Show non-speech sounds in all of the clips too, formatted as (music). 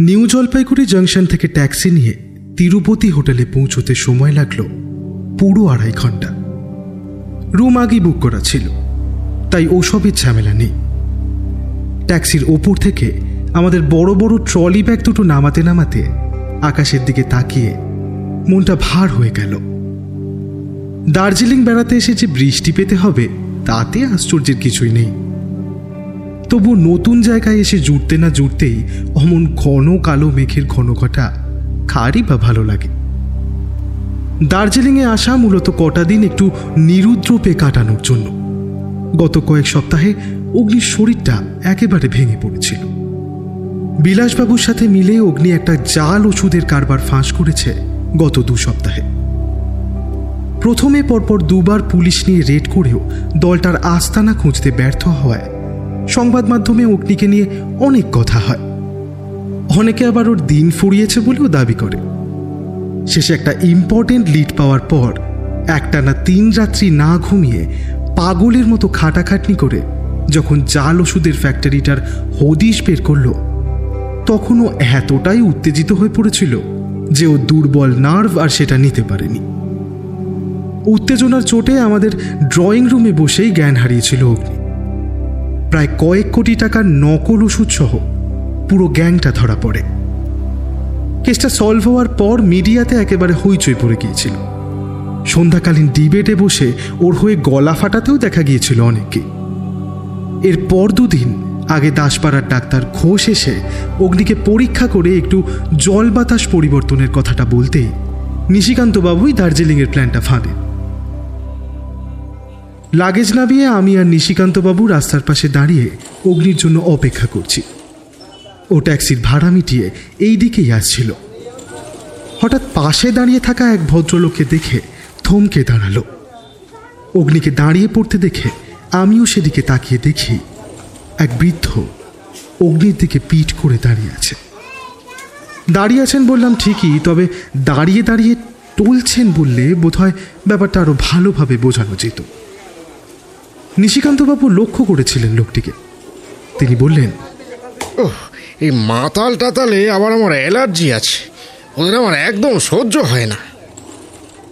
New Jalpaiguri junction থেকে taxi নিয়ে তিরুপতি হোটেলে পৌঁছতে সময় লাগল পুরো আড়াই ঘণ্টা। রুম আগেই বুক করা ছিল, তাই ওসবের ঝামেলা নেই। ট্যাক্সির ওপর থেকে আমাদের বড় বড় ট্রলি ব্যাগ দুটো নামাতে নামাতে আকাশের দিকে তাকিয়ে মনটা ভার হয়ে গেল। দার্জিলিং বেড়াতে এসে যে বৃষ্টি পেতে হবে, তাতে আশ্চর্যের কিছুই নেই। তবু নতুন জায়গায় এসে জুটতে না জুটতেই অমন ঘন কালো মেঘের ঘন ঘটা কারই বা ভালো লাগে। দার্জিলিংয়ে আসা মূলত কটা দিন একটু নিরুদ্রপে কাটানোর জন্য। গত কয়েক সপ্তাহে অগ্নির শরীরটা একেবারে ভেঙে পড়েছিল। বিলাসবাবুর সাথে মিলে অগ্নি একটা জাল ওষুধের কারবার ফাঁস করেছে গত দু সপ্তাহে। প্রথমে পরপর দুবার পুলিশ নিয়ে রেড করেও দলটার আস্তানা খুঁজতে ব্যর্থ হওয়ায় সংবাদ মাধ্যমে অগ্নিকে নিয়ে অনেক কথা হয়। অনেকে আবার ওর দিন ফুরিয়েছে বলেও দাবি করে। শেষে একটা ইম্পর্টেন্ট লিড পাওয়ার পর একটানা তিন রাত্রি না ঘুমিয়ে পাগলের মতো খাটাখাটনি করে যখন জাল ওষুধের ফ্যাক্টরিটার হদিশ বের করল তখনও এতটাই উত্তেজিত হয়ে পড়েছিল যে ও দুর্বল নার্ভ আর সেটা নিতে পারেনি। উত্তেজনার চোটে আমাদের ড্রয়িং রুমে বসেই জ্ঞান হারিয়েছিল অগ্নি। প্রায় কয়েক কোটি টাকার নকল ওষুধ সহ পুরো গ্যাংটা ধরা পড়ে। কেসটা সলভ হওয়ার পর মিডিয়াতে একেবারে হইচই পড়ে গিয়েছিল। সন্ধ্যাকালীন ডিবেটে বসে ওর হয়ে গলা ফাটাতেও দেখা গিয়েছিল অনেককে। এর পর দুদিন আগে দাসপাড়ার ডাক্তার ঘোষ এসে অগ্নিকে পরীক্ষা করে একটু জল বাতাস পরিবর্তনের কথাটা বলতেই নিশিকান্তবাবুই দার্জিলিংয়ের প্ল্যানটা ফাঁদেন লাগেজ নামিয়ে আমি আর নিশিকান্তবাবু রাস্তার পাশে দাঁড়িয়ে অগ্নির জন্য অপেক্ষা করছি। ও ট্যাক্সির ভাড়া মিটিয়ে এই দিকেই আসছিল। হঠাৎ পাশে দাঁড়িয়ে থাকা এক ভদ্রলোককে দেখে থমকে দাঁড়াল। অগ্নিকে দাঁড়িয়ে পড়তে দেখে আমিও সেদিকে তাকিয়ে দেখি এক বৃদ্ধ অগ্নির দিকে পিঠ করে দাঁড়িয়ে আছে। দাঁড়িয়ে আছেন বললাম ঠিকই, তবে দাঁড়িয়ে দাঁড়িয়ে টলছেন বললে বোধহয় ব্যাপারটা আরও ভালোভাবে বোঝানো যেত। নিশিকান্তবাবু লক্ষ্য করেছিলেন লোকটিকে। তিনি বললেন ওহ এই মাতাল টাতালে আবার আমার অ্যালার্জি আছে। ওদের আমার একদম সহ্য হয় না।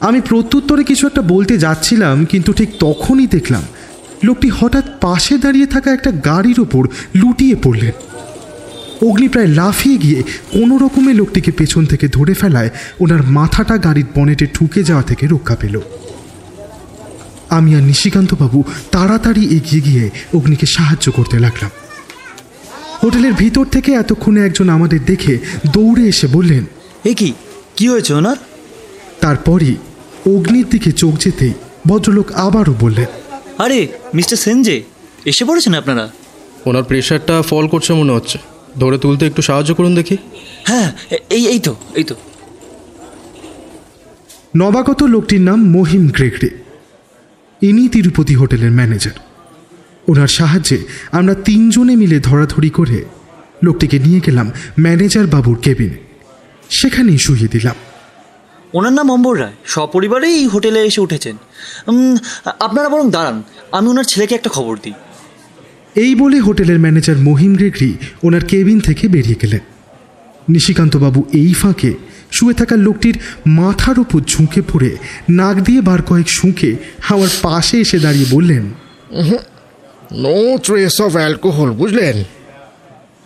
আমি প্রত্যুত্তরে কিছু একটা বলতে যাচ্ছিলাম কিন্তু ঠিক তখনই দেখলাম লোকটি হঠাৎ পাশে দাঁড়িয়ে থাকা একটা গাড়ির ওপর লুটিয়ে পড়লেন। অগ্নি প্রায় লাফিয়ে গিয়ে কোনো রকমে লোকটিকে পেছন থেকে ধরে ফেলায় ওনার মাথাটা গাড়ির বনেটে ঠুকে যাওয়া থেকে রক্ষা পেল। আমি আর নিশিকান্তবাবু তাড়াতাড়ি এগিয়ে গিয়ে অগ্নিকে সাহায্য করতে লাগলাম। হোটেলের ভিতর থেকে এতক্ষণে একজন আমাদের দেখে দৌড়ে এসে বললেন এ কি? কি হয়েছে ওনার? তারপরই অগ্নির দিকে চোখ যেতেই ভদ্রলোক আবারও বললেন আরে মিস্টার সেনজে এসে পড়েছেন আপনারা? ওনার প্রেশারটা ফল করছে মনে হচ্ছে। ধরে তুলতে একটু সাহায্য করুন দেখি। হ্যাঁ এই এই তো এই তো। নবাগত লোকটির নাম মহিম গ্রেগরে। ইনি তিরুপতি হোটেলের ম্যানেজার। ওনার সাহায্যে আমরা তিনজনে মিলে ধরাধরি করে লোকটিকে নিয়ে গেলাম ম্যানেজার বাবুর কেবিনে। সেখানেই শুয়ে দিলাম। ওনার নাম অম্বর রায়। সপরিবারেই এই হোটেলে এসে উঠেছেন। আপনারা বরং দাঁড়ান আমি ওনার ছেলেকে একটা খবর দিই। এই বলে হোটেলের ম্যানেজার মহিম গ্রেগরি ওনার কেবিন থেকে বেরিয়ে গেলেন। নিশিকান্তবাবু এই ফাঁকে শুয়ে থাকা লোকটির মাথার উপর ঝুঁকে পড়ে নাক দিয়ে বার কয়েক শুঁকে আমার পাশে এসে দাঁড়িয়ে বললেন নো ট্রেস অফ অ্যালকোহল বুঝলেন?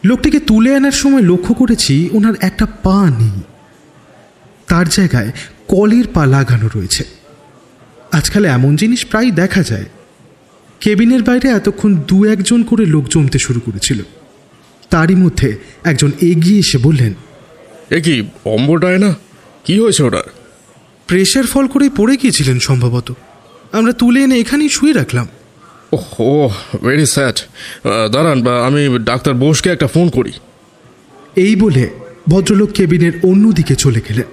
লোকটিকে তুলে আনার সময় লক্ষ্য করেছি ওনার একটা পা নেই। তার জায়গায় কলের পা লাগানো রয়েছে। আজকাল এমন জিনিস প্রায় দেখা যায়। কেবিনের বাইরে এতক্ষণ দু একজন করে লোক জমতে শুরু করেছিল। তারই মধ্যে একজন এগিয়ে এসে বললেন এ কি অম্বটায় না? কি হয়েছে ওটার? প্রেশার ফল করে পড়ে গিয়েছিলেন সম্ভবত। আমরা তুলে এনে এখানেই শুয়ে রাখলাম। ও ভেরি স্যাড দাঁড়ান বা আমি ডাক্তার বোসকে একটা ফোন করি। এই বলে ভদ্রলোক কেবিনের অন্যদিকে চলে গেলেন।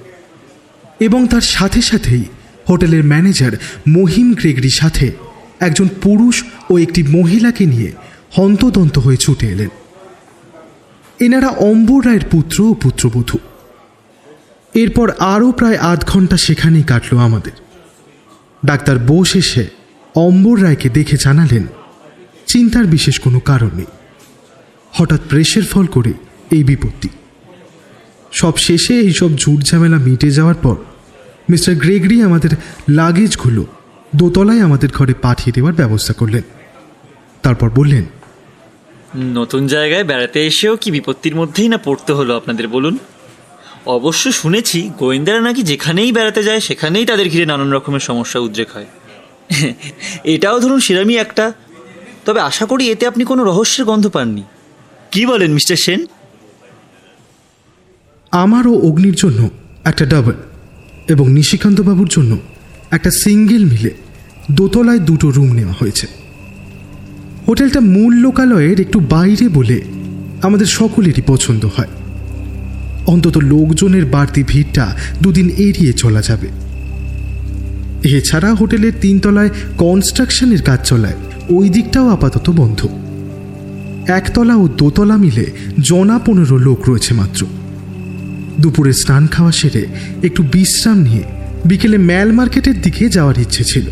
এবং তার সাথে সাথেই হোটেলের ম্যানেজার মহিম গ্রেগরির সাথে একজন পুরুষ ও একটি মহিলাকে নিয়ে হন্তদন্ত হয়ে ছুটে এলেন। এনারা অম্বর রায়ের পুত্র ও পুত্রবধূ। এরপর আরও প্রায় আধ ঘণ্টা সেখানেই কাটল আমাদের। ডাক্তার বোস এসে অম্বর রায়কে দেখে জানালেন, চিন্তার বিশেষ কোনো কারণ নেই। হঠাৎ প্রেসের ফল করে এই বিপত্তি। সব শেষে এইসব ঝুট ঝামেলা মিটে যাওয়ার পর মিস্টার গ্রেগরি আমাদের লাগেজগুলো দোতলায় আমাদের ঘরে পাঠিয়ে দেওয়ার ব্যবস্থা করলেন। তারপর বললেন, নতুন জায়গায় বেড়াতে এসেও কি বিপত্তির মধ্যেই না পড়তে হলো আপনাদের, বলুন? অবশ্য শুনেছি গোয়েন্দারা নাকি যেখানেই বেড়াতে যায়, সেখানেই তাদের ঘিরে নানান রকমের সমস্যা উদ্রেক হয়। (laughs) এটাও ধরুন সেরামই একটা। তবে আশা করি এতে আপনি কোনো রহস্যের গন্ধ পাননি। কি বলেন, মিস্টার সেন? আমার ও অগ্নির জন্য একটা ডাবল এবং নিশিকান্তবাবুর জন্য একটা সিঙ্গেল মিলে দোতলায় দুটো রুম নেওয়া হয়েছে। হোটেলটা মূল লোকালয়ের একটু বাইরে বলে আমাদের সকলেরই পছন্দ হয়। অন্তত লোকজনের বাড়তি ভিড়টা দুদিন এড়িয়ে চলা যাবে। এছাড়া হোটেলের তিনতলায় কনস্ট্রাকশনের কাজ চলায়, ওই দিকটাও আপাতত বন্ধ। একতলা ও দোতলা মিলে জনা পনেরো লোক রয়েছে মাত্র। দুপুরে স্নান খাওয়া সেরে একটু বিশ্রাম নিয়ে বিকেলে ম্যাল মার্কেটের দিকে যাওয়ার ইচ্ছে ছিল,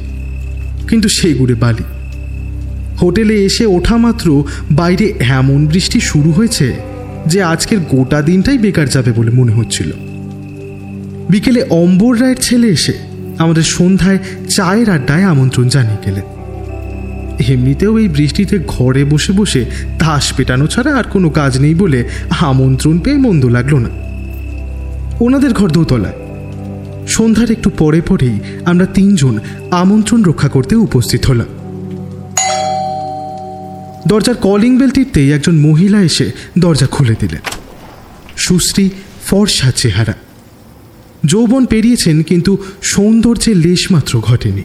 কিন্তু সেই গুড়ে বালি। হোটেলে এসে ওঠা মাত্র বাইরে এমন বৃষ্টি শুরু হয়েছে যে আজকের গোটা দিনটাই বেকার যাবে বলে মনে হচ্ছিল। বিকেলে অম্বর রায়ের ছেলে এসে আমাদের সন্ধ্যায় চায়ের আড্ডায় আমন্ত্রণ জানিয়ে গেলেন। এমনিতেও এই বৃষ্টিতে ঘরে বসে বসে তাস পেটানো ছাড়া আর কোনো কাজ নেই বলে আমন্ত্রণ পেয়ে মন্দ লাগল না। ওনাদের ঘর দোতলায়। সন্ধ্যার একটু পরে পরেই আমরা তিনজন আমন্ত্রণ রক্ষা করতে উপস্থিত হলাম। দরজার কলিং বেল টিপতেই একজন মহিলা এসে দরজা খুলে দিলেন। সুশ্রী ফর্সা চেহারা। যৌবন পেরিয়েছেন, কিন্তু সৌন্দর্যের লেশমাত্র ঘটেনি।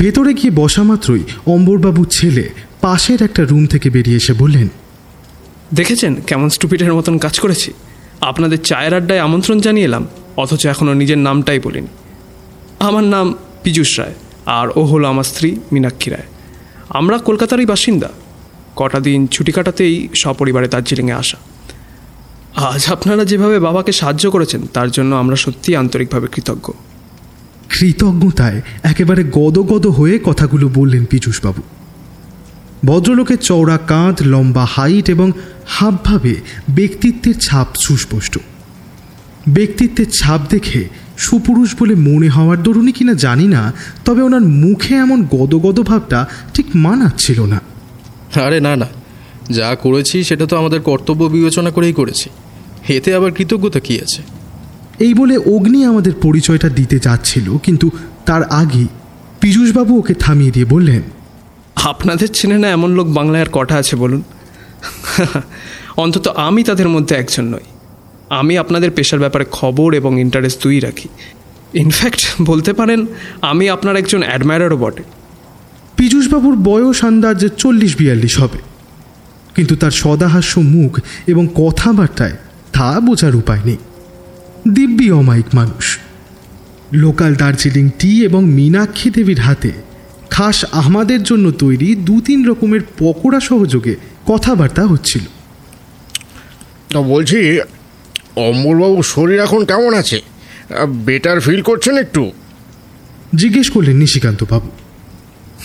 ভেতরে গিয়ে বসা মাত্রই অম্বরবাবুর ছেলে পাশের একটা রুম থেকে বেরিয়ে এসে বললেন, দেখেছেন কেমন স্টুপিডের মতন কাজ করেছি? আপনাদের চায়ের আড্ডায় আমন্ত্রণ জানিয়ে এলাম অথচ এখনও নিজের নামটাই বলিনি। আমার নাম পীযূষ রায়, আর ও হলো আমার স্ত্রী মীনাক্ষী রায়। আমরা কলকাতারই বাসিন্দা। কটা দিন ছুটি কাটাতেই সপরিবারে দার্জিলিংয়ে আসা। আজ আপনারা যেভাবে বাবাকে সাহায্য করেছেন, তার জন্য আমরা সত্যিই আন্তরিকভাবে কৃতজ্ঞ। কৃতজ্ঞতায় একেবারে গদগদ হয়ে কথাগুলো বললেন পীযূষবাবু। ভদ্রলোকের চওড়া কাঁধ, লম্বা হাইট এবং হাবভাবে ব্যক্তিত্বের ছাপ সুস্পষ্ট। ব্যক্তিত্বের ছাপ দেখে সুপুরুষ বলে মনে হওয়ার দরুনই কিনা জানি না তবে ওনার মুখে এমন গদগদ ভাবটা ঠিক মানাচ্ছিল না। আরে না না। যা করেছি সেটা তো আমাদের কর্তব্য বিবেচনা করেই করেছি। এতে আবার কৃতজ্ঞতা কী আছে? এই বলে অগ্নি আমাদের পরিচয়টা দিতে যাচ্ছিল কিন্তু তার আগে পীযূষবাবু ওকে থামিয়ে দিয়ে বললেন আপনাদের চেনে না এমন লোক বাংলায় আর কটা আছে বলুন? অন্তত আমি তাদের মধ্যে একজন নই। আমি আপনাদের পেশার ব্যাপারে খবর এবং ইন্টারেস্ট দুই রাখি। ইনফ্যাক্ট বলতে পারেন আমি আপনার একজন অ্যাডমায়ারও বটে। পীযূষবাবুর বয়স আন্দাজ চল্লিশ বিয়াল্লিশ হবে। কিন্তু তার সদাহাস্য মুখ এবং কথাবার্তায় তা বোঝার উপায় নেই। দিব্যি অমায়িক মানুষ। লোকাল দার্জিলিং টি এবং মীনাক্ষী দেবীর হাতে খাস আমাদের জন্য তৈরি দু তিন রকমের পকোড়া সহযোগে কথাবার্তা হচ্ছিল। তা বলছি অম্বরবাবুর শরীর এখন কেমন আছে? বেটার ফিল করছেন একটু? জিজ্ঞেস করলেন নিশিকান্ত বাবু।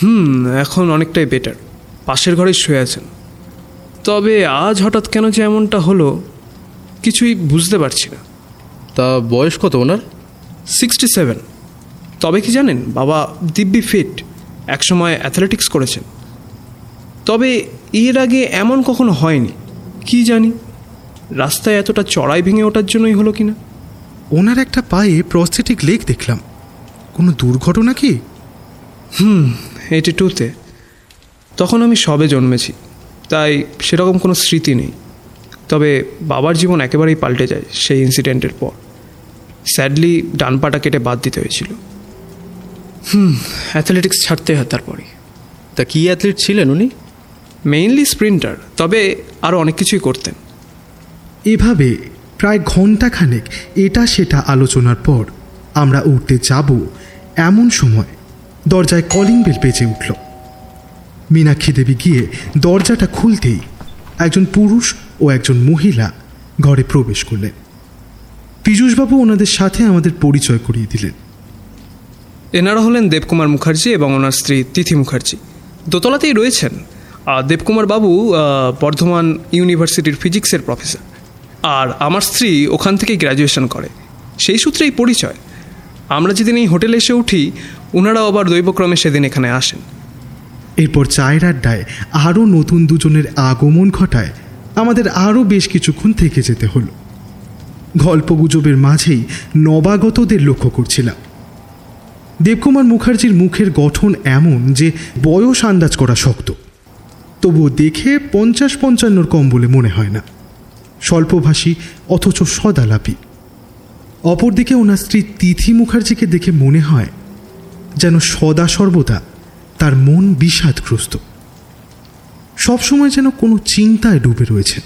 হুম এখন অনেকটাই বেটার পাশের ঘরে শুয়ে আছেন। তবে আজ হঠাৎ কেন যে এমনটা হলো কিছুই বুঝতে পারছি না। তা বয়স কত ওনার? সিক্সটি সেভেন তবে কি জানেন বাবা দিব্যি ফিট একসময় অ্যাথলেটিক্স করেছেন। তবে এর আগে এমন কখনো হয়নি কি জানি? রাস্তায় এতটা চড়াই ভেঙে ওঠার জন্যই হলো কিনা? ওনার একটা পায়ে প্রস্থেটিক লেগ দেখলাম। কোনো দুর্ঘটনা কি? হুম এইটি টুতে তখন আমি সবে জন্মেছি তাই সেরকম কোনো স্মৃতি নেই। তবে বাবার জীবন একেবারেই পাল্টে যায় সেই ইনসিডেন্টের পর। স্যাডলি ডান পাটা কেটে বাদ দিতে হয়েছিল। হুম অ্যাথলেটিক্স ছাড়তে হয় তারপরে। তা কী অ্যাথলিট ছিলেন উনি? মেইনলি স্প্রিন্টার তবে আরও অনেক কিছুই করতেন। এভাবে প্রায় ঘন্টাখানেক এটা সেটা আলোচনার পর আমরা উঠতে যাব এমন সময় দরজায় কলিং বেল বেজে উঠল। মীনাক্ষী দেবী গিয়ে দরজাটা খুলতেই একজন পুরুষ ও একজন মহিলা ঘরে প্রবেশ করলেন। পীযূষবাবু ওনাদের সাথে আমাদের পরিচয় করিয়ে দিলেন। এনারা হলেন দেবকুমার মুখার্জি এবং ওনার স্ত্রী তিথি মুখার্জি। দোতলাতেই রয়েছেন। দেবকুমার বাবু বর্ধমান ইউনিভার্সিটির ফিজিক্সের প্রফেসর। আর আমার স্ত্রী ওখান থেকে গ্র্যাজুয়েশন করে। সেই সূত্রেই পরিচয়। আমরা যেদিন এই হোটেলে এসে উঠি ওনারাও আবার দৈবক্রমে সেদিন এখানে আসেন। এরপর চায়ের আড্ডায় আরও নতুন দুজনের আগমন ঘটায় আমাদের আরও বেশ কিছুক্ষণ থেকে যেতে হলো। গল্পগুজবের মাঝেই নবাগতদের লক্ষ্য করছিলাম। দেবকুমার মুখার্জির মুখের গঠন এমন যে বয়স আন্দাজ করা শক্ত। তবুও দেখে পঞ্চাশ পঞ্চান্নর কম বলে মনে হয় না। স্বল্পভাষী, অথচ সদালাপি অপরদিকে ওনার স্ত্রী তিথি মুখার্জিকে দেখে মনে হয় যেন সদা সর্বদা তার মন বিষাদগ্রস্ত। সবসময় যেন কোনো চিন্তায় ডুবে রয়েছেন।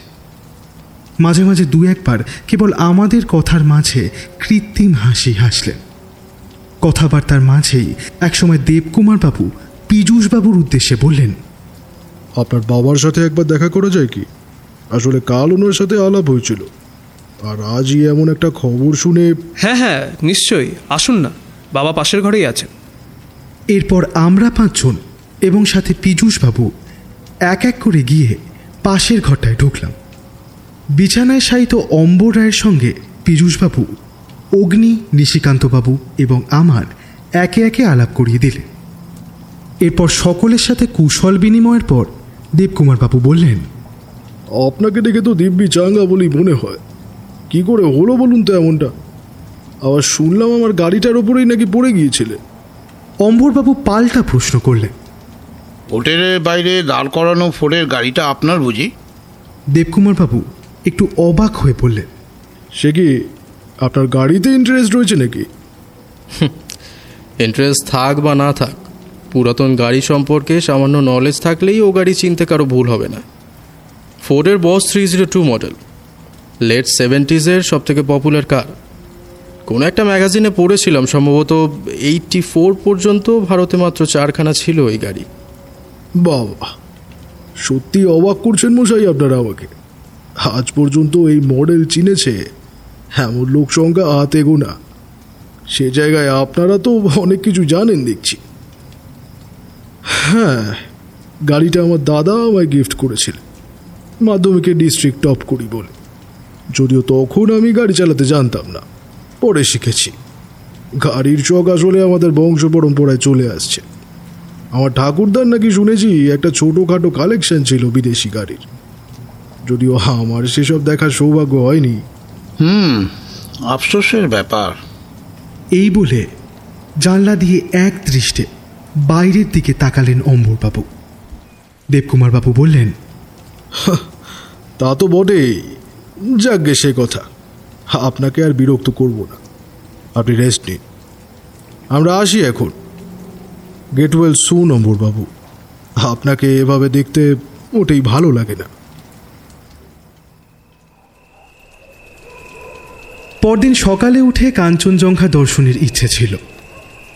মাঝে মাঝে দু একবার কেবল আমাদের কথার মাঝে কৃত্রিম হাসি হাসলেন। কথাবার্তার মাঝেই একসময় দেবকুমার বাবু, পীযূষবাবুর উদ্দেশ্যে বললেন, আপনার বাবার সাথে একবার দেখা করা যায় কি? আসলে কাল ওনার সাথে আলাপ হয়েছিল। আর আজই এমন একটা খবর শুনে হ্যাঁ হ্যাঁ নিশ্চয়ই। আসুন না বাবা পাশের ঘরেই আছেন। এরপর আমরা পাঁচজন এবং সাথে পীযূষবাবু এক এক করে গিয়ে পাশের ঘরটায় ঢুকলাম। বিছানায় শায়িত অম্বর রায়ের সঙ্গে পীযূষবাবু অগ্নি নিশিকান্তবাবু এবং আমার একে একে আলাপ করিয়ে দিলেন। এরপর সকলের সাথে কুশল বিনিময়ের পর দেবকুমারবাবু বললেন আপনাকে দেখে তো দিব্যি চাঙ্গা বলেই মনে হয়। কি করে হলো বলুন তো এমনটা? আবার শুনলাম আমার গাড়িটার ওপরেই নাকি পড়ে গিয়েছিলে। অম্বরবাবু পাল্টা প্রশ্ন করলেন। হোটেলের বাইরে দাঁড় করানো ফোরের গাড়িটা আপনার বুঝি? দেবকুমারবাবু একটু অবাক হয়ে বললেন। সে কি আপনার গাড়িতে ইন্টারেস্ট রয়েছে নাকি? ইন্টারেস্ট থাক বা না থাক পুরাতন গাড়ি সম্পর্কে সামান্য নলেজ থাকলেই ও গাড়ি চিনতে কারও ভুল হবে না। ফোর্ডের Boss three zero two model late সেভেন্টিজের সব থেকে পপুলার কার কোনো একটা ম্যাগাজিনে পড়েছিলাম, সম্ভবত এইটটি ফোর পর্যন্ত ভারতে মাত্র চারখানা ছিল এই গাড়ি। বাবা, সত্যি অবাক করছেন মশাই আপনারা আমাকে। আজ পর্যন্ত এই মডেল চিনেছে, এমন লোক সংখ্যা হাতে গোনা। সে জায়গায় আপনারা তো অনেক কিছু জানেন দেখছি। হ্যাঁ গাড়িটা আমার দাদা আমায় গিফট করেছিল। মাধ্যমিকে ডিস্ট্রিক্ট টপ করি বলে। যদিও তখন আমি গাড়ি চালাতে জানতাম না পরে শিখেছি। গাড়ির চক আসলে আমাদের বংশ পরম্পরায় চলে আসছে। আমার ঠাকুরদার নাকি শুনেছি একটা ছোটোখাটো কালেকশন ছিল বিদেশি গাড়ির। যদিও আমার সেসব দেখার সৌভাগ্য হয়নি। হুম আফসোসের ব্যাপার। এই বলে জানলা দিয়ে এক দৃষ্টে বাইরের দিকে তাকালেন অম্বরবাবু। দেবকুমারবাবু বললেন তা তো বটেই। যাকগে সে কথা। আপনাকে আর বিরক্ত করব না। আপনি রেস্ট নিন। আমরা আসি এখন। গেট ওয়েল সু নম্বর বাবু। আপনাকে এভাবে দেখতে ওটাই ভালো লাগে না। পরদিন সকালে উঠে কাঞ্চনজঙ্ঘা দর্শনের ইচ্ছে ছিল।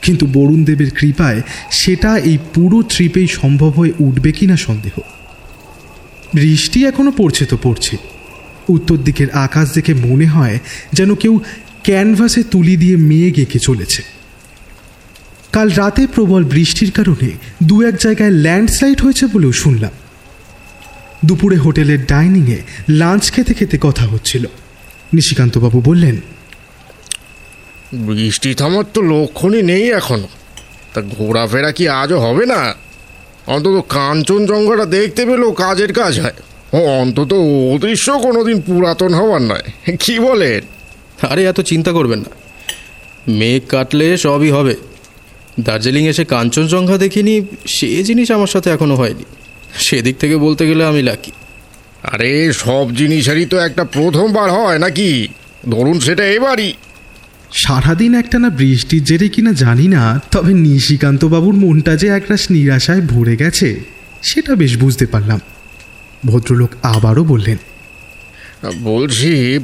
কিন্তু বরুণদেবের কৃপায় সেটা এই পুরো ট্রিপেই সম্ভব হয়ে উঠবে কিনা সন্দেহ। বৃষ্টি এখনও পড়ছে তো পড়ছে। উত্তর দিকের আকাশ দেখে মনে হয় যেন কেউ ক্যানভাসে তুলি দিয়ে মেয়ে গেঁকে চলেছে। কাল রাতে প্রবল বৃষ্টির কারণে দু এক জায়গায় ল্যান্ডস্লাইড হয়েছে বলেও শুনলাম। দুপুরে হোটেলের ডাইনিংয়ে লাঞ্চ খেতে খেতে কথা হচ্ছিল। নিশিকান্তবাবু বললেন, বৃষ্টি থামার তো লক্ষণই নেই এখনও। তা ঘোরাফেরা কি আজও হবে না? অন্তত কাঞ্চনজঙ্ঘাটা দেখতে পেলেও কাজের কাজ হয়। ও অন্তত অদৃশ্য দৃশ্য কোনোদিন পুরাতন হওয়ার নয়। কি বলেন আরে এত চিন্তা করবেন না। মেঘ কাটলে সবই হবে। দার্জিলিং এসে কাঞ্চনজঙ্ঘা দেখিনি সে জিনিস আমার সাথে এখনও হয়নি। সেদিক থেকে বলতে গেলে আমি লাকি। আরে সব জিনিসেরই তো একটা প্রথমবার হয় নাকি? ধরুন সেটা এবারই। সারাদিন একটানা বৃষ্টির জেরে কিনা জানি না তবে নিশিকান্তবাবুর মনটা যে একরাশ নিরাশায় ভরে গেছে সেটা বেশ বুঝতে পারলাম। ভদ্রলোক আবারও বললেন বলছি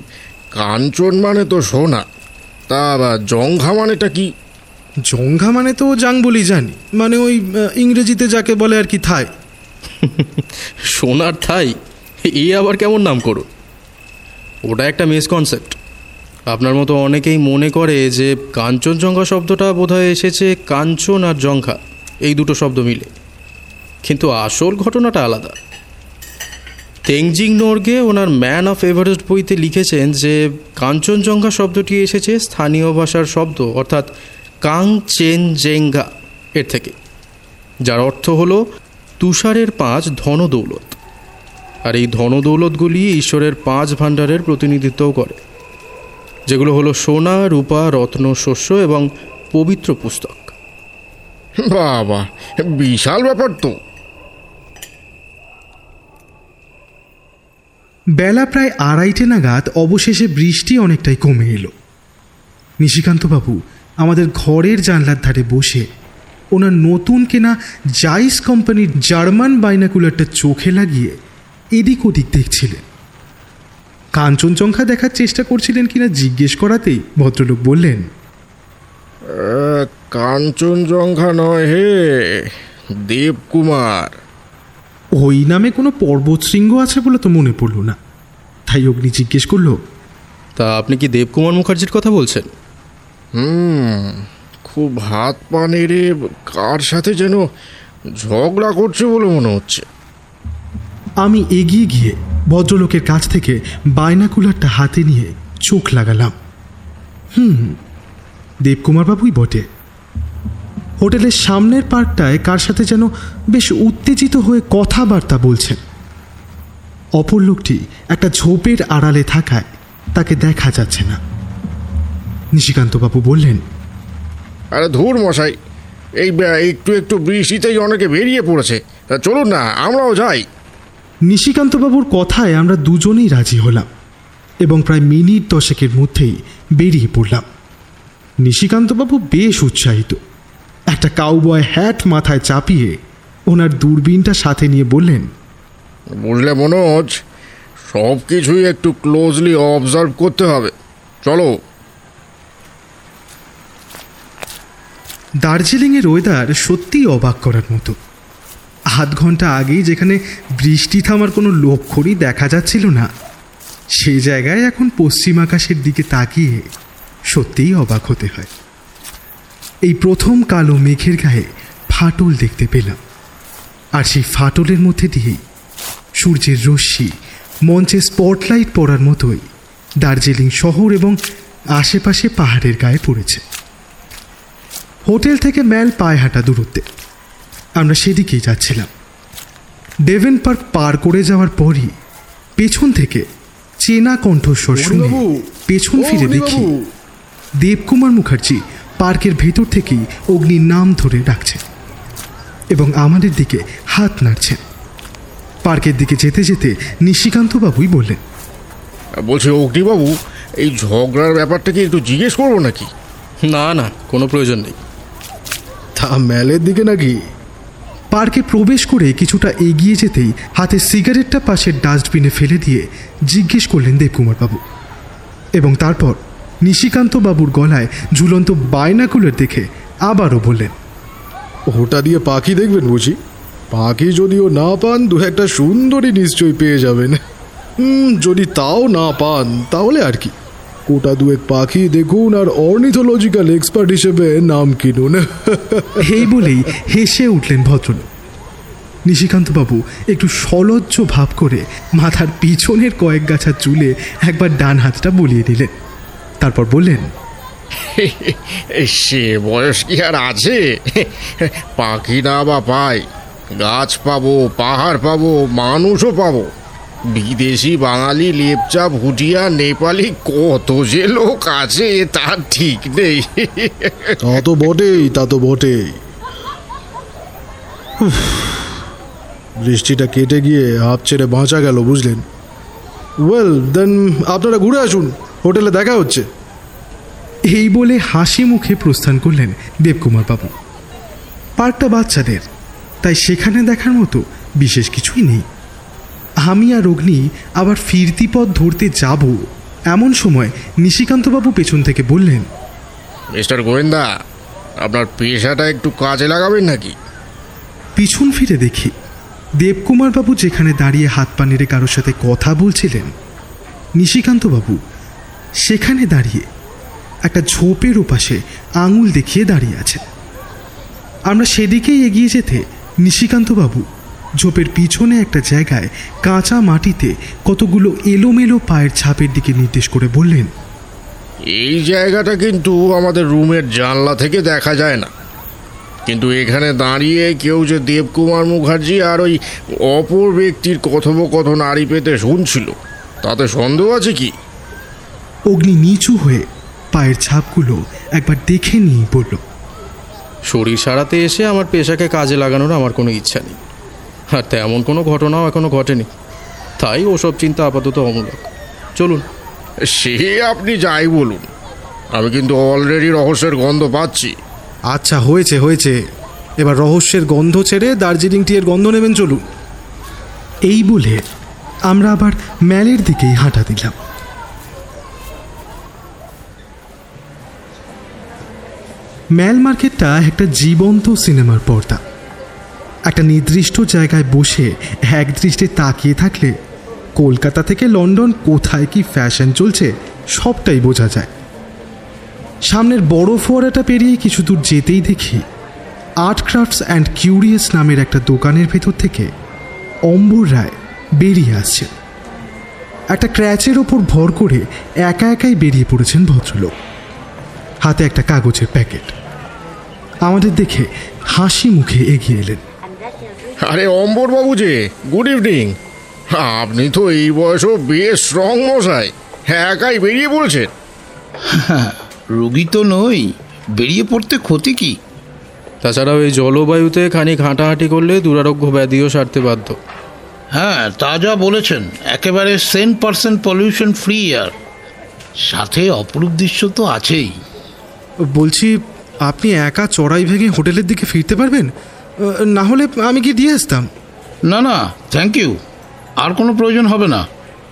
কাঞ্চন মানে তো সোনা তা বা জঙ্ঘা মানেটা কি? জঙ্ঘা মানে তো জাং বলি জানি মানে ওই ইংরেজিতে যাকে বলে আর কি থাই। সোনার থাই এ আবার কেমন নাম করো? ওটা একটা মিসকনসেপ্ট। আপনার মতো অনেকেই মনে করে যে কাঞ্চনজঙ্ঘা শব্দটা বোধহয় এসেছে কাঞ্চন আর জঙ্ঘা, এই দুটো শব্দ মিলে। কিন্তু আসল ঘটনাটা আলাদা। তেংজিং নোরগে ওনার ম্যান অফ এভারেস্ট বইতে লিখেছেন যে কাঞ্চনজঙ্ঘা শব্দটি এসেছে স্থানীয় ভাষার শব্দ, অর্থাৎ কাং চেন জেঙ্গা এর থেকে, যার অর্থ হলো তুষারের পাঁচ ধনদৌলত। আর এই ধনদৌলতগুলি ঈশ্বরের পাঁচ ভাণ্ডারের প্রতিনিধিত্বও করে। যেগুলো হলো সোনা রূপা রত্ন শস্য এবং পবিত্র পুস্তক। বাবা বিশাল ব্যাপার তো। বেলা প্রায় আড়াইটে নাগাদ অবশেষে বৃষ্টি অনেকটাই কমে এলো। নিশিকান্তবাবু আমাদের ঘরের জানলার ধারে বসে ওনার নতুন কেনা জাইস কোম্পানির জার্মান বাইনাকুলারটা চোখে লাগিয়ে এদিক ওদিক দেখছিলেন। কাঞ্চনজঙ্ঘা দেখার চেষ্টা করছিলেন কিনা জিজ্ঞেস করাতেই ভদ্রলোক বললেন কাঞ্চনজঙ্ঘা নয় হে দেবকুমার। ওই নামে কোনো পর্বতশৃঙ্গ আছে বলে তো মনে পড়ল না। তাই অগ্নি জিজ্ঞেস করল তা আপনি কি দেবকুমার মুখার্জির কথা বলছেন? হুম খুব হাত পা নেড়ে কার সাথে যেন ঝগড়া করছে বলে মনে হচ্ছে। আমি এগিয়ে গিয়ে ভদ্রলোকের কাছ থেকে বাইনাকুলারটা হাতে নিয়ে চোখ লাগালাম। হুম দেবকুমার বাবুই বটে। হোটেলের সামনের পার্কটায় কার সাথে যেন বেশ উত্তেজিত হয়ে কথাবার্তা বলছেন। অপর লোকটি একটা ঝোপের আড়ালে থাকায় তাকে দেখা যাচ্ছে না। নিশিকান্তবাবু বললেন, আরে ধুর মশাই, এই একটু একটু বৃষ্টিতেই অনেকে বেরিয়ে পড়েছে। চলুন না, আমরাও যাই। নিশিকান্তবাবুর কথায় আমরা দুজনেই রাজি হলাম এবং প্রায় মিনিট দশেকের মধ্যেই বেরিয়ে পড়লাম। নিশিকান্তবাবু বেশ উৎসাহিত। একটা কাউবয় হ্যাট মাথায় চাপিয়ে ওনার দূরবীনটা সাথে নিয়ে বললেন বুঝলে মনোজ সব কিছুই একটু ক্লোজলি অবজার্ভ করতে হবে। চলো। দার্জিলিংয়ের ওয়েদার সত্যিই অবাক করার মতো। আধ ঘণ্টা আগেই যেখানে বৃষ্টি থামার কোনো লক্ষণই দেখা যাচ্ছিল না। সেই জায়গায় এখন পশ্চিম আকাশের দিকে তাকিয়ে সত্যিই অবাক হতে হয়। এই প্রথম কালো মেঘের গায়ে ফাটল দেখতে পেলাম। আর সেই ফাটলের মধ্যে দিয়েই সূর্যের রশ্মি, মঞ্চে স্পটলাইট পড়ার মতোই দার্জিলিং শহর এবং আশেপাশে পাহাড়ের গায়ে পড়েছে। হোটেল থেকে ম্যাল পায়ে হাঁটা দূরত্বে আমরা সেদিকেই যাচ্ছিলাম। ডেভেন পার্ক পার করে যাওয়ার পরই পেছন থেকে চেনা কণ্ঠস্বর শুনে পেছন ফিরে দেখি দেবকুমার মুখার্জি পার্কের ভেতর থেকেই অগ্নির নাম ধরে ডাকছেন এবং আমাদের দিকে হাত নাড়ছেন। পার্কের দিকে যেতে যেতে নিশিকান্তবাবুই বললেন বলছি অগ্নিবাবু এই ঝগড়ার ব্যাপারটা কি একটু জিজ্ঞেস করব নাকি? না না কোনো প্রয়োজন নেই। তা ম্যালের দিকে নাকি পার্কে প্রবেশ করে কিছুটা এগিয়ে যেতেই হাতে সিগারেটটা পাশের ডাস্টবিনে ফেলে দিয়ে জিজ্ঞেস করলেন দেবকুমারবাবু। এবং তারপর নিশিকান্ত বাবুর গলায় ঝুলন্ত বাইনাকুলার দেখে আবারও বললেন, ওটা দিয়ে পাখি দেখবেন বুঝি? পাখি যদিও না পান, দু একটা সুন্দরী নিশ্চয়ই পেয়ে যাবেন। যদি তাও না পান, তাহলে আর কি? কোটা দুয়েক পাখি দেখুন আর অর্নিথোলজিক্যাল এক্সপার্ট হিসেবে নাম কিনুন। এই বলেই হেসে উঠলেন ভদ্রলোক। নিশিকান্তবাবু একটু সলজ্জ ভাব করে মাথার পিছনের কয়েক গাছা চুলে একবার ডান হাতটা বলিয়ে দিলেন। তারপর বললেন সে বয়স কি আর আছে? পাখি না বা পাই গাছ পাবো পাহাড় পাবো মানুষও পাবো। বিদেশি বাঙালি লেপচা ভুটিয়া নেপালি কত যে লোক আছে তার ঠিক নেই। তা তো বটেই তা তো বটেই। উফ, বৃষ্টিটা কেটে গিয়ে হাফ ছেড়ে বাঁচা গেল বুঝলেন? ওয়েল দেন আপনারা ঘুরে আসুন হোটেলে দেখা হচ্ছে। এই বলে হাসি মুখে প্রস্থান করলেন দেবকুমার বাবু। পার্কটা বাচ্চাদের তাই সেখানে দেখার মতো বিশেষ কিছুই নেই। আমি আর অগ্নি আবার ফিরতি পথ ধরতে যাব। এমন সময় নিশিকান্তবাবু পেছন থেকে বললেন মিস্টার গোয়েন্দা আপনার পেশাটা একটু কাজে লাগাবেন নাকি? পিছন ফিরে দেখি দেবকুমারবাবু যেখানে দাঁড়িয়ে হাত পা নেড়ে কারোর সাথে কথা বলছিলেন নিশিকান্তবাবু সেখানে দাঁড়িয়ে একটা ঝোপের ওপাশে আঙুল দেখিয়ে দাঁড়িয়ে আছেন। আমরা সেদিকেই এগিয়ে যেতে নিশিকান্তবাবু ঝোপের পিছনে একটা জায়গায় কাঁচা মাটিতে কতগুলো এলোমেলো পায়ের ছাপের দিকে নির্দেশ করে বললেন এই জায়গাটা কিন্তু আমাদের রুমের জানলা থেকে দেখা যায় না। কিন্তু এখানে দাঁড়িয়ে কেউ যে দেবকুমার মুখার্জি আর ওই অপর ব্যক্তির কথোপকথন আড়ি পেতে শুনছিল তাতে সন্দেহ আছে কি? অগ্নি নিচু হয়ে পায়ের ছাপগুলো একবার দেখে নিয়ে বলল শরীর সারাতে এসে আমার পেশাকে কাজে লাগানোর আমার কোনো ইচ্ছা নেই। আর তেমন কোনো ঘটনাও এখনও ঘটেনি। তাই ওসব চিন্তা আপাতত অমূলক। চলুন। সে আপনি যাই বলুন। আমি কিন্তু অলরেডি রহস্যের গন্ধ পাচ্ছি। আচ্ছা হয়েছে হয়েছে। এবার রহস্যের গন্ধ ছেড়ে দার্জিলিং টিয়ের গন্ধ নেবেন চলুন। এই বলে আমরা আবার ম্যালের দিকেই হাঁটা দিলাম। ম্যাল মার্কেটটা একটা জীবন্ত সিনেমার পর্দা। একটা নির্দিষ্ট জায়গায় বসে এক দৃষ্টে তাকিয়ে থাকলে, কলকাতা থেকে লন্ডন কোথায় কি ফ্যাশন চলছে, সবটাই বোঝা যায়। সামনের বড় ফোয়ারাটা পেরিয়ে কিছু দূর যেতেই দেখি, আর্ট ক্রাফটস অ্যান্ড কিউরিয়াস নামের একটা দোকানের ভেতর থেকে অম্বর রায় বেরিয়ে আসছে। একটা ক্র্যাচের ওপর ভর করে একা একাই বেরিয়ে পড়েছেন ভদ্রলোক। হাতে একটা কাগজের প্যাকেট। আমাদের দেখে হাসি মুখে এগিয়ে এলেন। আরে অম্বরবাবু যে গুড ইভিনিং আপনি তো এই বয়সও বেশ স্ট্রং মশাই হ্যাঁ একাই বেরিয়ে পড়েছেন। (laughs) রুগী তো নই বেরিয়ে পড়তে ক্ষতি কি? তাছাড়াও এই জলবায়ুতে খানিক হাঁটাহাঁটি করলে দুরারোগ্য ব্যাধিও সারতে বাধ্য। হ্যাঁ তা যা বলেছেন একেবারে cent percent pollution free air. সাথে অপরূপ দৃশ্য তো আছেই। বলছি আপনি একা চড়াই ভেঙে হোটেলের দিকে ফিরতে পারবেন? না হলে আমি কি দিয়ে আসতাম। না না থ্যাংক ইউ আর কোনো প্রয়োজন হবে না।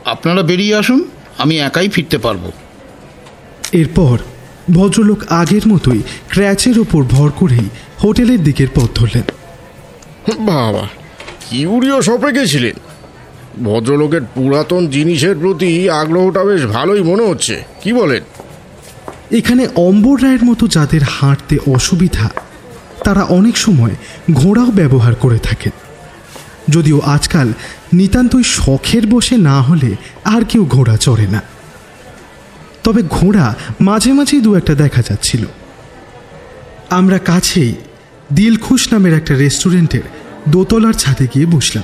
আপনারা বেরিয়ে আসুন আমি একাই ফিরতে পারব। এরপর ভদ্রলোক আগের মতোই ক্র্যাচের ওপর ভর করেই হোটেলের দিকের পথ ধরলেন। বাবা কিউরিও শপে গেছিলেন। ভদ্রলোকের পুরাতন জিনিসের প্রতি আগ্রহটা বেশ ভালোই মনে হচ্ছে। কি বলেন? এখানে অম্বর রায়ের মতো যাদের হাঁটতে অসুবিধা তারা অনেক সময় ঘোড়াও ব্যবহার করে থাকেন। যদিও আজকাল নিতান্তই শখের বসে না হলে আর কেউ ঘোড়া চড়ে না। তবে ঘোড়া মাঝে মাঝেই দু একটা দেখা যাচ্ছিল। আমরা কাছেই দিলখুশ নামের একটা রেস্টুরেন্টের দোতলার ছাদে গিয়ে বসলাম।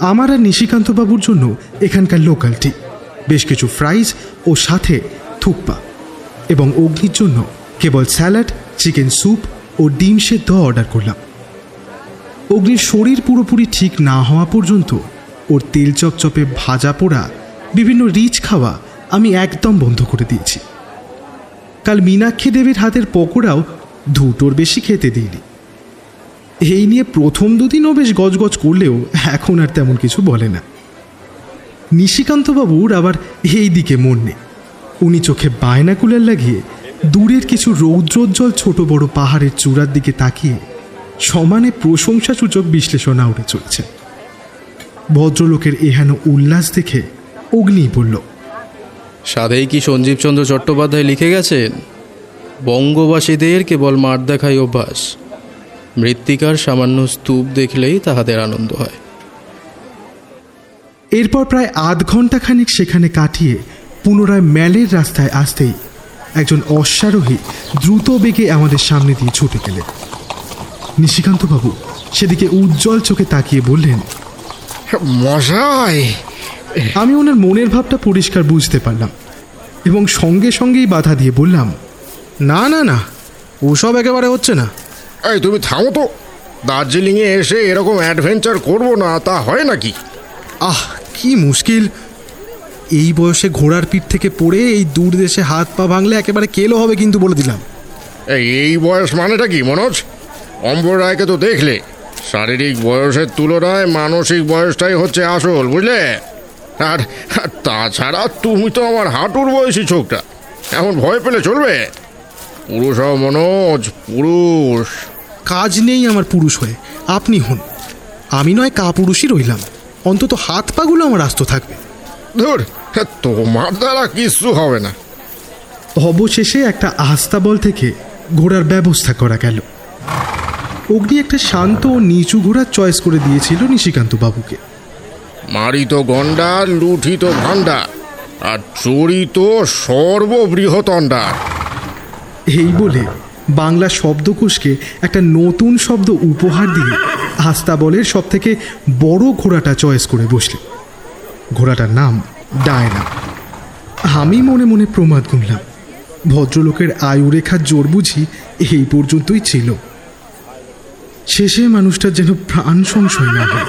আমার আর নিশিকান্তবাবুর জন্য এখানকার লোকালটি, বেশ কিছু ফ্রাইজ ও সাথে থুকপা এবং অগ্নির জন্য কেবল স্যালাড, চিকেন স্যুপ ও ডিম সেদ্ধ অর্ডার করলাম। অগ্নির শরীর পুরোপুরি ঠিক না হওয়া পর্যন্ত ওর তেল চপচপে ভাজা পোড়া, বিভিন্ন রিচ খাওয়া আমি একদম বন্ধ করে দিয়েছি। কাল মীনাক্ষী দেবীর হাতের পকোড়াও দুটোর বেশি খেতে দিইনি। এই নিয়ে প্রথম দুদিনও বেশ গজগজ করলেও এখন আর তেমন কিছু বলে না। নিশিকান্তবাবুর আবার এই দিকে মন নেই। উনি চোখে বায়নাকুলার লাগিয়ে দূরের কিছু রৌদ্রোজ্জ্বল ছোট বড় পাহাড়ের চূড়ার দিকে তাকিয়ে সমানে প্রশংসাসূচক বিশ্লেষণ আউড়ে চলছে। ভদ্রলোকের এহেন উল্লাস দেখে অগ্নি বলল সাধেই কি সঞ্জীবচন্দ্র চট্টোপাধ্যায় লিখে গেছেন? বঙ্গবাসীদের কেবল মার দেখাই অভ্যাস। মৃত্তিকার সামান্য স্তূপ দেখলেই তাহাদের আনন্দ হয়। এরপর প্রায় আধ ঘণ্টা খানিক সেখানে কাটিয়ে পুনরায় ম্যালের রাস্তায় আসতেই একজন অশ্বারোহী দ্রুত বেগে আমাদের সামনে দিয়ে ছুটে গেলেন। নিশিকান্তবাবু সেদিকে উজ্জ্বল চোখে তাকিয়ে বললেন মশাই! আমি ওনার মনের ভাবটা পরিষ্কার বুঝতে পারলাম এবং সঙ্গে সঙ্গেই বাধা দিয়ে বললাম না না না ওসব একেবারে হচ্ছে না। এই তুমি থামো তো। দার্জিলিংয়ে এসে এরকম অ্যাডভেঞ্চার করব না তা হয় নাকি? আহ কি মুশকিল। এই বয়সে ঘোড়ার পিঠ থেকে পড়ে এই দূর দেশে হাত পা ভাঙলে একেবারে কেলো হবে কিন্তু বলে দিলাম। এই বয়স মানেটা কি মনোজ? অম্বর রায়কে তো দেখলে। শারীরিক বয়সের তুলনায় মানসিক বয়সটাই হচ্ছে আসল বুঝলে? আর আর তাছাড়া তুমি তো আমার হাঁটুর বয়সী ছোকটা এমন ভয় পেলে চলবে? পুরুষ হও মনোজ পুরুষ। কাজ নেই আমার পুরুষ হয়ে আপনি হন। আমি নয় কাপুরুষই রইলাম। অন্তত হাত পাগুলো আমার আস্ত থাকবে। ধুর তোমার দ্বারা কিছু হবে না। অবশেষে একটা আস্তাবল থেকে ঘোড়ার ব্যবস্থা করা গেল। অগ্নি একটা শান্ত ও নিচু ঘোড়ার চয়েস করে দিয়েছিল নিশিকান্ত বাবুকে মারিত গন্ডার লুঠিত ভাণ্ডার আর চরিত সর্ববৃহৎ অন্ডা এই বলে বাংলা শব্দকোষকে একটা নতুন শব্দ উপহার দিয়ে আস্তাবলের সব থেকে বড় ঘোড়াটা চয়েস করে বসলেন। ঘোড়াটার নাম ডায়না আমি মনে মনে প্রমাদ গুনলাম। ভদ্রলোকের আয়ুরেখার জোর বুঝি এই পর্যন্তই ছিল। শেষে মানুষটার যেন প্রাণ সংশয় না হয়।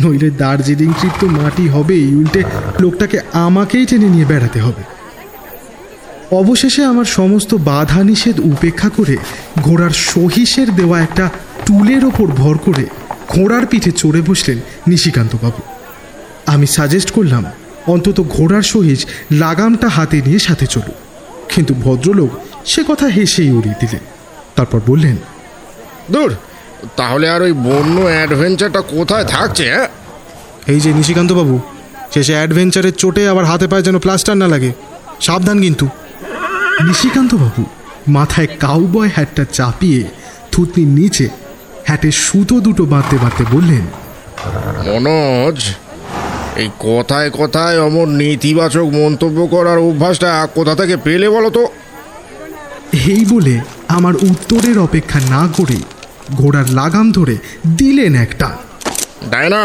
নইলে দার্জিলিং ট্রিপ তো মাটি হবেই উল্টে লোকটাকে আমাকেই টেনে নিয়ে বেড়াতে হবে। অবশেষে আমার সমস্ত বাধা নিষেধ উপেক্ষা করে ঘোড়ার সহিসের দেওয়া একটা টুলের ওপর ভর করে ঘোড়ার পিঠে চড়ে বসলেন নিশিকান্তবাবু। আমি সাজেস্ট করলাম অন্তত ঘোড়ার সহিত লাগামটা হাতে নিয়ে সাথে চলুক। কিন্তু ভদ্রলোক সে কথা হেসেই উড়িয়ে দিলেন। তারপর বললেন দূর তাহলে আর ওই বন্য অ্যাডভেঞ্চারটা কোথায় থাকছে হ্যাঁ? এই যে নিশিকান্তবাবু শেষে অ্যাডভেঞ্চারের চোটে আবার হাতে পায়ে যেন প্লাস্টার না লাগে। সাবধান কিন্তু। নিশিকান্তবাবু মাথায় কাউবয় হ্যাটটা চাপিয়ে থুতনির নিচে হ্যাটের সুতো দুটো বাঁধতে বাঁধতে বললেন মনোজ এই কথায় কথায় অমর নেতিবাচক মন্তব্য করার অভ্যাসটা কোথা থেকে পেলে বলো তো এই বলে আমার উত্তরের অপেক্ষা না করে ঘোড়ার লাগাম ধরে দিলেন একটা। ডায়না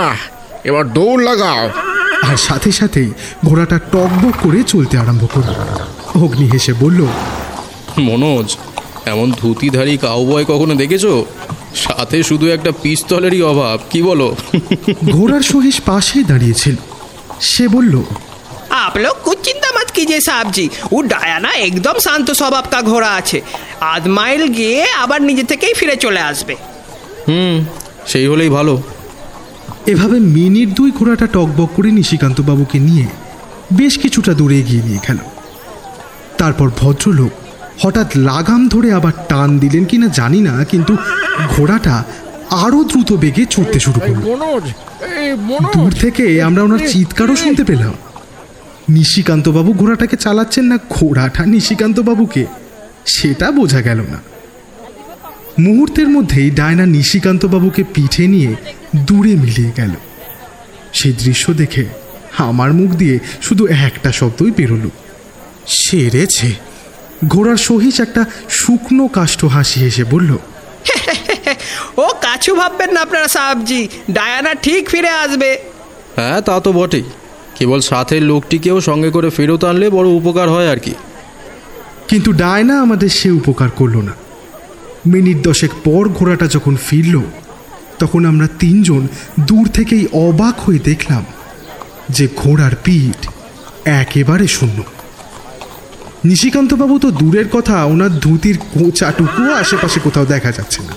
এবার দৌড় লাগাও। আর সাথে সাথেই ঘোড়াটা টকবক করে চলতে আরম্ভ করল। অগ্নি হেসে বলল মনোজ এমন ধুতিধারী কাউবয় কখনো দেখেছ? সাথে শুধু একটা পিস্তলেরই অভাব কি বলো ঘোড়ার সহিস পাশেই দাঁড়িয়েছিল সে বলল आप लोग कुछ चिंता मत कीजिए साहब जी वो ডায়ানা একদম শান্ত স্বভাব কা ঘোড়া আছে আধ মাইল গিয়ে আবার নিজে থেকেই ফিরে চলে আসবে হুম সেই হলেই ভালো এভাবে মিনিট দুই ঘোড়াটা টকবক করে নিশিকান্তবাবুকে নিয়ে বেশ কিছুটা দূরে এগিয়ে নিয়ে গেল তারপর ভদ্রলোক হঠাৎ লাগাম ধরে আবার টান দিলেন কিনা জানি না কিন্তু ঘোড়াটা আরও দ্রুত বেগে ছুটতে শুরু করল। দূর থেকে আমরা ওনার চিৎকারও শুনতে পেলাম। নিশিকান্তবাবু ঘোড়াটাকে চালাচ্ছেন না ঘোড়াটা নিশিকান্তবাবুকে। সেটা বোঝা গেল না। মুহূর্তের মধ্যেই ডায়না নিশিকান্তবাবুকে পিঠে নিয়ে দূরে মিলিয়ে গেল। সে দৃশ্য দেখে আমার মুখ দিয়ে শুধু একটা শব্দই বেরোলো। সেরেছে। ঘোড়ার সহিস একটা শুকনো কাষ্ঠ হাসি হেসে বলল (laughs) ও কাছু ভাববেন না আপনারা সাহাবজি ডায়ানা ঠিক ফিরে আসবে। হ্যাঁ তা তো বটেই। কেবল সাথের লোকটিকেও সঙ্গে করে ফেরত আনলে বড় উপকার হয় আর কি। কিন্তু ডায়না আমাদের সে উপকার করল না। মিনিট দশেক পর ঘোড়াটা যখন ফিরল তখন আমরা তিনজন দূর থেকেই অবাক হয়ে দেখলাম যে ঘোড়ার পিঠ একেবারে শূন্য। নিশিকান্তবাবু তো দূরের কথা, ওনার ধুতির কোচাটুকুও আশেপাশে কোথাও দেখা যাচ্ছে না।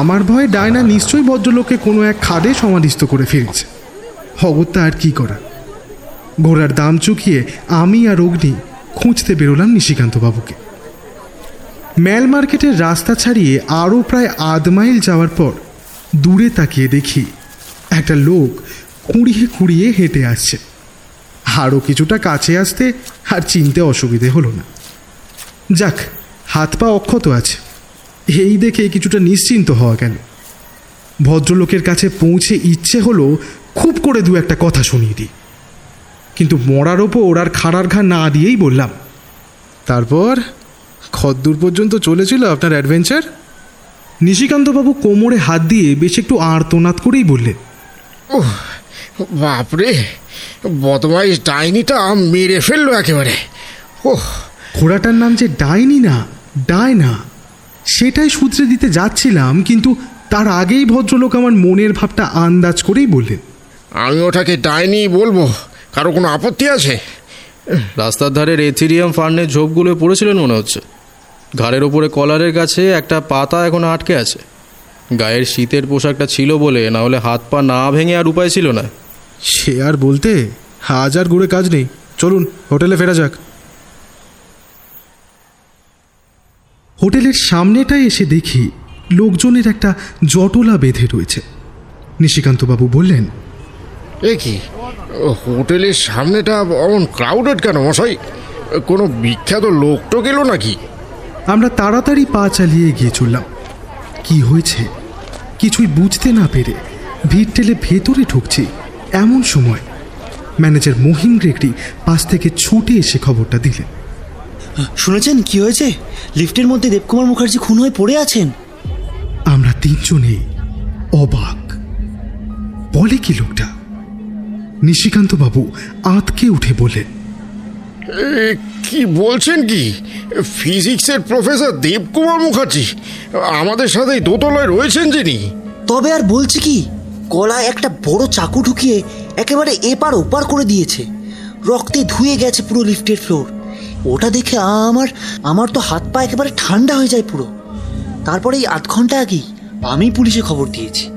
আমার ভয়ে ডায়না নিশ্চয়ই ভদ্রলোককে কোনো এক খাদে সমাধিস্থ করে ফিরেছে। অগত্যা আর কি করা? ঘোড়ার দাম চুকিয়ে আমি আর অগ্নি খুঁজতে বেরোলাম নিশিকান্তবাবুকে। ম্যাল মার্কেটের রাস্তা ছাড়িয়ে আরও প্রায় আধ মাইল যাওয়ার পর দূরে তাকিয়ে দেখি, একটা লোক কুড়িয়ে কুড়িয়ে হেঁটে আসছে। আরও কিছুটা কাছে আসতে আর চিনতে অসুবিধে হলো না। যাক হাত পা অক্ষত আছে। এই দেখে কিছুটা নিশ্চিন্ত হওয়া গেল ভদ্রলোকের কাছে পৌঁছে ইচ্ছে হলো খুব করে দু একটা কথা শুনিয়ে দিই। কিন্তু মরার ওপর আর খাড়ার ঘা না দিয়েই বললাম তারপর? খদ্দূর পর্যন্ত চলেছিল আপনার অ্যাডভেঞ্চার নিশিকান্তবাবু কোমরে হাত দিয়ে বেশ একটু আর্তনাদ করেই বললেন ওহ, বাপরে! বদমাইশ ডাইনিটা মেরে ফেলল একেবারে। ওহ। ঘোড়াটার নাম যে ডাইনি না ডায়না সেটাই সূত্রে দিতে যাচ্ছিলাম কিন্তু তার আগেই ভদ্রলোক আমার মনের ভাবটা আন্দাজ করেই বললেন। আমি ওটাকে ডাইনি বলব কারও কোনো আপত্তি আছে? রাস্তার ধারে এথিরিয়াম ফার্নের ঝোপগুলো পড়েছিলেন মনে হচ্ছে। ঘাড়ের ওপরে কলারের কাছে একটা পাতা এখন আটকে আছে। গায়ের শীতের পোশাকটা ছিল বলে না হলে হাত পা না ভেঙে আর উপায় ছিল না। সে আর বলতে হাজার ঘুরে কাজ নেই। চলুন হোটেলে ফেরা যাক। হোটেলের সামনেটায় এসে দেখি লোকজনের একটা জটলা বেঁধে রয়েছে। নিশিকান্তবাবু বললেন এ কি? হোটেলের সামনেটা অমন ক্রাউডেড কেন মশাই? কোনো বিখ্যাত লোক তো গেল নাকি? আমরা তাড়াতাড়ি পা চালিয়ে গিয়ে চললাম। কি হয়েছে? কিছুই বুঝতে না পেরে ভিড় ঠেলে ভেতরে ঢুকছি। এমন সময় ম্যানেজার মহিম গ্রেগরি পাশ থেকে ছুটে এসে খবরটা দিলেন। শুনেছেন? কি হয়েছে? লিফটের মধ্যে দেবকুমার মুখার্জি খুন হয়ে পড়ে আছেন। আমরা তিনজনে অবাক। বলে কি লোকটা? নিশিকান্ত বাবু আঁতকে উঠে বললেন এ, কি বলছেন কি? ফিজিক্সের প্রফেসর দেবকুমার মুখার্জি আমাদের সাথেই দোতলায় রয়েছেন যিনি। তবে আর বলছি কি? গলায় একটা বড় চাকু ঢুকিয়ে একেবারে এপার ওপার করে দিয়েছে। রক্তে ধুয়ে গেছে পুরো লিফটের ফ্লোর। ওটা দেখে আমার আমার তো হাত পা একেবারে ঠান্ডা হয়ে যায় পুরো। তারপরে এই আধ ঘণ্টা আগেই আমি পুলিশে খবর দিয়েছি।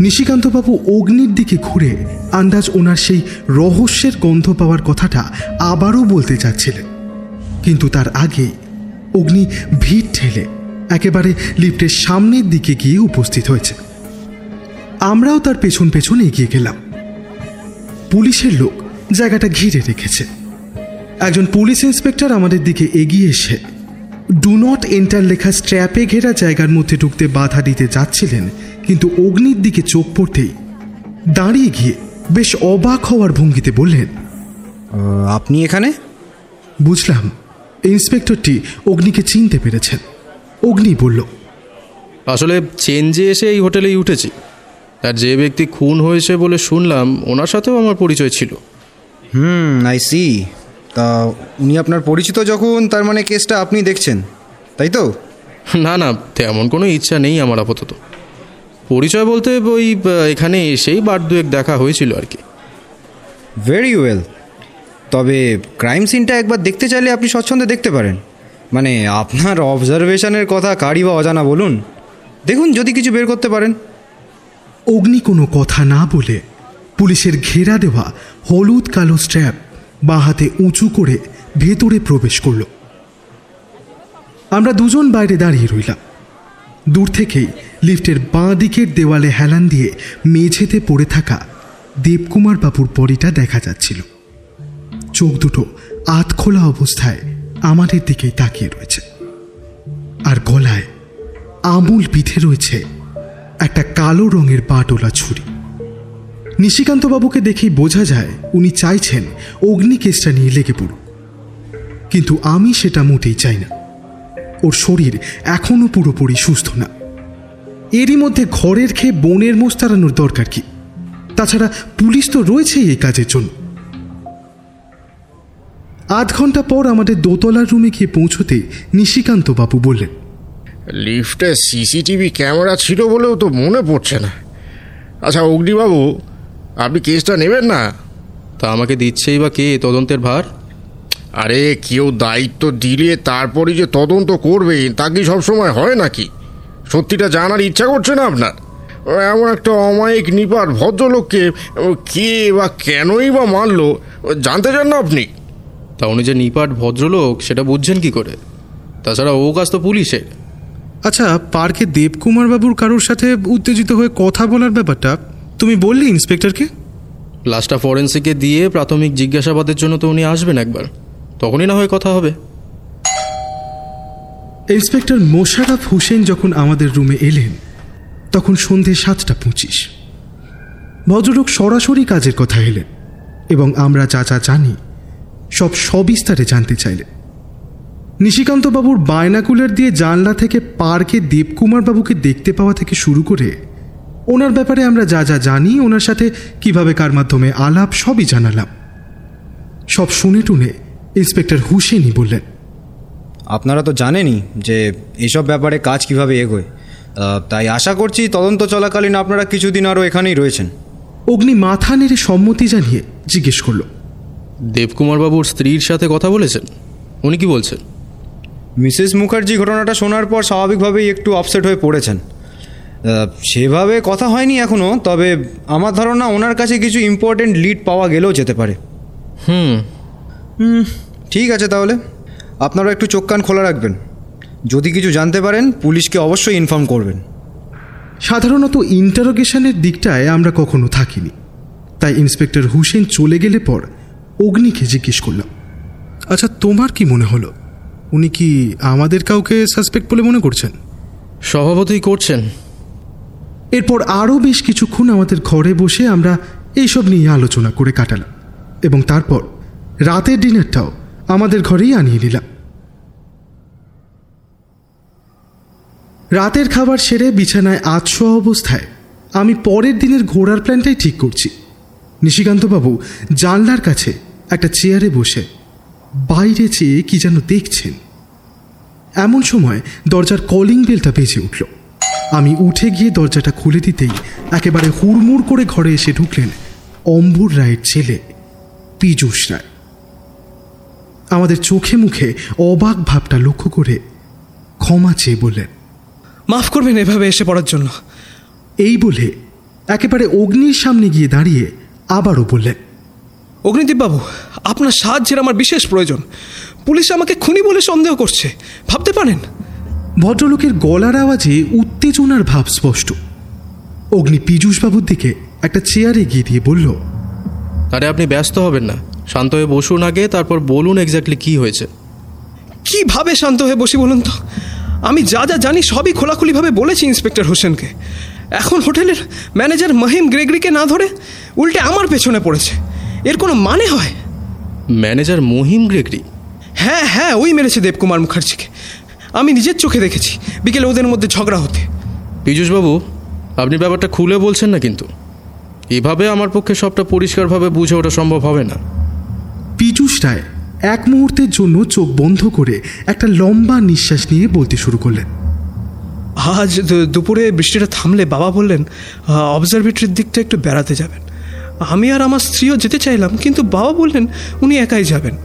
নিশিকান্তবাবু অগ্নির দিকে ঘুরে আন্দাজ ওনার সেই রহস্যের গন্ধ পাওয়ার কথাটা আবারও বলতে চাচ্ছিলেন। কিন্তু তার আগে অগ্নি ভিড় ঠেলে একেবারে লিফটের সামনের দিকে গিয়ে উপস্থিত হয়েছে আমরাও তার পেছন পেছন এগিয়ে গেলাম। পুলিশের লোক জায়গাটা ঘিরে রেখেছে। একজন পুলিশ ইন্সপেক্টর আমাদের দিকে এগিয়ে এসে ডু নট এন্টার লেখা স্ট্র্যাপে ঘেরা জায়গার মধ্যে ঢুকতে বাধা দিতে যাচ্ছিলেন কিন্তু অগ্নির দিকে চোখ পড়তেই দাঁড়িয়ে গিয়ে বেশ অবাক হওয়ার ভঙ্গিতে বললেন আপনি এখানে? বুঝলাম। ইন্সপেক্টরটি অগ্নিকে চিনতে পেরেছেন। অগ্নি বলল আসলে চেঞ্জে এসে এই হোটেলেই উঠেছি। আর যে ব্যক্তি খুন হয়েছে বলে শুনলাম ওনার সাথেও আমার পরিচয় ছিল। হুম আই সি তা উনি আপনার পরিচিত যখন তার মানে কেসটা আপনি দেখছেন তাই তো? না না তেমন কোনো ইচ্ছা নেই আমার আপাতত। পরিচয় বলতে ওই এখানে এসেই বার দুয়েক দেখা হয়েছিল আর কি। ভেরি ওয়েল তবে ক্রাইম সিনটা একবার দেখতে চাইলে আপনি স্বচ্ছন্দে দেখতে পারেন। মানে আপনার অবজারভেশনের কথা কারি বা অজানা বলুন। দেখুন যদি কিছু বের করতে পারেন। অগ্নি কোনো কথা না বলে পুলিশের ঘেরা দেওয়া হলুদ কালো স্ট্র্যাপ বাঁ হাতে উঁচু করে ভেতরে প্রবেশ করল। আমরা দুজন বাইরে দাঁড়িয়ে রইলাম। দূর থেকেই লিফটের বাঁ দিকের দেওয়ালে হেলান দিয়ে মেঝেতে পড়ে থাকা দেবকুমার বাবুর বডিটা দেখা যাচ্ছিল। চোখ দুটো আত খোলা অবস্থায় আমাদের দিকেই তাকিয়ে রয়েছে। আর গলায় আমূল পিঠে রয়েছে একটা কালো রঙের বাটোলা ছুরি। নিশিকান্তবাবুকে দেখেই বোঝা যায়, উনি চাইছেন অগ্নি কেসটা নিয়ে লেগে পড়ুক। কিন্তু আমি সেটা মোটেই চাই না। ওর শরীর এখনও পুরোপুরি সুস্থ না। এরই মধ্যে ঘরের খেয়ে বনের মোষ তাড়ানোর দরকার কি? তাছাড়া পুলিশ তো রয়েছেই এই কাজের জন্য। আধ ঘণ্টা পর আমাদের দোতলার রুমে গিয়ে পৌঁছতে নিশিকান্তবাবু বললেন লিফটে সিসিটিভি ক্যামেরা ছিল বলেও তো মনে পড়ছে না। আচ্ছা অগ্নিবাবু আপনি কেসটা নেবেন না? তা আমাকে দিচ্ছেই বা কে? তদন্তের ভার? আরে কেউ দায়িত্ব দিলে তারপরে যে তদন্ত করবেন তা কি সবসময় হয় নাকি? সত্যিটা জানার ইচ্ছা করছে না আপনার? ও এমন একটা অমায়িক নিপার ভদ্রলোককে কে বা কেনই বা মারলো জানতে চান না আপনি? তা উনি যে নিপাট ভদ্রলোক সেটা বুঝছেন কি করে? তাছাড়া ও কাজ তো পুলিশের। আচ্ছা পার্কে দেবকুমার বাবুর কারোর সাথে উত্তেজিত হয়ে কথা বলার ব্যাপারটা তুমি বললে ইন্সপেক্টরকে? লাস্টটা ফরেন্সিকে দিয়ে প্রাথমিক জিজ্ঞাসাবাদের জন্য তো উনি আসবেন একবার। তখনই না হয় কথা হবে। ইন্সপেক্টর মোশারফ হোসেন যখন আমাদের রুমে এলেন তখন সন্ধে সাতটা পঁচিশ। ভদ্রলোক সরাসরি কাজের কথা এলেন এবং আমরা যা যা জানি সব সবিস্তারে জানতে চাইলেন। নিশিকান্তবাবুর বায়নাকুলার দিয়ে জানলা থেকে পার্কে দেবকুমার বাবুকে দেখতে পাওয়া থেকে শুরু করে ওনার ব্যাপারে আমরা যা যা জানি ওনার সাথে কীভাবে কার মাধ্যমে আলাপ সবই জানালাম। সব শুনে টুনে ইন্সপেক্টর হুসেনই বললেন আপনারা তো জানেনই যে এসব ব্যাপারে কাজ কীভাবে এগোয়। তাই আশা করছি তদন্ত চলাকালীন আপনারা কিছুদিন আরও এখানেই রয়েছেন। অগ্নি মাথা নেড়ে সম্মতি জানিয়ে জিজ্ঞেস করল দেবকুমার বাবুর স্ত্রীর সাথে কথা বলেছেন? উনি কি বলছেন? মিসেস মুখার্জি ঘটনাটা শোনার পর স্বাভাবিকভাবেই একটু আপসেট হয়ে পড়েছেন। সেভাবে কথা হয়নি এখনও তবে আমার ধারণা ওনার কাছে কিছু ইম্পর্টেন্ট লিড পাওয়া গেলেও যেতে পারে। হুম। হুম ঠিক আছে তাহলে। আপনারা একটু চোখ কান খোলা রাখবেন। যদি কিছু জানতে পারেন পুলিশকে অবশ্যই ইনফর্ম করবেন। সাধারণত ইন্টারোগেশনের দিকটায় আমরা কখনো থাকিনি। তাই ইন্সপেক্টর হুসেন চলে গেলে পর অগ্নিকে জিজ্ঞেস করলাম আচ্ছা তোমার কি মনে হলো? উনি কি আমাদের কাউকে সাসপেক্ট বলে মনে করছেন? স্বভাবতই করছেন। এরপর আরও বেশ কিছুক্ষণ আমাদের ঘরে বসে আমরা এইসব নিয়ে আলোচনা করে কাটালাম এবং তারপর রাতের ডিনারটাও আমাদের ঘরেই আনিয়ে নিলাম। রাতের খাবার সেরে বিছানায় আতশোয়া অবস্থায় আমি পরের দিনের ঘোড়ার প্ল্যানটাই ঠিক করছি। নিশিকান্তবাবু জানলার কাছে একটা চেয়ারে বসে বাইরে চেয়ে কি যেন দেখছেন? এমন সময় দরজার কলিং বেলটা বেজে উঠল। আমি উঠে গিয়ে দরজাটা খুলে দিতেই একেবারে হুড়মুড় করে ঘরে এসে ঢুকলেন অম্বুর রায়ের ছেলে পীযূষ রায়। আমাদের চোখে মুখে অবাক ভাবটা লক্ষ্য করে ক্ষমা চেয়ে বললেন মাফ করবেন এভাবে এসে পড়ার জন্য। এই বলে একেবারে অগ্নির সামনে গিয়ে দাঁড়িয়ে আবারও বললেন অগ্নিদীপবাবু আপনার সাহায্যের আমার বিশেষ প্রয়োজন। পুলিশ আমাকে খুনি বলে সন্দেহ করছে। ভাবতে পারেন? ভদ্রলোকের গলার আওয়াজে উত্তেজনার ভাব স্পষ্ট। অগ্নি পীযূষবাবুর দিকে একটা চেয়ারে গিয়ে দিয়ে বলল আরে আপনি ব্যস্ত হবেন না। শান্ত হয়ে বসুন আগে তারপর বলুন এক্স্যাক্টলি কি হয়েছে। কীভাবে শান্ত হয়ে বসি বলুন তো? আমি যা যা জানি সবই খোলাখুলিভাবে বলেছি ইন্সপেক্টর হোসেনকে। এখন হোটেলের ম্যানেজার মহিম গ্রেগরিকে না ধরে উল্টে আমার পেছনে পড়েছে। এর কোনো মানে হয়? Manager Mahim Gregory. হ্যাঁ হ্যাঁ ওই মেরেছে দেবকুমার মুখার্জিকে। আমি নিজের চোখে দেখেছি বিকেলে ওদের মধ্যে ঝগড়া হতে। পীযূষবাবু আপনি ব্যাপারটা খুলে বলছেন না কিন্তু। এভাবে আমার পক্ষে সবটা পরিষ্কারভাবে বুঝে ওটা সম্ভব হবে না। পীযূষ রায় এক মুহূর্তের জন্য চোখ বন্ধ করে একটা লম্বা নিঃশ্বাস নিয়ে বলতে শুরু করলেন। আজ দুপুরে বৃষ্টিটা থামলে বাবা বললেন অবজারভেটরির দিকটা একটু বেড়াতে যাবেন। আমি আর আমার স্ত্রীও যেতে চাইলাম, কিন্তু বাবা বললেন, উনি একাই যাবেন।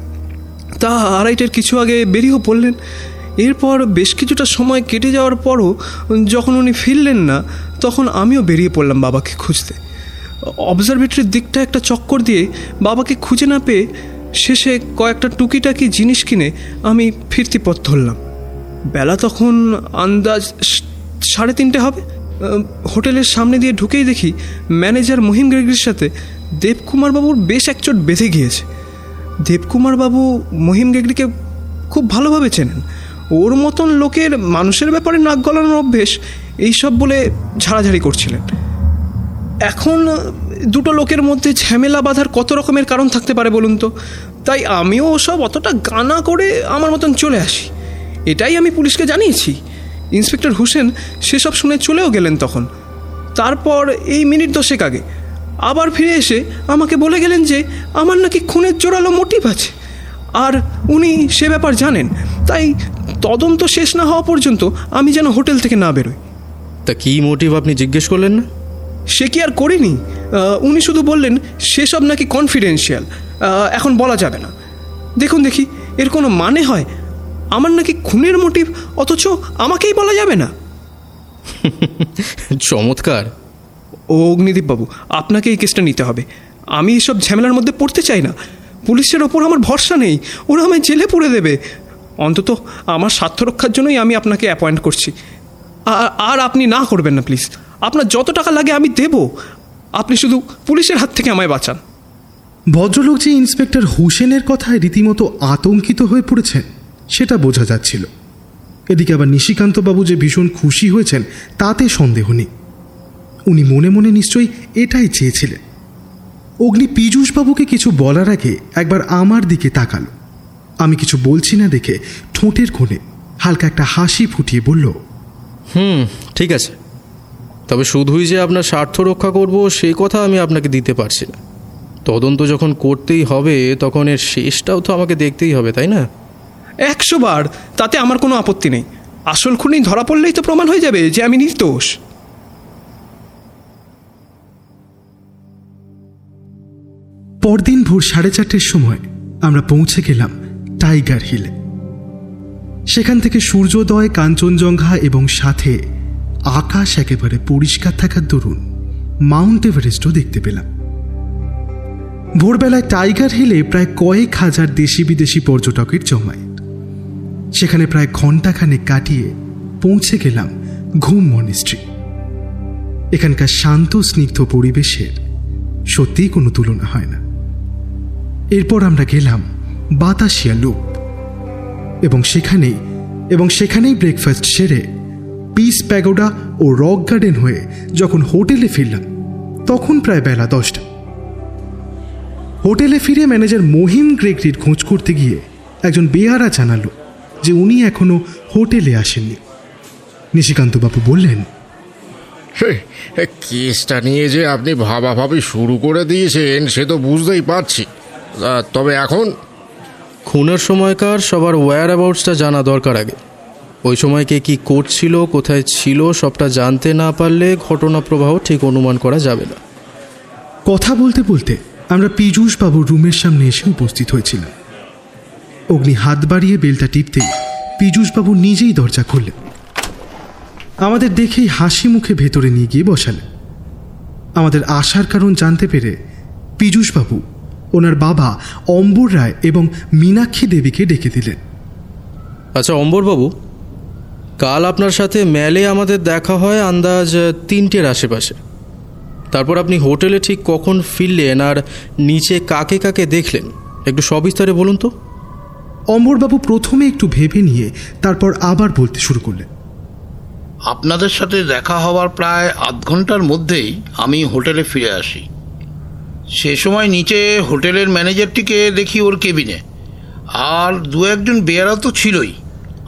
তা আড়াইটের কিছু আগে বেরিয়েও পড়লেন। এরপর বেশ কিছুটা সময় কেটে যাওয়ার পরও যখন উনি ফিরলেন না, তখন আমিও বেরিয়ে পড়লাম বাবাকে খুঁজতে। অবজারভেটরির দিকটা একটা চক্কর দিয়ে বাবাকে খুঁজে না পেয়ে শেষে কয়েকটা টুকিটাকি জিনিস কিনে আমি ফিরতি পথ ধরলাম। বেলা তখন আন্দাজ সাড়ে তিনটে হবে। হোটেলের সামনে দিয়ে ঢুকেই দেখি ম্যানেজার মহিম গ্রেগরির সাথে দেবকুমার বাবুর বেশ একচোট বেঁধে গিয়েছে। দেবকুমার বাবু মহিম গ্রেগরিকে খুব ভালোভাবে চেনেন। ওর মতন লোকের মানুষের ব্যাপারে নাক গলানোর অভ্যেস এইসব বলে ঝাড়াঝাড়ি করছিলেন। এখন দুটো লোকের মধ্যে ঝামেলা বাঁধার কত রকমের কারণ থাকতে পারে বলুন তো? তাই আমিও ওসব অতটা গানা করে আমার মতন চলে আসি। এটাই আমি পুলিশকে জানিয়েছি। ইন্সপেক্টর হোসেন সেসব শুনে চলেও গেলেন তখন। তারপর এই মিনিট দশেক আগে আবার ফিরে এসে আমাকে বলে গেলেন যে আমার নাকি খুনের জোরালো মোটিভ আছে। আর উনি সে ব্যাপার জানেন তাই তদন্ত শেষ না হওয়া পর্যন্ত আমি যেন হোটেল থেকে না বেরোই। তা কি মোটিভ আপনি জিজ্ঞেস করলেন না? সে কি আর করিনি? উনি শুধু বললেন সেসব নাকি কনফিডেন্সিয়াল এখন বলা যাবে না। দেখুন দেখি এর কোনো মানে হয়? আমার নাকি খুনের মোটিভ অথচ আমাকেই বলা যাবে না। (laughs) চমৎকার। ও অগ্নিদীপবাবু আপনাকে এই কেসটা নিতে হবে। আমি এসব ঝামেলার মধ্যে পড়তে চাই না। পুলিশের ওপর আমার ভরসা নেই। ওরা আমায় জেলে পুরে দেবে। অন্তত আমার স্বার্থ রক্ষার জন্যই আমি আপনাকে অ্যাপয়েন্ট করছি। আর আর আপনি না করবেন না প্লিজ আপনার যত টাকা লাগে আমি দেব। আপনি শুধু পুলিশের হাত থেকে আমায় বাঁচান। ভদ্রলোক যে ইন্সপেক্টর হোসেনের কথায় রীতিমতো আতঙ্কিত হয়ে পড়েছেন সেটা বোঝা যাচ্ছিল। এদিকে আবার নিশিকান্তবাবু যে ভীষণ খুশি হয়েছেন, তাতে সন্দেহ নেই। উনি মনে মনে নিশ্চয়ই এটাই চেয়েছিলেন। অগ্নি পীযূষবাবুকে কিছু বলার আগে একবার আমার দিকে তাকালো। আমি কিছু বলছি না দেখে ঠোঁটের কোণে হালকা একটা হাসি ফুটিয়ে বলল, হুম, ঠিক আছে। তবে শুধুই যে আপনার স্বার্থ রক্ষা করব, সে কথা আমি আপনাকে দিতে পারছি না। তদন্ত যখন করতেই হবে, তখন এর শেষটাও তো আমাকে দেখতেই হবে, তাই না? একশো বার, তাতে আমার কোনো আপত্তি নেই। আসল খুনি ধরা পড়লেই তো প্রমাণ হয়ে যাবে যে আমি নির্দোষ। পরদিন ভোর সাড়ে চারটের সময় আমরা পৌঁছে গেলাম টাইগার হিলে। সেখান থেকে সূর্যোদয়, কাঞ্চনজঙ্ঘা এবং সাথে আকাশ একেবারে পরিষ্কার থাকার দরুন মাউন্ট এভারেস্টও দেখতে পেলাম। ভোরবেলায় টাইগার হিলে প্রায় কয়েক হাজার দেশি বিদেশি পর্যটকের জমায়েত। সেখানে প্রায় ঘণ্টাখানেক কাটিয়ে পৌঁছে গেলাম ঘুম মনিস্ট্রি এখানকার শান্ত, স্নিগ্ধ পরিবেশের সত্যিই কোনো তুলনা হয় না। এরপর আমরা গেলাম বাতাসিয়া লুপ। এবং সেখানেই এবং সেখানেই ব্রেকফাস্ট সেরে পিস প্যাগোডা ও রক গার্ডেন হয়ে যখন হোটেলে ফিরলাম, তখন প্রায় বেলা দশটা। হোটেলে ফিরে ম্যানেজার মহিম গ্রেগরির খোঁজ করতে গিয়ে একজন বেহারা জানালো যে উনি এখনও হোটেলে আসেননি। নিশিকান্তবাবু বললেন হে, কেসটা নিয়ে যে আপনি ভাবাভাবি শুরু করে দিয়েছেন সে তো বুঝতেই পারছি। তবে এখন খুনের সময়কার সবার ওয়্যার অ্যাবাউটসটা জানা দরকার আগে। ওই সময় কে কী করছিল কোথায় ছিল সবটা জানতে না পারলে ঘটনা প্রবাহ ঠিক অনুমান করা যাবে না। কথা বলতে বলতে আমরা পীযূষবাবুর রুমের সামনে এসে উপস্থিত হয়েছিলাম। অগ্নি হাত বাড়িয়ে বেলটা টিপতেই পীযূষবাবু নিজেই দরজা খুললেন। আমাদের দেখেই হাসি মুখে ভেতরে নিয়ে গিয়ে বসালেন। আমাদের আসার কারণ জানতে পেরে পীযূষবাবু ওনার বাবা অম্বর রায় এবং মীনাক্ষী দেবীকে ডেকে দিলেন। আচ্ছা অম্বরবাবু, কাল আপনার সাথে ম্যালে আমাদের দেখা হয় আন্দাজ তিনটের আশেপাশে। তারপর আপনি হোটেলে ঠিক কখন ফিরলেন আর নিচে কাকে কাকে দেখলেন? একটু সবিস্তারে বলুন তো। অম্বরবাবু প্রথমে একটু ভেবে নিয়ে তারপর আবার বলতে শুরু করলেন। আপনাদের সাথে দেখা হওয়ার প্রায় আধ ঘণ্টার মধ্যেই আমি হোটেলে ফিরে আসি। সে সময় নিচে হোটেলের ম্যানেজারটিকে দেখি ওর কেবিনে। আর দু একজন বেয়ারা তো ছিলই।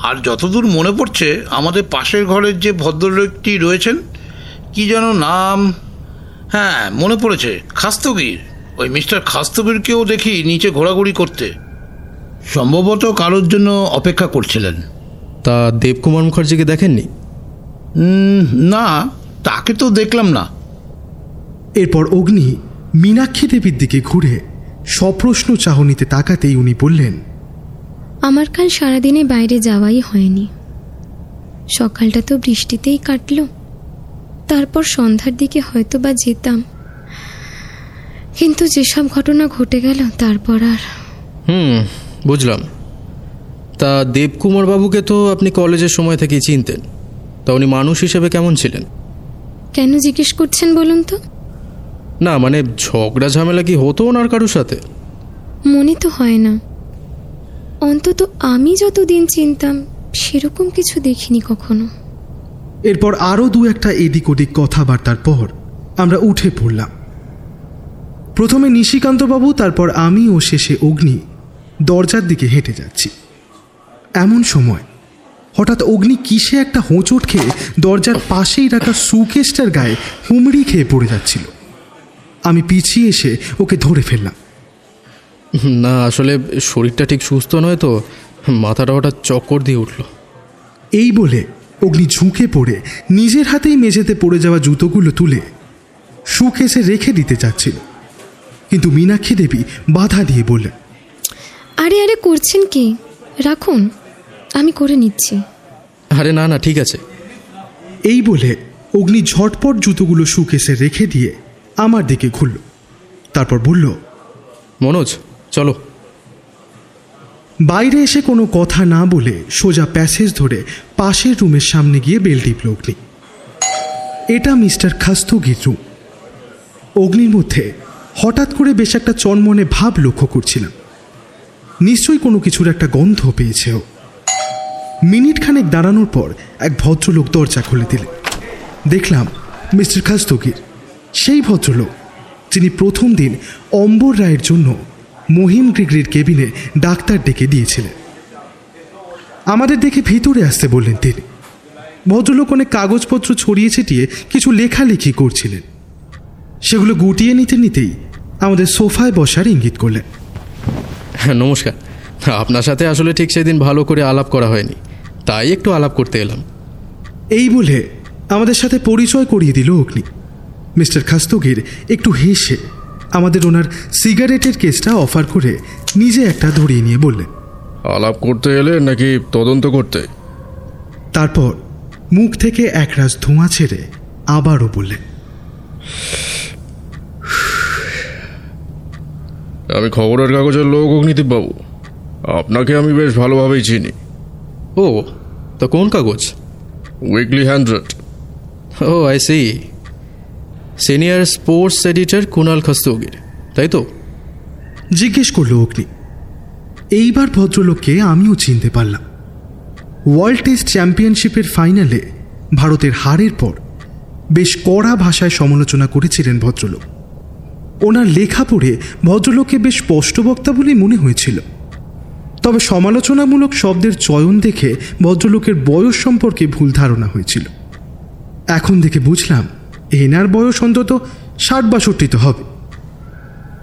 আর যতদূর মনে পড়ছে, আমাদের পাশের ঘরের যে ভদ্রলোকটি রয়েছেন, কি যেন নাম? হ্যাঁ মনে পড়েছে, খাস্তগির। ওই মিস্টার খাস্তগিরকেও দেখি নিচে ঘোরাঘুরি করতে। সম্ভবত কারোর জন্য অপেক্ষা করছিলেন। তা দেবকুমার মুখার্জিকে দেখেননি? না তাকে তো দেখলাম না। এরপর অগ্নি মীনাক্ষী দেবীর দিকে ঘুরে সপ্রশ্ন চাহনিতে তাকাতেই উনি বললেন আমার কাল সারাদিনে বাইরে যাওয়াই হয়নি। সকালটা তো বৃষ্টিতেই কাটল। তারপর সন্ধ্যার দিকে হয়তো বা যেতাম। কিন্তু যেসব ঘটনা ঘটে গেল তারপর আর হুম বুঝলাম। তা দেবকুমার বাবুকে তো আপনি কলেজের সময় থেকেই চিনতেন। তা উনি মানুষ হিসেবে কেমন ছিলেন? কেন জিজ্ঞেস করছেন বলুন তো? না মানে ঝগড়া ঝামেলা কি হতো ওনার কারোর সাথে? মনে তো হয় না। অন্তত আমি যতদিন চিনতাম সেরকম কিছু দেখিনি কখনো। এরপর আরও দু একটা এদিক ওদিক কথাবার্তার পর আমরা উঠে পড়লাম। প্রথমে নিশিকান্তবাবু তারপর আমি ও শেষে অগ্নি। দরজার দিকে হেঁটে যাচ্ছি। এমন সময় হঠাৎ অগ্নি কিসে একটা হোঁচট খেয়ে দরজার পাশেই রাখা সুকেসটার গায়ে হুমড়ি খেয়ে পড়ে যাচ্ছিল। আমি পিছিয়ে এসে ওকে ধরে ফেললাম। না আসলে শরীরটা ঠিক সুস্থ নয় তো। মাথাটা হঠাৎ চক্কর দিয়ে উঠল। এই বলে অগ্নি ঝুঁকে পড়ে নিজের হাতেই মেঝেতে পড়ে যাওয়া জুতোগুলো তুলে সুকেসে রেখে দিতে চাচ্ছিল। কিন্তু মীনাক্ষী দেবী বাধা দিয়ে বললেন আরে আরে করছেন কি? রাখুন আমি করে নিচ্ছি। আরে না না ঠিক আছে। এই বলে অগ্নি ঝটপট জুতোগুলো সুকেসে রেখে দিয়ে আমার দিকে ঘুরল। তারপর বলল মনোজ চলো। বাইরে এসে কোনো কথা না বলে সোজা প্যাসেজ ধরে পাশের রুমের সামনে গিয়ে বেল টিপল অগ্নি। এটা মিস্টার খাস্তগির রুম। অগ্নির মধ্যে হঠাৎ করে বেশ একটা চনমনে ভাব লক্ষ্য করছিলাম। নিশ্চয়ই কোনো কিছুর একটা গন্ধ পেয়েছে ও মিনিট খানেক দাঁড়ানোর পর এক ভদ্রলোক দরজা খুলে দিলেন। দেখলাম মিস্টার খাস্তগির। সেই ভদ্রলোক, যিনি প্রথম দিন অম্বর রায়ের জন্য মহিম গ্রিগরির কেবিনে ডাক্তার ডেকে দিয়েছিলেন। আমাদের দেখে ভিতরে আসতে বললেন তিনি। ভদ্রলোক অনেক কাগজপত্র ছড়িয়ে ছিটিয়ে কিছু লেখালেখি করছিলেন। সেগুলো গুটিয়ে নিতে নিতেই আমাদের সোফায় বসার ইঙ্গিত করলেন। (laughs) নমস্কার। আপনার সাথে আসলে ঠিক সেদিন ভালো করে আলাপ করা হয়নি। তাই একটু আলাপ করতে এলাম। এই বলে আমাদের সাথে পরিচয় করিয়ে দিল অগ্নি। মিস্টার খাস্তগির একটু হেসে আমাদের ওনার সিগারেটের কেসটা অফার করে নিজে একটা ধরিয়ে নিয়ে বললেন। আলাপ করতে এলেন নাকি তদন্ত করতে? তারপর মুখ থেকে একরাশ ধোঁয়া ছেড়ে আবারও বললেন। আমি খবরের কাগজের লোক অগ্নিদীপ বাবু আপনাকে আমি বেশ ভালোভাবেই চিনি। ও তা কোন কাগজ? Weekly hundred O I C senior sports editor Kunal Khastagir তাই তো? জিজ্ঞেস করল অগ্নি। এইবার ভদ্রলোককে আমিও চিনতে পারলাম। ওয়ার্ল্ড টেস্ট চ্যাম্পিয়নশিপের ফাইনালে ভারতের হারের পর বেশ কড়া ভাষায় সমালোচনা করেছিলেন ভদ্রলোক। ওনার লেখা পড়ে ভদ্রলোককে বেশ স্পষ্টবক্তা বলেই মনে হয়েছিল। তবে সমালোচনামূলক শব্দের চয়ন দেখে ভদ্রলোকের বয়স সম্পর্কে ভুল ধারণা হয়েছিল। এখন দেখে বুঝলাম এনার বয়স অন্তত ষাট বাষট্টি তো হবে।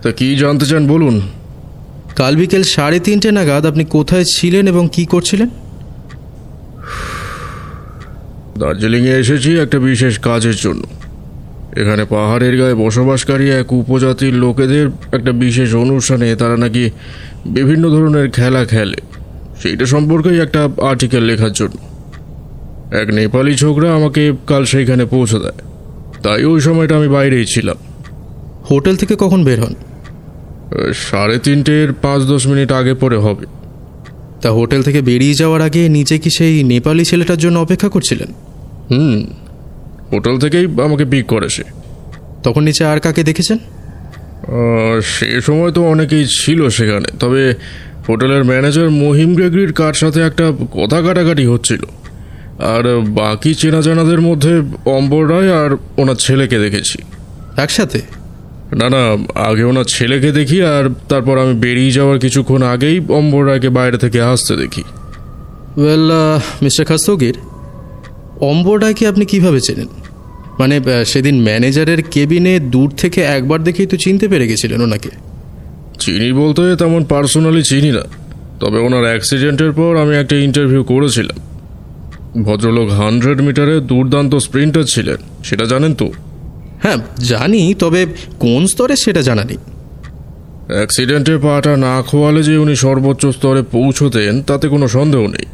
তা কি জানতে চান বলুন? কাল বিকেল সাড়ে তিনটে নাগাদ আপনি কোথায় ছিলেন এবং কি করছিলেন? দার্জিলিংয়ে এসেছি একটা বিশেষ কাজের জন্য। এখানে পাহাড়ের গায়ে বসবাসকারী এক উপজাতির লোকেদের একটা বিশেষ অনুষ্ঠানে তারা নাকি বিভিন্ন ধরনের খেলা খেলে। সেইটা সম্পর্কেই একটা আর্টিকেল লেখার জন্য। এক নেপালি ছোকরা আমাকে কাল সেইখানে পৌঁছে দেয়। তাই ওই সময়টা আমি বাইরেই ছিলাম। হোটেল থেকে কখন বের হন? সাড়ে তিনটের পাঁচ দশ মিনিট আগে পরে হবে। তা হোটেল থেকে বেরিয়ে যাওয়ার আগে নিচে কি সেই নেপালি ছেলেটার জন্য অপেক্ষা করছিলেন? হুম হোটেল থেকেই আমাকে পিক করে সে। তখন নিচে আর কাকে দেখেছেন? আহ, সে সময় তো অনেকেই ছিল সেখানে তবে হোটেলের ম্যানেজার মহিম গ্রেগরির কার সাথে একটা কথা কাটাকাটি হচ্ছিল। আর বাকি চেনা জানাদের মধ্যে অম্বর রায় আর ওনার ছেলেকে দেখেছি। একসাথে? না না আগে ওনার ছেলেকে দেখি আর তারপর আমি বেরিয়ে যাওয়ার কিছুক্ষণ আগেই অম্বর রায়কে বাইরে থেকে আসতে দেখি। ওয়েল মিস্টার খাস্তগির অম্বরডাকে আপনি কীভাবে চেনেন? মানে সেদিন ম্যানেজারের কেবিনে দূর থেকে একবার দেখেই তো চিনতে পেরে গেছিলেন ওনাকে। চিনি বলতে তেমন পার্সোনালি চিনি না। তবে ওনার অ্যাক্সিডেন্টের পর আমি একটা ইন্টারভিউ করেছিলাম। ভদ্রলোক হান্ড্রেড মিটারে দুর্দান্ত স্প্রিন্টার ছিলেন সেটা জানেন তো? হ্যাঁ জানি তবে কোন স্তরে সেটা জানা নেই। অ্যাক্সিডেন্টে পাটা না খোয়ালে যে উনি সর্বোচ্চ স্তরে পৌঁছতেন তাতে কোনো সন্দেহ নেই।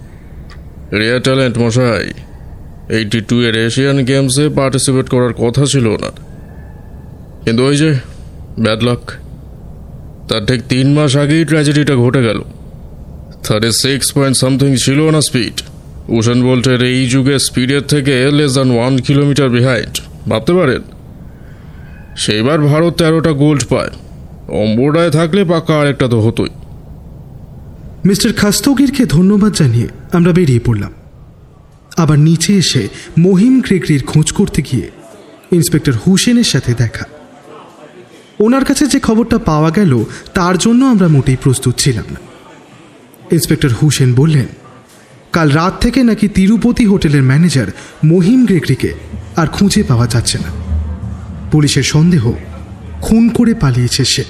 রেয়ার ট্যালেন্ট মশাই। এইটি টু এর এশিয়ান গেমসে পার্টিসিপেট করার কথা ছিল ওনার। কিন্তু ওই যে ব্যাড লাক তার ঠিক তিন মাস আগেই ট্র্যাজেডিটা ঘটে গেল। থার্টি সিক্স পয়েন্ট সামথিং ছিল না স্পিড উষান বোল্টের এই যুগে স্পিডের থেকে less than one kilometre behind ভাবতে পারেন? সেইবার ভারত তেরোটা গোল্ড পায়। অম্বোডায় থাকলে পাক্কা আরেকটা তো হতোই। মিস্টার খাস্তগিরকে ধন্যবাদ জানিয়ে আমরা বেরিয়ে পড়লাম। আবার নিচে এসে মহিম ক্রেকরির খোঁজ করতে গিয়ে ইন্সপেক্টর হুসেনের সাথে দেখা। ওনার কাছে যে খবরটা পাওয়া গেল, তার জন্য আমরা মোটেই প্রস্তুত ছিলাম না। ইন্সপেক্টর হুসেন বললেন, কাল রাত থেকে নাকি তিরুপতি হোটেলের ম্যানেজার মহিম গ্রেগরিকে আর খুঁজে পাওয়া যাচ্ছে না। পুলিশের সন্দেহ খুন করে পালিয়েছে সে।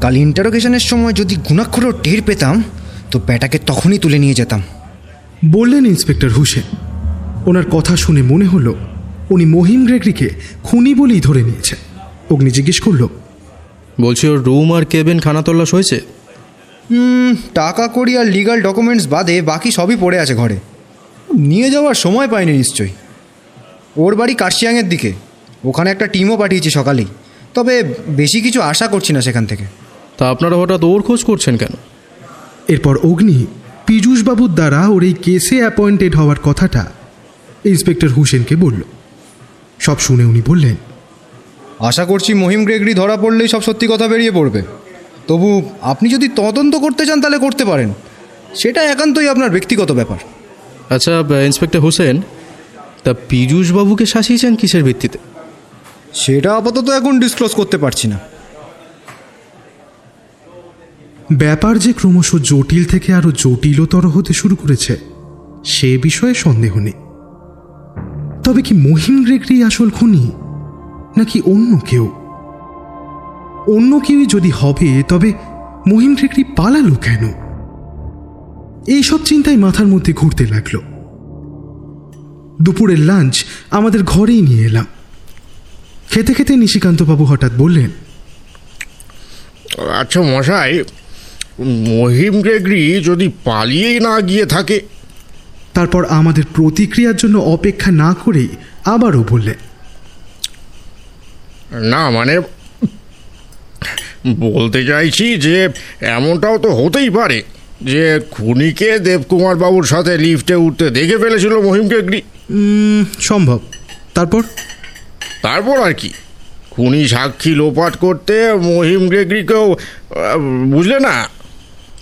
কাল ইন্টারোগেশনের সময় যদি গুণাক্ষরও টের পেতাম, তো ব্যাটাকে তখনই তুলে নিয়ে যেতাম। বললেন ইন্সপেক্টর হুসেন। ওনার কথা শুনে মনে হলো উনি মহিম গ্রেগরিকে খুনি বলেই ধরে নিয়েছেন। অগ্নি জিজ্ঞেস করল বলছি ওর রুম আর কেবিন খানাতল্লাশ হয়েছে? টাকা কড়ি আর লিগাল ডকুমেন্টস বাদে বাকি সবই পড়ে আছে ঘরে। নিয়ে যাওয়ার সময় পাইনি নিশ্চয়ই। ওর বাড়ি কার্শিয়াংয়ের দিকে। ওখানে একটা টিমও পাঠিয়েছি সকালেই। তবে বেশি কিছু আশা করছি না সেখান থেকে। তা আপনারা হঠাৎ ওর খোঁজ করছেন কেন? এরপর অগ্নি পীযূষবাবুর দ্বারা ওর এই কেসে অ্যাপয়েন্টেড হওয়ার কথাটা ইন্সপেক্টর হুসেনকে বলল। সব শুনে উনি বললেন আশা করছি মহিম গ্রেগরি ধরা পড়লেই সব সত্যি কথা বেরিয়ে পড়বে। তবু আপনি যদি তদন্ত করতে চান তাহলে করতে পারেন। সেটা একান্তই আপনার ব্যক্তিগত ব্যাপার। আচ্ছা ইন্সপেক্টর হোসেন তা পীযূষবাবুকে শাসিয়েছেন কিসের ভিত্তিতে? সেটা আপাতত এখন ডিসক্লোজ করতে পারছি না। ব্যাপার যে ক্রমশ জটিল থেকে আরও জটিলতর হতে শুরু করেছে, সে বিষয়ে সন্দেহ নেই। তবে কি মহিম গ্রেগরি আসল খুনি, নাকি অন্য কেউ? অন্য কেউই যদি হবে, তবে মহিম গ্রেগরি পালালো কেন? এইসব চিন্তায় মাথার মধ্যে ঘুরতে লাগল। দুপুরের লাঞ্চ আমাদের ঘরেই নিয়ে এলাম। খেতে খেতে নিশিকান্তবাবু হঠাৎ বললেন আচ্ছা মশাই মহিম গ্রেগরি যদি পালিয়েই না গিয়ে থাকে। তারপর আমাদের প্রতিক্রিয়ার জন্য অপেক্ষা না করেই আবারও বললেন না মানে বলতে চাইছি যে এমনটাও তো হতেই পারে যে খুনিকে দেবকুমার বাবুর সাথে লিফটে উঠতে দেখে ফেলেছিল মহিম গ্রেগরি সম্ভব। তারপর? তারপর আর কি? খুনি সাক্ষী লোপাট করতে মহিম গ্রেগরিকেও বুঝলে না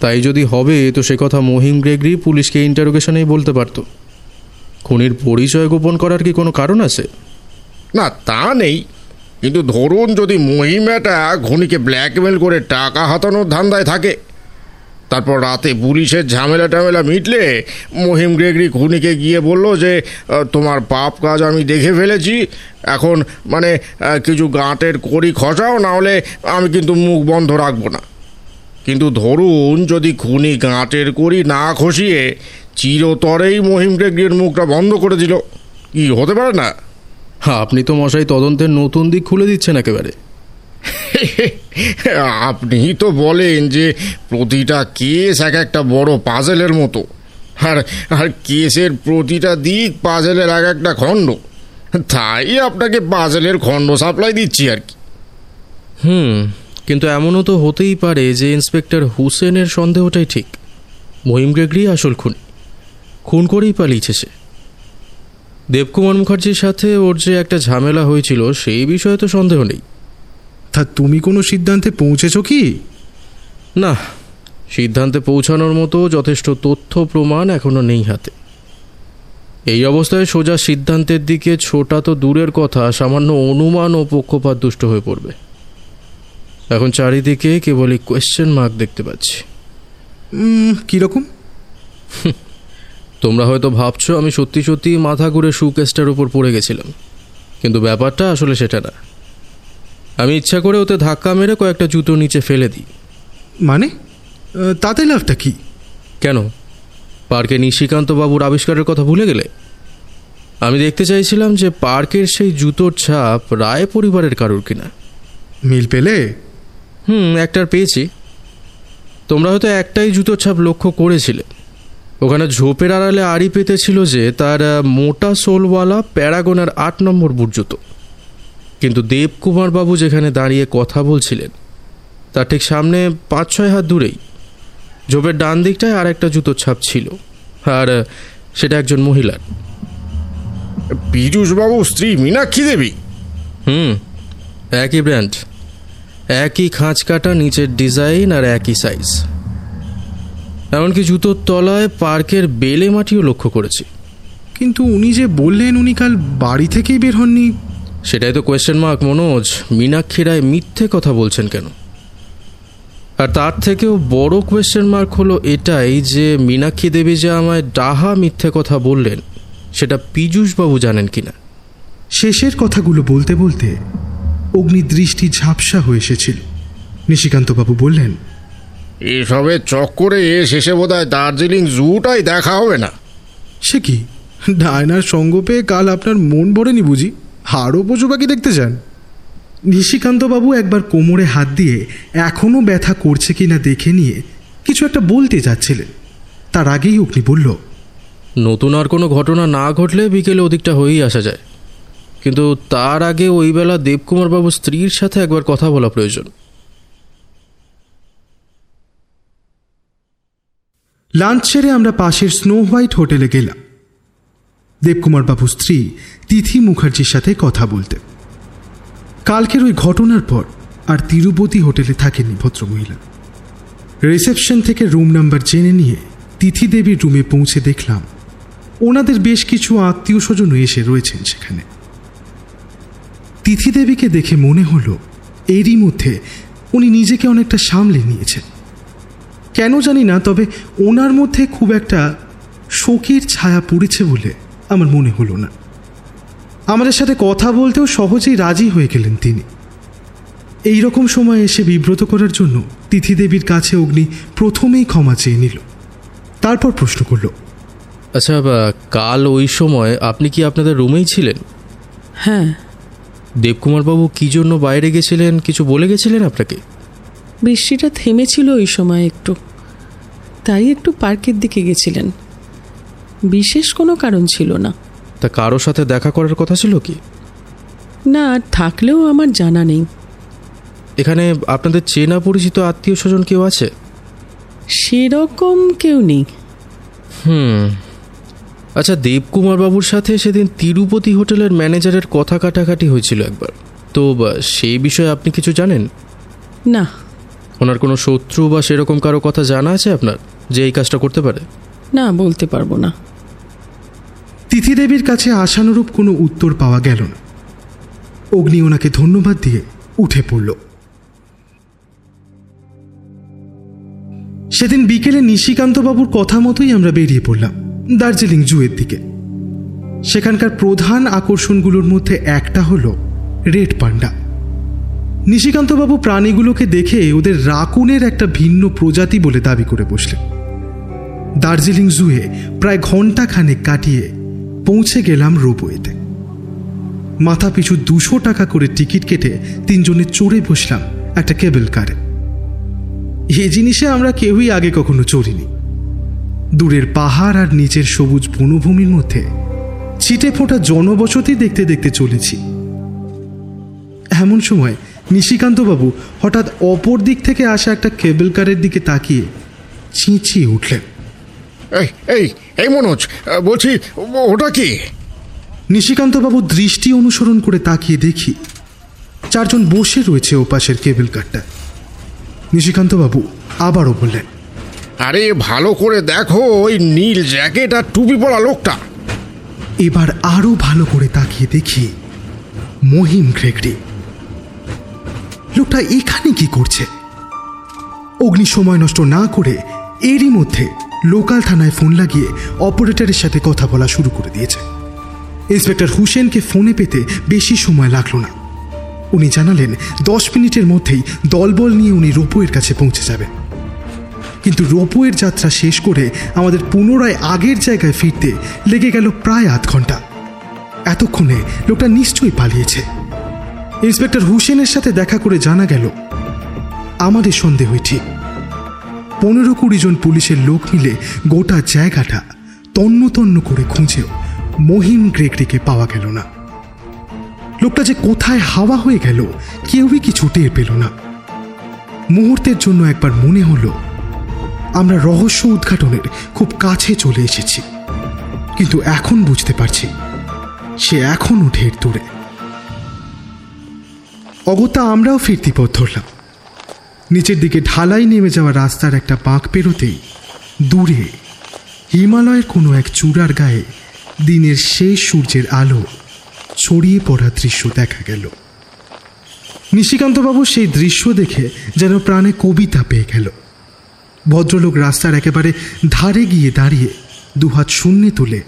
তাই যদি হবে, তো সে কথা মহিম গ্রেগরি পুলিশকে ইন্টারোগেশনেই বলতে পারতো। খুনির পরিচয় গোপন করার কি কোনো কারণ আছে? না, তা নেই। কিন্তু ধরুন যদি মহিমাটা ঘনিকে ব্ল্যাকমেল করে টাকা হাতানোর ধান্দায় থাকে, তারপর রাতে পুলিশের ঝামেলা টামেলা মিটলে মহিম গ্রেগরি খুনিকে গিয়ে বলল যে তোমার পাপ কাজ আমি দেখে ফেলেছি। এখন মানে কিছু গাঁটের করি খসাও, না হলে আমি কিন্তু মুখ বন্ধ রাখব না। কিন্তু ধরুন যদি খুনি গাঁটের করি না খসিয়ে চিরতরেই মহিম গ্রেগরির মুখটা বন্ধ করে দিল কি হতে পারে না? হ্যাঁ আপনি তো মশাই তদন্তের নতুন দিক খুলে দিচ্ছেন একেবারে। (laughs) আপনি তো বলেন যে প্রতিটা কেস এক একটা বড় পাজেলের মতো। আর আর কেসের প্রতিটা দিক পাজেলের এক একটা খণ্ড। তাই আপনাকে পাজেলের খণ্ড সাপ্লাই দিচ্ছি আর কি। হুম কিন্তু এমনও তো হতেই পারে যে ইন্সপেক্টর হুসেনের সন্দেহটাই ঠিক। মহিম গ্রেগরি আসল খুন। খুন করেই পালিয়েছে সে। দেবকুমার মুখার্জির সাথে ওর যে একটা ঝামেলা হয়েছিল সেই বিষয়ে তো সন্দেহ নেই। তা তুমি কোনো সিদ্ধান্তে পৌঁছেছো কি? না সিদ্ধান্তে পৌঁছানোর মতো যথেষ্ট তথ্য প্রমাণ এখনও নেই হাতে। এই অবস্থায় সোজা সিদ্ধান্তের দিকে ছোটা তো দূরের কথা সামান্য অনুমান ও পক্ষপাত দুষ্ট হয়ে পড়বে। এখন চারিদিকে কেবলই কোয়েশ্চেন মার্ক দেখতে পাচ্ছি। কীরকম তোমরা হয়তো ভাবছ আমি সত্যি সত্যি মাথা ঘুরে শু কেসটার উপর পড়ে গেছিলাম। কিন্তু ব্যাপারটা আসলে সেটা না। আমি ইচ্ছা করে ওতে ধাক্কা মেরে কয়েকটা জুতো নিচে ফেলে দিই। মানে? তাতে লাভটা কি? কেন? পার্কে নিশিকান্ত বাবুর আবিষ্কারের কথা ভুলে গেলে? আমি দেখতে চাইছিলাম যে পার্কের সেই জুতোর ছাপ রায় পরিবারের কারোর কিনা। মিল পেলে? হুম একটার পেয়েছি। তোমরা হয়তো একটাই জুতোর ছাপ লক্ষ্য করেছিলে। ওখানে ঝোপের আড়ালে আড়ি পেতেছিল যে তার মোটা সোলওয়ালা প্যারাগনের আট নম্বর বুট জুতো। কিন্তু দেবকুমার বাবু যেখানে দাঁড়িয়ে কথা বলছিলেন তার ঠিক সামনে পাঁচ ছয় হাত দূরেই ঝোপের ডান দিকটায় আর একটা জুতোর ছাপ ছিল। আর সেটা একজন মহিলার। পীযূষবাবু স্ত্রী মীনাক্ষী দেবী? হুম একই ব্র্যান্ড। একই খাঁজ কাটা নিচের ডিজাইন আর একই সাইজ। এমনকি জুতোর তলায় পার্কের বেলে মাটিও লক্ষ্য করেছি। কিন্তু উনি যে বললেন উনি কাল বাড়ি থেকেই বের হননি। সেটাই তো কোয়েশ্চেন মার্ক মনোজ। মীনাক্ষী রায় মিথ্যে কথা বলছেন কেন? আর তার থেকেও বড় কোয়েশ্চেন মার্ক হলো এটাই যে মীনাক্ষী দেবী যে আমায় ডাহা মিথ্যে কথা বললেন সেটা পীযূষবাবু জানেন কিনা? শেষের কথাগুলো বলতে বলতে অগ্নি দৃষ্টি ঝাপসা হয়ে এসেছিল। নিশিকান্তবাবু বললেন এসবের চক্করে শেষে বোধ হয় দার্জিলিং জুটাই দেখা হবে না। সে কি? ডায়নার সঙ্গ পেয়ে কাল আপনার মন ভরেনি বুঝি? হাড়ও পশু পাখি দেখতে চান নিশিকান্তবাবু একবার কোমরে হাত দিয়ে এখনও ব্যথা করছে কিনা দেখে নিয়ে কিছু একটা বলতে যাচ্ছিলেন। তার আগেই অগ্নি বলল নতুন আর কোনো ঘটনা না ঘটলে বিকেলে ওদিকটা হয়েই আসা যায়। কিন্তু তার আগে ওই বেলা দেবকুমার বাবু স্ত্রীর সাথে একবার কথা বলা প্রয়োজন। লাঞ্চ সেরে আমরা পাশের স্নো হোয়াইট হোটেলে গেলাম। দেবকুমার বাবু স্ত্রী তিথি মুখার্জির সাথে কথা বলতে। কালকের ওই ঘটনার পর আর তিরুপতি হোটেলে থাকেননি ভদ্রমহিলা। রিসেপশন থেকে রুম নাম্বার জেনে নিয়ে তিথি দেবীর রুমে পৌঁছে দেখলাম, ওনাদের বেশ কিছু আত্মীয় স্বজনও এসে রয়েছেন সেখানে। তিথি দেবীকে দেখে মনে হলো এরই মধ্যে উনি নিজেকে অনেকটা সামলে নিয়েছেন। কেন জানি না তবে ওনার মধ্যে খুব একটা শোকের ছায়া পড়েছে বলে আমার মনে হলো না। আমাদের সাথে কথা বলতেও সহজেই রাজি হয়ে গেলেন তিনি। এই রকম সময় এসে বিব্রত করার জন্য তিথি দেবীর কাছে অগ্নি প্রথমেই ক্ষমা চেয়ে নিল। তারপর প্রশ্ন করল আচ্ছা কাল ওই সময় আপনি কি আপনাদের রুমেই ছিলেন? হ্যাঁ। দেবকুমার বাবু কি জন্য বাইরে গেছিলেন? কিছু বলে গেছিলেন আপনাকে? বৃষ্টিটা থেমেছিল ওই সময় একটু। তাই একটু পার্কের দিকে গেছিলেন। বিশেষ কোনো কারণ ছিল না। তা কারোর সাথে দেখা করার কথা ছিল কি? না থাকলেও আমার জানা নেই। এখানে আপনাদের চেনা পরিচিত আত্মীয় স্বজন কেউ আছে? সেরকম কেউ নেই। হুম। আচ্ছা দেবকুমার বাবুর সাথে সেদিন তিরুপতি হোটেলের ম্যানেজারের কথা কাটাকাটি হয়েছিল একবার। তো সেই বিষয়ে আপনি কিছু জানেন? না। ওনার কোনো শত্রু বা সেরকম কারও কথা জানা আছে আপনার যে এই কাজটা করতে পারে? না বলতে পারব না। তিথিদেবীর কাছে আশানুরূপ কোনো উত্তর পাওয়া গেল না। অগ্নি ওনাকে ধন্যবাদ দিয়ে উঠে পড়ল। সেদিন বিকেলে নিশিকান্তবাবুর কথা মতোই আমরা বেরিয়ে পড়লাম। দার্জিলিং জুয়ের দিকে। সেখানকার প্রধান আকর্ষণগুলোর মধ্যে একটা হলো রেড পান্ডা। নিশিকান্তবাবু প্রাণীগুলোকে দেখে ওদের রাকুনের একটা ভিন্ন প্রজাতি বলে দাবি করে বসলেন। দার্জিলিং জুয়ে প্রায় ঘণ্টা খানেক কাটিয়ে পৌঁছে গেলাম রোপওয়েতে। মাথা পিছু দুশো টাকা করে টিকিট কেটে তিনজনে চড়ে বসলাম একটা কেবল কারে। এই জিনিসে আমরা কেউই আগে কখনো চড়িনি। দূরের পাহাড় আর নিচের সবুজ বনভূমির মধ্যে ছিটে ফোঁটা জনবসতি দেখতে দেখতে চলেছি। এমন সময় নিশিকান্তবাবু হঠাৎ অপর দিক থেকে আসা একটা কেবল কারের দিকে তাকিয়ে চিঁচিয়ে উঠলেন। এই এই এই মনোজ বলছি ওটা কি? নিশিকান্তবাবু দৃষ্টি অনুসরণ করে তাকিয়ে দেখি চারজন বসে রয়েছে ওপাশের কেবল কারটা। নিশিকান্তবাবু আবারও বললেন আরে, ভালো করে দেখো ওই নীল জ্যাকেট আর টুপি পরা লোকটা। এবার আরও ভালো করে তাকিয়ে দেখি মহিম গ্রেগরি লোকটা এখানে কি করছে? অগ্নি সময় নষ্ট না করে এরই মধ্যে লোকাল থানায় ফোন লাগিয়ে অপারেটরের সাথে কথা বলা শুরু করে দিয়েছে। ইন্সপেক্টর হুসেনকে ফোনে পেতে বেশি সময় লাগল না। উনি জানালেন, দশ মিনিটের মধ্যেই দলবল নিয়ে উনি রোপোয়ের কাছে পৌঁছে যাবেন। কিন্তু রোপোয়ের যাত্রা শেষ করে আমাদের পুনরায় আগের জায়গায় ফিরতে লেগে গেল প্রায় আধ ঘণ্টা। এতক্ষণে লোকটা নিশ্চয়ই পালিয়েছে। ইন্সপেক্টর হুসেনের সাথে দেখা করে জানা গেল, আমাদের সন্দেহই ঠিক। পনেরো কুড়ি জন পুলিশের লোক মিলে গোটা জায়গাটা তন্ন তন্ন করে খুঁজেও মহিম গ্রেগরিকে পাওয়া গেল না। লোকটা যে কোথায় হাওয়া হয়ে গেল, কেউই কিছু টের পেল না। মুহূর্তের জন্য একবার মনে হলো আমরা রহস্য উদ্ঘাটনের খুব কাছে চলে এসেছি। কিন্তু এখন বুঝতে পারছি, সে এখনও ঢের দূরে। অগত্যা আমরাও ফিরতি পথ ধরলাম। নিচের দিকে ঢালাই নেমে যাওয়া রাস্তার একটা বাঁক পেরোতেই দূরে হিমালয়ের কোনো এক চূড়ার গায়ে দিনের শেষ সূর্যের আলো ছড়িয়ে পড়া দৃশ্য দেখা গেল। নিশিকান্তবাবু সেই দৃশ্য দেখে যেন প্রাণে কবিতা পেয়ে গেল। ভদ্রলোক রাস্তার একেবারে ধারে গিয়ে দাঁড়িয়ে দুহাত শূন্যে তুলে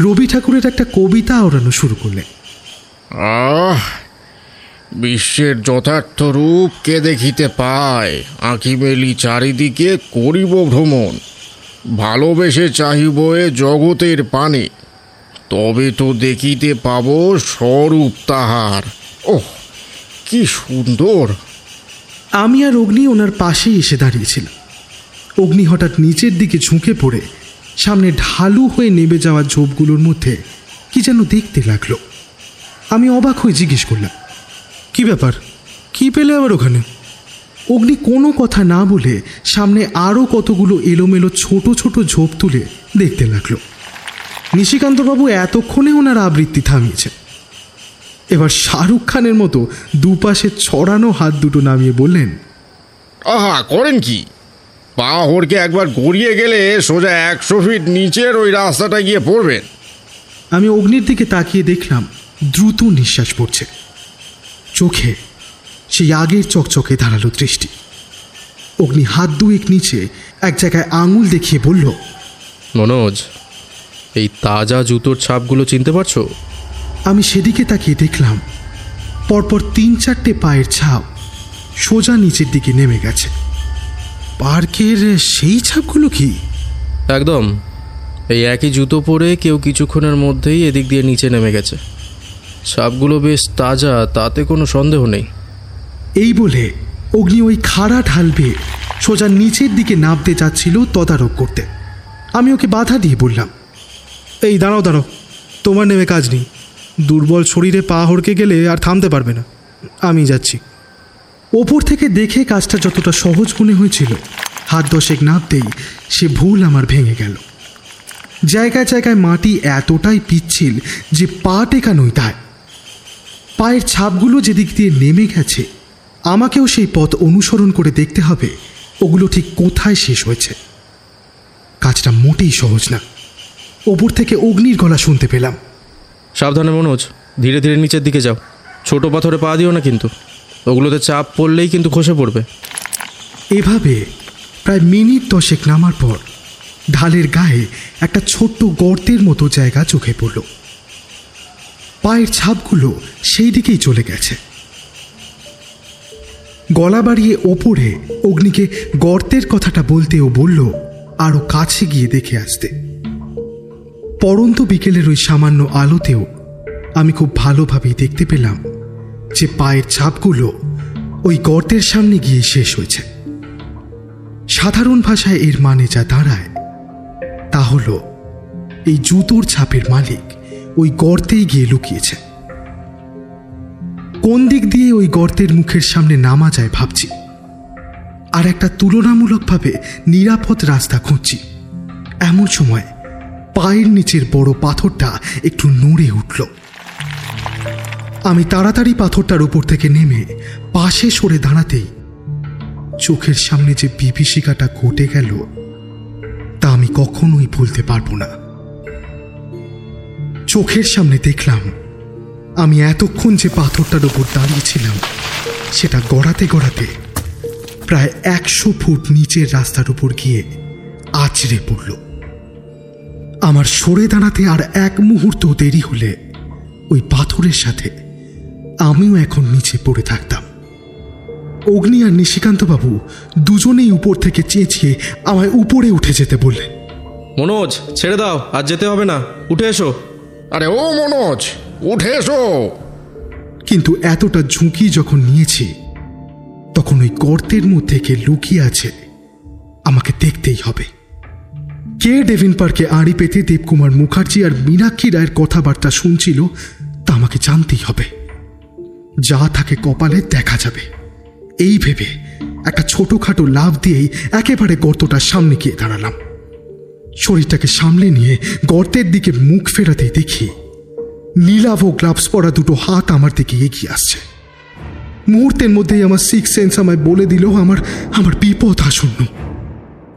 রবি ঠাকুরের একটা কবিতা ওড়ানো শুরু করলেন। আহ বিশ্বের যথার্থ রূপ কে দেখিতে পায়? আঁখি মেলি চারিদিকে করিব ভ্রমণ। ভালোবেসে চাহিব এ জগতের পানে। তবে তো দেখিতে পাব স্বরূপ তাহার। ওহ কি সুন্দর! আমি আর অগ্নি ওনার পাশেই এসে দাঁড়িয়েছিলাম। অগ্নি হঠাৎ নিচের দিকে ঝুঁকে পড়ে। সামনে ঢালু হয়ে নেমে যাওয়া ঝোপগুলোর মধ্যে কি যেন দেখতে লাগল। আমি অবাক হয়ে জিজ্ঞেস করলাম, কি ব্যাপার? কি পেলে আবার ওখানে? অগ্নি কোনো কথা না বলে সামনে আরও কতগুলো এলোমেলো ছোট ছোট ঝোপ তুলে দেখতে লাগল। নিশিকান্তবাবু এতক্ষণে ওনার আবৃত্তি থামিয়েছে এবার শাহরুখ খানের মতো দুপাশে ছড়ানো হাত দুটো নামিয়ে বললেন, আহা, করেন কি? পা হড়কে একবার গড়িয়ে গেলে সোজা একশো ফিট নিচের ওই রাস্তাটা গিয়ে পড়বেন আমি অগ্নির দিকে তাকিয়ে দেখলাম দ্রুত নিঃশ্বাস পড়ছে। চোখে সেই আগের চকচকে দাঁড়াল দৃষ্টি। অগ্নি হাত দুয়েক নিচে এক জায়গায় আঙুল দেখিয়ে বলল মনোজ এই তাজা জুতোর ছাপগুলো চিনতে পারছ? আমি সেদিকে তাকিয়ে দেখলাম পরপর তিন চারটে পায়ের ছাপ সোজা নিচের দিকে নেমে গেছে। পার্কের সেই ছাপগুলো কি? একদম। এই একই জুতো পরে কেউ কিছুক্ষণের মধ্যেই এদিক দিয়ে নিচে নেমে গেছে। ছাপগুলো বেশ তাজা তাতে কোনো সন্দেহ নেই। এই বলে অগ্নি ওই খাড়া ঢাল বেয়ে সোজা নিচের দিকে নামতে যাচ্ছিল তদারক করতে। আমি ওকে বাধা দিয়ে বললাম এই দাঁড়াও দাঁড়াও তোমার নেমে কাজ নেই। দুর্বল শরীরে পা হড়কে গেলে আর থামতে পারবে না। আমি যাচ্ছি। ওপর থেকে দেখে কাজটা যতটা সহজ মনে হয়েছিল, হাত দশেক নামতেই সে ভুল আমার ভেঙে গেল। জায়গায় জায়গায় মাটি এতটাই পিচ্ছিল যে পা টেকানোই দায় পায়ের ছাপগুলো যেদিক দিয়ে নেমে গেছে, আমাকেও সেই পথ অনুসরণ করে দেখতে হবে, ওগুলো ঠিক কোথায় শেষ হয়েছে। কাজটা মোটেই সহজ না। ওপর থেকে অগ্নির গলা শুনতে পেলাম। সাবধানে মনোজ, ধীরে ধীরে নিচের দিকে যাও। ছোট পাথরে পা দিও না কিন্তু। ওগুলোতে চাপ পড়লেই কিন্তু খসে পড়বে। এভাবে প্রায় মিনিট দশেক নামার পর ঢালের গায়ে একটা ছোট্ট গর্তের মতো জায়গা চোখে পড়ল। পায়ের ছাপগুলো সেই দিকেই চলে গেছে। গলা বাড়িয়ে ওপরে অগ্নিকে গর্তের কথাটা বলতেও বলল, আরও কাছে গিয়ে দেখে আসতে। পরন্ত বিকেলের ওই সামান্য আলোতেও আমি খুব ভালোভাবেই দেখতে পেলাম যে পায়ের ছাপগুলো ওই গর্তের সামনে গিয়ে শেষ হয়েছে। সাধারণ ভাষায় এর মানে যা দাঁড়ায়, তা হল এই জুতোর ছাপের মালিক ওই গর্তেই গিয়ে লুকিয়েছে। কোন দিক দিয়ে ওই গর্তের মুখের সামনে নামা যায় ভাবছি, আর একটা তুলনামূলকভাবে নিরাপদ রাস্তা খুঁজছি। এমন সময় পায়ের নিচের বড় পাথরটা একটু নড়ে উঠল। আমি তাড়াতাড়ি পাথরটার উপর থেকে নেমে পাশে সরে দাঁড়াতেই চোখের সামনে যে বিভীষিকাটা ঘটে গেল, তা আমি কখনোই ভুলতে পারব না। চোখের সামনে দেখলাম, আমি এতক্ষণ যে পাথরটার উপর দাঁড়িয়েছিলাম, সেটা গড়াতে গড়াতে প্রায় একশো ফুট নিচের রাস্তার উপর গিয়ে আছড়ে পড়ল। আমার সরে দাঁড়াতে আর এক মুহূর্ত দেরি হলে ওই পাথরের সাথে আমিও এখন নিচে পড়ে থাকতাম। অগ্নি আর নিশিকান্তবাবু দুজনেই উপর থেকে চেঁচিয়ে আমায় উপরে উঠে যেতে বললেন। মনোজ ছেড়ে দাও আর যেতে হবে না। উঠে এসো। আরে ও মনোজ উঠে এসো। কিন্তু এতটা ঝুঁকি যখন নিয়েছি তখন ওই গর্তের মধ্যে কে লুকিয়ে আছে আমাকে দেখতেই হবে। কে ডেভিন পার্কে আড়ি পেতে দেবকুমার মুখার্জি আর মীনাক্ষী রায়ের কথাবার্তা শুনছিল তা আমাকে জানতেই হবে। যা থাকে কপালে দেখা যাবে। এই ভেবে একটা ছোটখাটো লাভ দিয়েই একেবারে গর্তটার সামনে গিয়ে দাঁড়ালাম। শরীরটাকে সামলে নিয়ে গর্তের দিকে মুখ ফেরাতেই দেখি নীলাভ গ্লাভস পরা দুটো হাত আমার দিকে এগিয়ে আসছে। মুহূর্তের মধ্যেই আমার সিক্স সেন্স আমায় বলে দিল, আমার আমার বিপদ আসন্ন।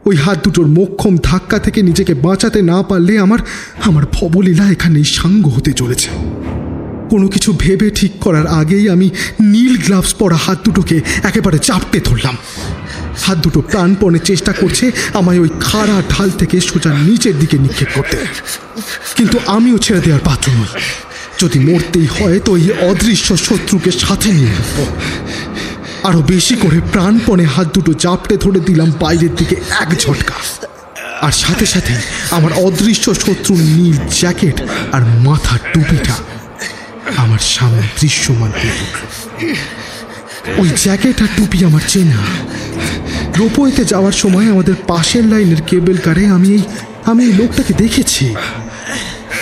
ওই হাত দুটোর মোক্ষম ধাক্কা থেকে নিজেকে বাঁচাতে না পারলে আমার আমার ভবলীলা এখানেই সাঙ্গ হতে চলেছে। কোনো কিছু ভেবে ঠিক করার আগেই আমি নীল গ্লাভস পরা হাত দুটোকে একেবারে চাপটে ধরলাম। হাত দুটো প্রাণপণে চেষ্টা করছে আমায় ওই খাড়া ঢাল থেকে সোজা নিচের দিকে নিক্ষেপ করতে। কিন্তু আমিও ছেড়ে দেওয়ার পাত্র নই। যদি মরতেই হয় তো এই অদৃশ্য শত্রুকে সাথে নিয়ে আরও বেশি করে প্রাণপণে হাত দুটো চাপটে ধরে দিলাম বাইরের দিকে এক ঝটকা। আর সাথে সাথে আমার অদৃশ্য শত্রুর নীল জ্যাকেট আর মাথার টুপিটা আমার সামনে দৃশ্যমান হয়ে উঠল। ওই জ্যাকেট আর টুপি আমার চেনা। রোপওয়েতে যাওয়ার সময় আমাদের পাশের লাইনের কেবল কারে আমি এই আমি এই লোকটাকে দেখেছি।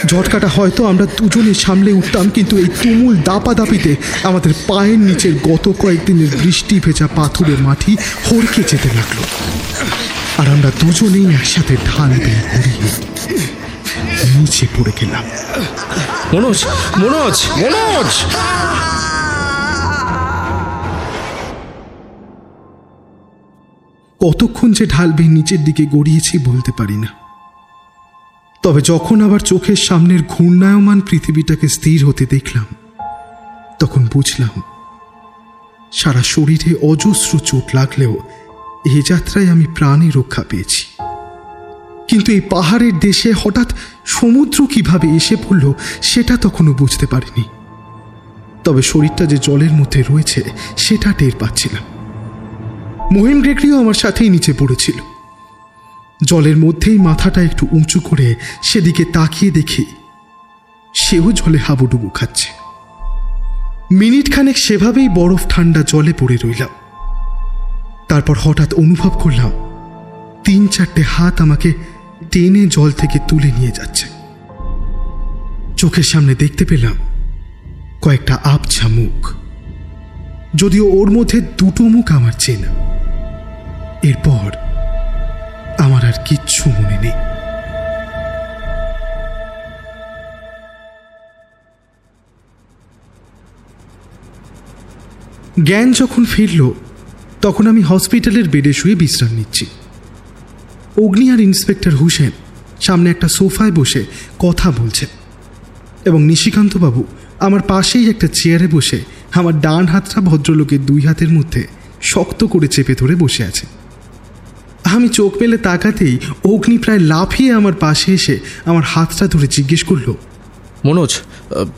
ঝটকাটা হয়তো আমরা দুজনে সামলে উঠতাম, কিন্তু এই তুমুল দাপাদাপিতে আমাদের পায়ের নিচের গত কয়েকদিনের বৃষ্টি ভেজা পাথুরের মাটি হড়কে যেতে লাগল। আর আমরা দুজনেই একসাথে ঢাল ঘুরিয়ে নিচে পড়ে গেলাম। মনোজ মনোজ মনোজ! কতক্ষণ যে ঢাল বেয়ে নিচের দিকে গড়িয়েছি বলতে পারি না। তবে যখন আবার চোখের সামনের ঘূর্ণায়মান পৃথিবীটাকে স্থির হতে দেখলাম তখন বুঝলাম সারা শরীরে অজস্র চোট লাগলেও এ যাত্রায় আমি প্রাণে রক্ষা পেয়েছি। কিন্তু এই পাহাড়ের দেশে হঠাৎ সমুদ্র কীভাবে এসে পড়ল, সেটা তখনও বুঝতে পারিনি। তবে শরীরটা যে জলের মধ্যে রয়েছে, সেটা টের পাচ্ছিলাম। মহিম গ্রেগরিও আমার সাথেই নিচে পড়েছিল। জলের মধ্যেই মাথাটা একটু উঁচু করে সেদিকে তাকিয়ে দেখি, সেও জলে হাবুডুবু খাচ্ছে। মিনিট খানেক সেভাবেই বরফ ঠান্ডা জলে পড়ে রইলাম। তারপর হঠাৎ অনুভব করলাম, তিন চারটে হাত আমাকে টেনে জল থেকে তুলে নিয়ে যাচ্ছে। চোখের সামনে দেখতে পেলাম কয়েকটা আবছা মুখ। যদিও ওর মধ্যে দুটো মুখ আমার চেনা। এরপর আমার আর কিচ্ছু মনে নেই। জ্ঞান যখন ফিরল, তখন আমি হসপিটালের বেডে শুয়ে বিশ্রাম নিচ্ছি। অগ্নি আর ইন্সপেক্টর হুসেন সামনে একটা সোফায় বসে কথা বলছেন এবং নিশিকান্তবাবু আমার পাশেই একটা চেয়ারে বসে আমার ডান হাতটা ভদ্রলোকের দুই হাতের মধ্যে শক্ত করে চেপে ধরে বসে আছে। আমি চোখ মেলে তাকাতেই অগ্নি প্রায় লাফিয়ে আমার পাশে এসে আমার হাতটা ধরে জিজ্ঞেস করল মনোজ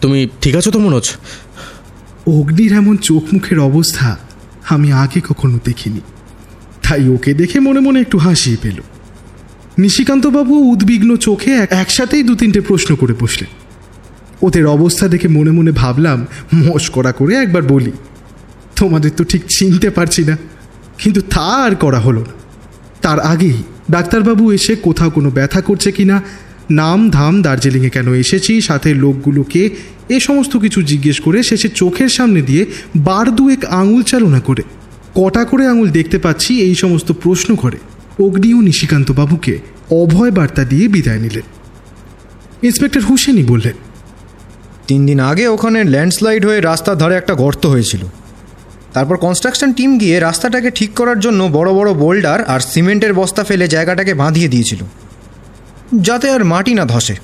তুমি ঠিক আছো তো মনোজ? অগ্নির এমন চোখ মুখের অবস্থা আমি আগে কখনো দেখিনি। তাই ওকে দেখে মনে মনে একটু হাসিয়ে পেল। নিশিকান্তবাবু উদ্বিগ্ন চোখে একসাথেই দু তিনটে প্রশ্ন করে বসলেন। ওদের অবস্থা দেখে মনে মনে ভাবলাম মস্করা করে একবার বলি। তোমাদের তো ঠিক চিনতে পারছি না, কিন্তু তা আর করা হলো না। তার আগেই ডাক্তারবাবু এসে কোথাও কোনো ব্যথা করছে কিনা, নাম ধাম দার্জিলিংয়ে কেন এসেছি, সাথে লোকগুলোকে এ সমস্ত কিছু জিজ্ঞেস করে শেষে চোখের সামনে দিয়ে বার দুয়েক আঙুল চালনা করে, কটা করে আঙুল দেখতে পাচ্ছি এই সমস্ত প্রশ্ন করে। অগ্নি ও নিশিকান্ত বাবুকে অভয় বার্তা দিয়ে বিদায় নিলেন। ইন্সপেক্টর হুসেনই বললেন, তিন দিন আগে ওখানে ল্যান্ডস্লাইড হয়ে রাস্তার ধারে একটা গর্ত হয়েছিল। তারপর কনস্ট্রাকশন টিম গিয়ে রাস্তাটাকে ঠিক করার জন্য বড় বড় বোল্ডার আর সিমেন্টের বস্তা ফেলে জায়গাটাকে বাঁধিয়ে দিয়েছিল, যাতে আর মাটি না ধসে।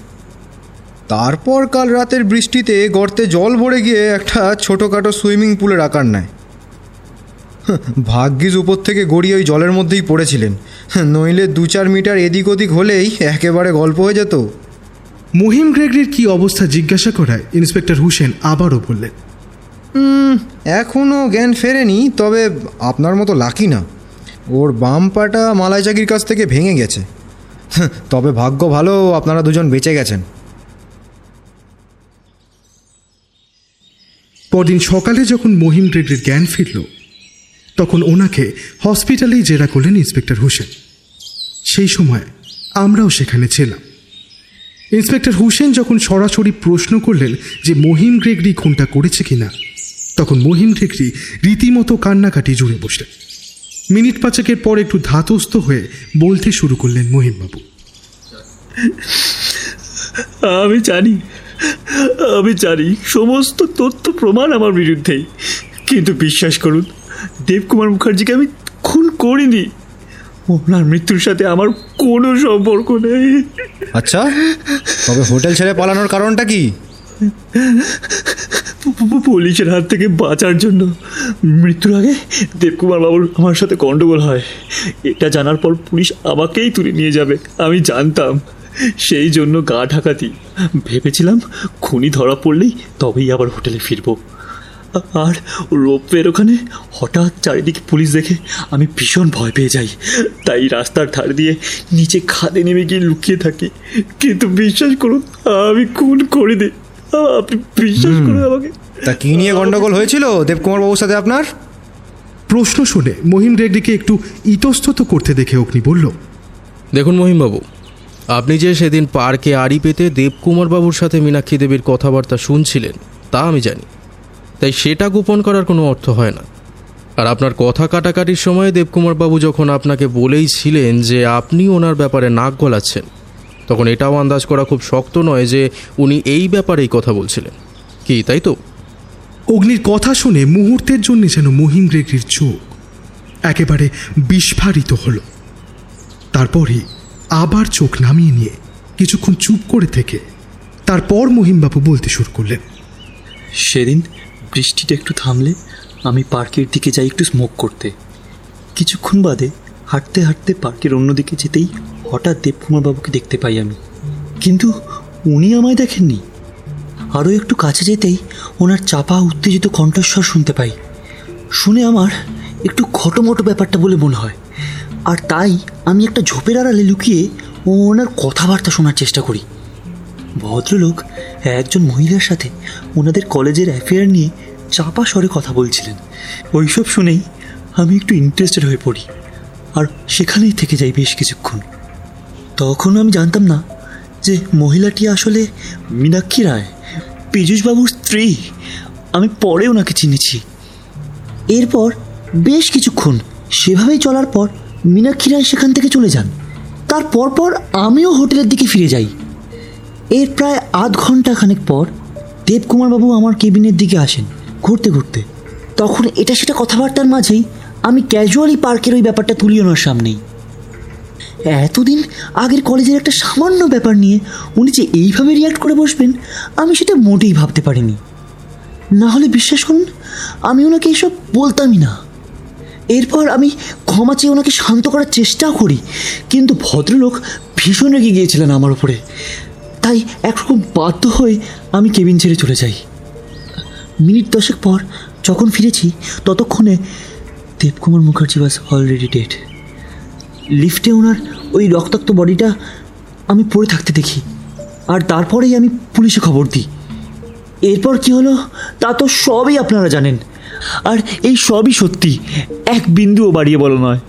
তারপর কাল রাতের বৃষ্টিতে গর্তে জল ভরে গিয়ে একটা ছোটোখাটো সুইমিং পুলের আকার নেয়। ভাগ্যিস উপর থেকে গড়িয়ে ওই জলের মধ্যেই পড়েছিলেন। নইলে দু চার মিটার এদিক ওদিক হলেই একেবারে গল্প হয়ে যেত। মহিম গ্রেগরির কি অবস্থা জিজ্ঞাসা করায় ইন্সপেক্টর হুসেন আবারও বললেন। এখনও জ্ঞান ফেরেনি তবে আপনার মতো লাকি না। ওর বাম পাটা মালাই চাকির কাছ থেকে ভেঙে গেছে। হ্যাঁ, তবে ভাগ্য ভালো আপনারা দুজন বেঁচে গেছেন। পরদিন সকালে যখন মহিম গ্রেগরির জ্ঞান ফিরল তখন ওনাকে হসপিটালেই জেরা করলেন ইন্সপেক্টর হোসেন। সেই সময় আমরাও সেখানে ছিলাম। ইন্সপেক্টর হোসেন যখন সরাসরি প্রশ্ন করলেন যে মহিম গ্রেগরি খুনটা করেছে কিনা, তখন মহিম গ্রেগরি রীতিমতো কান্নাকাটি জুড়ে বসলেন। মিনিট পাঁচেকের পর একটু ধাতস্থ হয়ে বলতে শুরু করলেন মহিমবাবু। আমি জানি আমি জানি সমস্ত তথ্য প্রমাণ আমার বিরুদ্ধেই, কিন্তু বিশ্বাস করুন দেবকুমার মুখার্জিকে আমি খুন করিনি। ওনার মৃত্যুর সাথে আমার কোনো সম্পর্ক নেই। আচ্ছা তবে হোটেল ছেড়ে পালানোর কারণটা কি? পুলিশের হাত থেকে বাঁচার জন্য মৃত্যুর আগে দেবকুমার বাবুর আমার সাথে গন্ডগোল হয়। এটা জানার পর পুলিশ আমাকেই তুলে নিয়ে যাবে আমি জানতাম। সেই জন্য গা ঢাকাতি। ভেবেছিলাম খুনি ধরা পড়লেই তবেই আবার হোটেলে ফিরবো। আর রোপওয়ের ওখানে হঠাৎ চারিদিকে পুলিশ দেখে আমি ভীষণ ভয় পেয়ে যাই। তাই রাস্তার ধার দিয়ে নিচে খাদে নেমে গিয়ে লুকিয়ে থাকি। কিন্তু বিশ্বাস করুন আমি খুন করে দিই। আপনি বিশ্বাস করুন আমাকে। তা কি নিয়ে গন্ডগোল হয়েছিল দেবকুমার বাবুর সাথে আপনার? প্রশ্ন শুনে মহিম রেড্ডিকে একটু ইতস্তত করতে দেখে অগ্নি বলল দেখুন মহিমবাবু আপনি যে সেদিন পার্কে আড়ি পেতে দেবকুমার বাবুর সাথে মীনাক্ষী দেবীর কথাবার্তা শুনছিলেন তা আমি জানি। তাই সেটা গোপন করার কোনো অর্থ হয় না। আর আপনার কথা কাটাকাটির সময় দেবকুমার বাবু যখন আপনাকে বলেই ছিলেন যে আপনি ওনার ব্যাপারে নাক গলাচ্ছেন তখন এটাও আন্দাজ করা খুব শক্ত নয় যে উনি এই ব্যাপারেই কথা বলছিলেন। কি তাই তো? অগ্নির কথা শুনে মুহূর্তের জন্য যেন মহিম গ্রেগরির চোখ একেবারে বিস্ফারিত হলো। তারপরই আবার চোখ নামিয়ে নিয়ে কিছুক্ষণ চুপ করে থেকে তারপর মহিমবাবু বলতে শুরু করলেন সেদিন বৃষ্টিটা একটু থামলে আমি পার্কের দিকে যাই একটু স্মোক করতে। কিছুক্ষণ বাদে হাঁটতে হাঁটতে পার্কের অন্যদিকে যেতেই হঠাৎ দেবকুমার বাবুকে দেখতে পাই আমি। কিন্তু উনি আমায় দেখেননি। আরও একটু কাছে যেতেই ওনার চাপা, উত্তেজিত কণ্ঠস্বর শুনতে পাই। শুনে আমার একটু খটোমটো ব্যাপারটা বলে মনে হয়। আর তাই আমি একটা ঝোপের আড়ালে লুকিয়ে ওনার কথাবার্তা শোনার চেষ্টা করি। ভদ্রলোক একজন মহিলার সাথে ওনাদের কলেজের অ্যাফেয়ার নিয়ে চাপা স্বরে কথা বলছিলেন। ওইসব শুনেই আমি একটু ইন্টারেস্টেড হয়ে পড়ি, আর সেখানেই থেকে যাই বেশ কিছুক্ষণ। তখন আমি জানতাম না যে মহিলাটি আসলে মীনাক্ষী রায়, পীযূষবাবুর স্ত্রী। আমি পরে ওনাকে চিনেছি। এরপর বেশ কিছুক্ষণ সেভাবেই চলার পর মীনাক্ষী রায় সেখান থেকে চলে যান। তার পরপর আমিও হোটেলের দিকে ফিরে যাই। এর প্রায় আধ ঘণ্টা খানেক পর দেবকুমারবাবু আমার কেবিনের দিকে আসেন, ঘুরতে ঘুরতে। তখন এটা সেটা কথাবার্তার মাঝেই আমি ক্যাজুয়ালি পার্কের ওই ব্যাপারটা তুলি ওনার সামনেই। এতদিন আগের কলেজের একটা সামান্য ব্যাপার নিয়ে উনি যে এইভাবে রিয়াক্ট করে বসবেন, আমি সেটা মোটেই ভাবতে পারিনি। না হলে বিশ্বাস করুন, আমি ওনাকে এইসব বলতামই না। এরপর আমি ক্ষমা চেয়ে ওনাকে শান্ত করার চেষ্টাও করি, কিন্তু ভদ্রলোক ভীষণ রেগে গিয়েছিলেন আমার উপরে। তাই একরকম বাধ্য হয়ে আমি কেবিন ছেড়ে চলে যাই। মিনিট দশেক পর যখন ফিরেছি, ততক্ষণে Debkumar Mukherjee was already dead লিফটে ওনার ওই রক্তাক্ত বডিটা আমি পড়ে থাকতে দেখি, আর তারপরেই আমি পুলিশে খবর দিই। এরপর কি হলো, তা তো সবই আপনারা জানেন। আর এই সবই সত্যি, এক বিন্দুও বাড়িয়ে বলা নয়।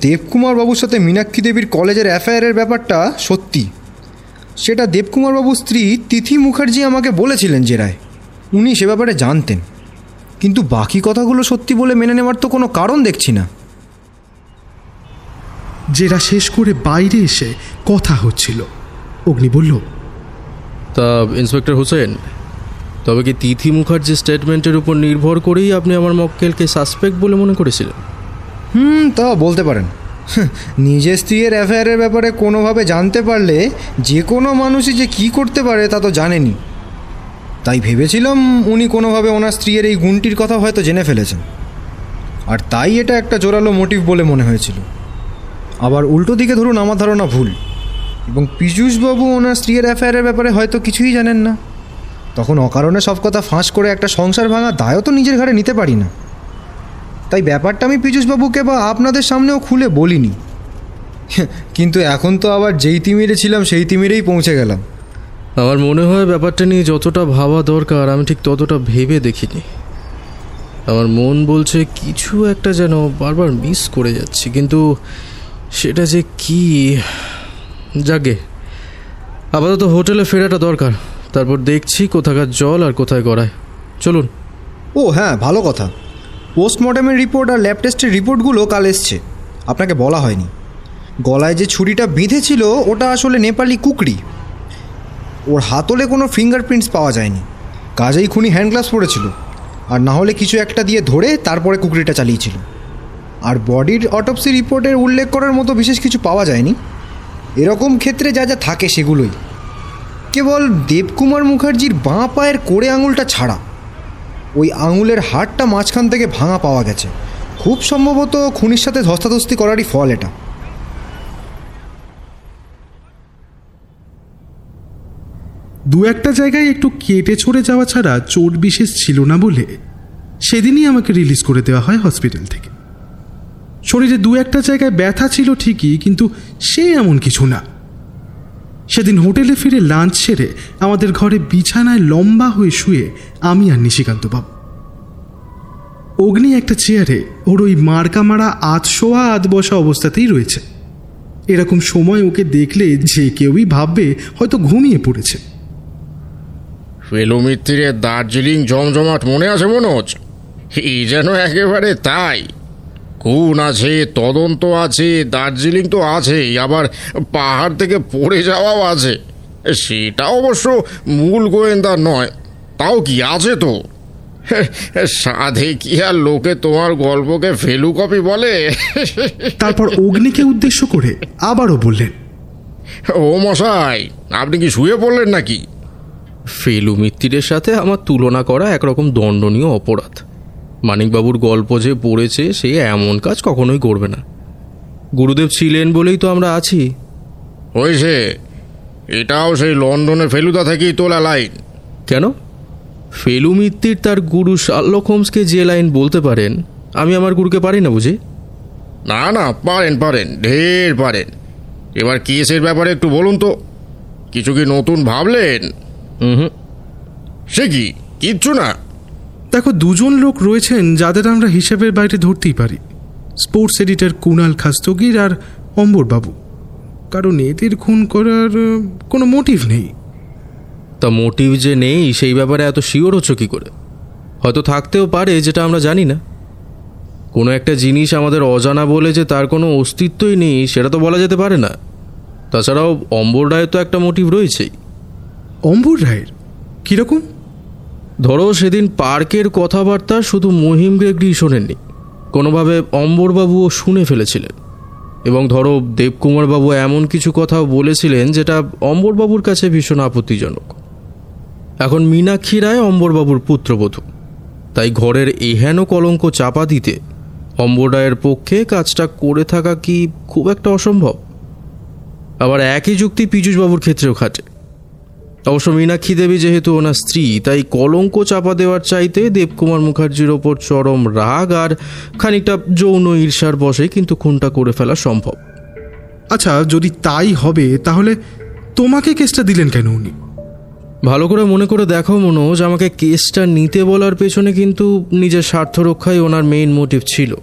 দেবকুমার বাবুর সাথে মীনাক্ষী দেবীর কলেজের অ্যাফায়ারের ব্যাপারটা সত্যি। সেটা দেবকুমার বাবুর স্ত্রী তিথি মুখার্জি আমাকে বলেছিলেন জেরায়। উনি সে ব্যাপারে জানতেন। কিন্তু বাকি কথাগুলো সত্যি বলে মেনে নেওয়ার তো কোনো কারণ দেখছি না। জেরা শেষ করে বাইরে এসে কথা হচ্ছিল। অগ্নি বলল তা ইন্সপেক্টর হোসেন তবে কি তিথি মুখার্জির স্টেটমেন্টের উপর নির্ভর করেই আপনি আমার মক্কেলকে সাসপেক্ট বলে মনে করেছিলেন? হুম, তা বলতে পারেন। নিজের স্ত্রীর অ্যাফেয়ারের ব্যাপারে কোনোভাবে জানতে পারলে যে কোনো মানুষই যে কী করতে পারে তা তো জানেনি। তাই ভেবেছিলাম উনি কোনোভাবে ওনার স্ত্রীর এই গুণটির কথা হয়তো জেনে ফেলেছেন। আর তাই এটা একটা জোরালো মোটিভ বলে মনে হয়েছিল। আবার উল্টো দিকে ধরুন আমার ধারণা ভুল। এবং পীযূষবাবু ওনার স্ত্রীর অ্যাফেয়ারের ব্যাপারে হয়তো কিছুই জানেন না। তখন অকারণে সব কথা ফাঁস করে একটা সংসার ভাঙা দায়ও তো নিজের ঘাড়ে নিতে পারি না। তাই ব্যাপারটা আমি পীযূষবাবুকে বা আপনাদের সামনেও খুলে বলিনি। কিন্তু এখন তো আবার যেই তিমিরে ছিলাম সেই তিমিরেই পৌঁছে গেলাম। আমার মনে হয় ব্যাপারটা নিয়ে যতটা ভাবা দরকার আমি ঠিক ততটা ভেবে দেখিনি। আমার মন বলছে কিছু একটা যেন বারবার মিস করে যাচ্ছি কিন্তু সেটা যে কি? যাগে আপাতত হোটেলে ফেরাটা দরকার। তারপর দেখছি কোথাকার জল আর কোথায় গড়ায়। চলুন। ও হ্যাঁ ভালো কথা। পোস্টমর্টমের রিপোর্ট আর ল্যাব টেস্টের রিপোর্টগুলো কাল এসছে। আপনাকে বলা হয়নি। গলায় যে ছুরিটা বেঁধেছিল, ওটা আসলে নেপালি কুকরি ওর হাতলে কোনো ফিঙ্গারপ্রিন্টস পাওয়া যায়নি। কাজেই খুনি হ্যান্ড গ্লাভস পরেছিল। আর না হলে কিছু একটা দিয়ে ধরে তারপরে কুকরিটা চালিয়েছিল। আর বডির অটোপসি রিপোর্টের উল্লেখ করার মতো বিশেষ কিছু পাওয়া যায়নি। এরকম ক্ষেত্রে যা যা থাকে সেগুলোই। কেবল দেবকুমার মুখার্জির বাঁ পায়ের কোড়ে আঙুলটা ছাড়া। ওই আঙুলের হাড়টা মাঝখান থেকে ভাঙা পাওয়া গেছে। খুব সম্ভবত খুনির সাথে ধস্তাধস্তি করারই ফল এটা। দু একটা জায়গায় একটু কেটে ছড়ে যাওয়া ছাড়া চোট বিশেষ ছিল না বলে সেদিনই আমাকে রিলিজ করে দেওয়া হয় হসপিটাল থেকে। শরীরে দু একটা জায়গায় ব্যথা ছিল ঠিকই, কিন্তু সে এমন কিছু না। সেদিন হোটেলে ফিরে লাঞ্চ সেরে আমাদের ঘরে বিছানায় লম্বা হয়ে শুয়ে আমি আর নিশিকান্ত বাবু। অগ্নি একটা চেয়ারে ওর ওই মার্কা মারা আধ শোয়া আধ বসা অবস্থাতেই রয়েছে। এরকম সময় ওকে দেখলে যে কেউই ভাববে হয়তো ঘুমিয়ে পড়েছে। ফেলুমিত্তিরের দার্জিলিং জমজমাট মনে আছে মনোজ? এই যেন একেবারে তাই। খুন আছে তদন্ত আছে দার্জিলিং তো আছেই আবার পাহাড় থেকে পড়ে যাওয়াও আছে। সেটা অবশ্য মূল গোয়েন্দা নয় তাও কি আছে তো? সাধে কি আর লোকে তোমার গল্পকে ফেলু কপি বলে? তারপর অগ্নিকে উদ্দেশ্য করে আবারও বললেন ও মশাই আপনি কি শুয়ে পড়লেন নাকি? ফেলু মিত্তিরের সাথে আমার তুলনা করা একরকম দণ্ডনীয় অপরাধ। মানিকবাবুর গল্প যে পড়েছে সে এমন কাজ কখনোই করবে না। গুরুদেব ছিলেন বলেই তো আমরা আছি। হয়েছে। এটাও সেই লন্ডনে ফেলুদা থেকেই তোলা লাইন। কেন? ফেলু মিত্তির তার গুরু শার্লক হোমসকে যে লাইন বলতে পারেন আমি আমার গুরুকে পারি না বুঝি? না না পারেন পারেন ঢের পারেন। এবার কেসের ব্যাপারে একটু বলুন তো। কিছু কি নতুন ভাবলেন? হুম। সে কি কিচ্ছু না? দেখো দুজন লোক রয়েছেন যাদের আমরা হিসাবের বাইরে ধরতেই পারি। স্পোর্টস এডিটর কুণাল খাস্তগির আর অম্বরবাবু। কারণ এদের খুন করার কোনো মোটিভ নেই। তা মোটিভ যে নেই সেই ব্যাপারে এত শিওর হচ্ছ কী করে? হয়তো থাকতেও পারে যেটা আমরা জানি না। কোনো একটা জিনিস আমাদের অজানা বলে যে তার কোনো অস্তিত্বই নেই সেটা তো বলা যেতে পারে না। তাছাড়াও অম্বর রায়ের তো একটা মোটিভ রয়েছেই। অম্বর রায়ের? কীরকম? ধরো সেদিন পার্কের কথাবার্তা শুধু মহিম গ্রেগরি শোনেননি। কোনোভাবে অম্বরবাবুও শুনে ফেলেছিলেন। এবং ধরো দেবকুমারবাবু এমন কিছু কথাও বলেছিলেন যেটা অম্বরবাবুর কাছে ভীষণ আপত্তিজনক। এখন মীনাক্ষী রায় অম্বরবাবুর পুত্রবধূ। তাই ঘরের এহেন কলঙ্ক চাপা দিতে অম্বর রায়ের পক্ষে কাজটা করে থাকা কি খুব একটা অসম্ভব? আবার একই যুক্তি পীযূষবাবুর ক্ষেত্রেও খাটে। অবশ্য মীনাক্ষী দেবী যেহেতু ওনার স্ত্রী তাই কলঙ্ক চাপা দেওয়ার চাইতে দেবকুমার মুখার্জির ওপর চরম রাগ আর খানিকটা যৌন ঈর্ষার বসে কিন্তু খুনটা করে ফেলা সম্ভব। আচ্ছা যদি তাই হবে তাহলে তোমাকে কেসটা দিলেন কেন উনি? ভালো করে মনে করে দেখো মনোজ আমাকে কেসটা নিতে বলার পেছনে কিন্তু নিজের স্বার্থ রক্ষাই ওনার মেইন মোটিভ ছিল।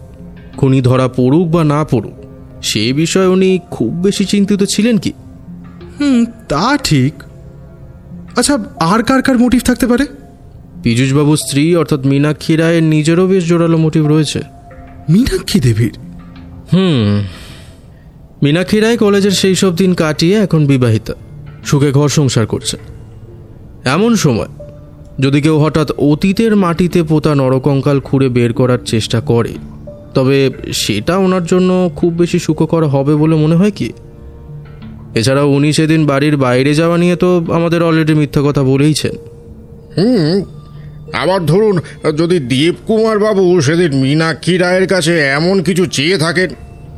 খুনি ধরা পড়ুক বা না পড়ুক সে বিষয়ে উনি খুব বেশি চিন্তিত ছিলেন কি? হুম তা ঠিক। আচ্ছা আর কার কার মোটিভ থাকতে পারে? পীযূষবাবুর স্ত্রী অর্থাৎ মীনাক্ষী রায়ের নিজেরও বেশ জোরালো মোটিভ রয়েছে। মীনাক্ষী দেবীর? হুম মীনাক্ষী রায় কলেজের সেই সব দিন কাটিয়ে এখন বিবাহিতা সুখে ঘর সংসার করছে এমন সময় যদি কেউ হঠাৎ অতীতের মাটিতে পোতা নরকঙ্কাল খুঁড়ে বের করার চেষ্টা করে তবে সেটা ওনার জন্য খুব বেশি সুখকর হবে বলে মনে হয় কি? এছাড়াও উনি সেদিন বাড়ির বাইরে যাওয়া নিয়ে তো আমাদের অলরেডি মিথ্যা কথা বলেইছেন। হুম, আবার ধরুন, যদি দেবকুমার বাবু সেদিন মীনাক্ষী রায়ের কাছে এমন কিছু চেয়ে থাকেন,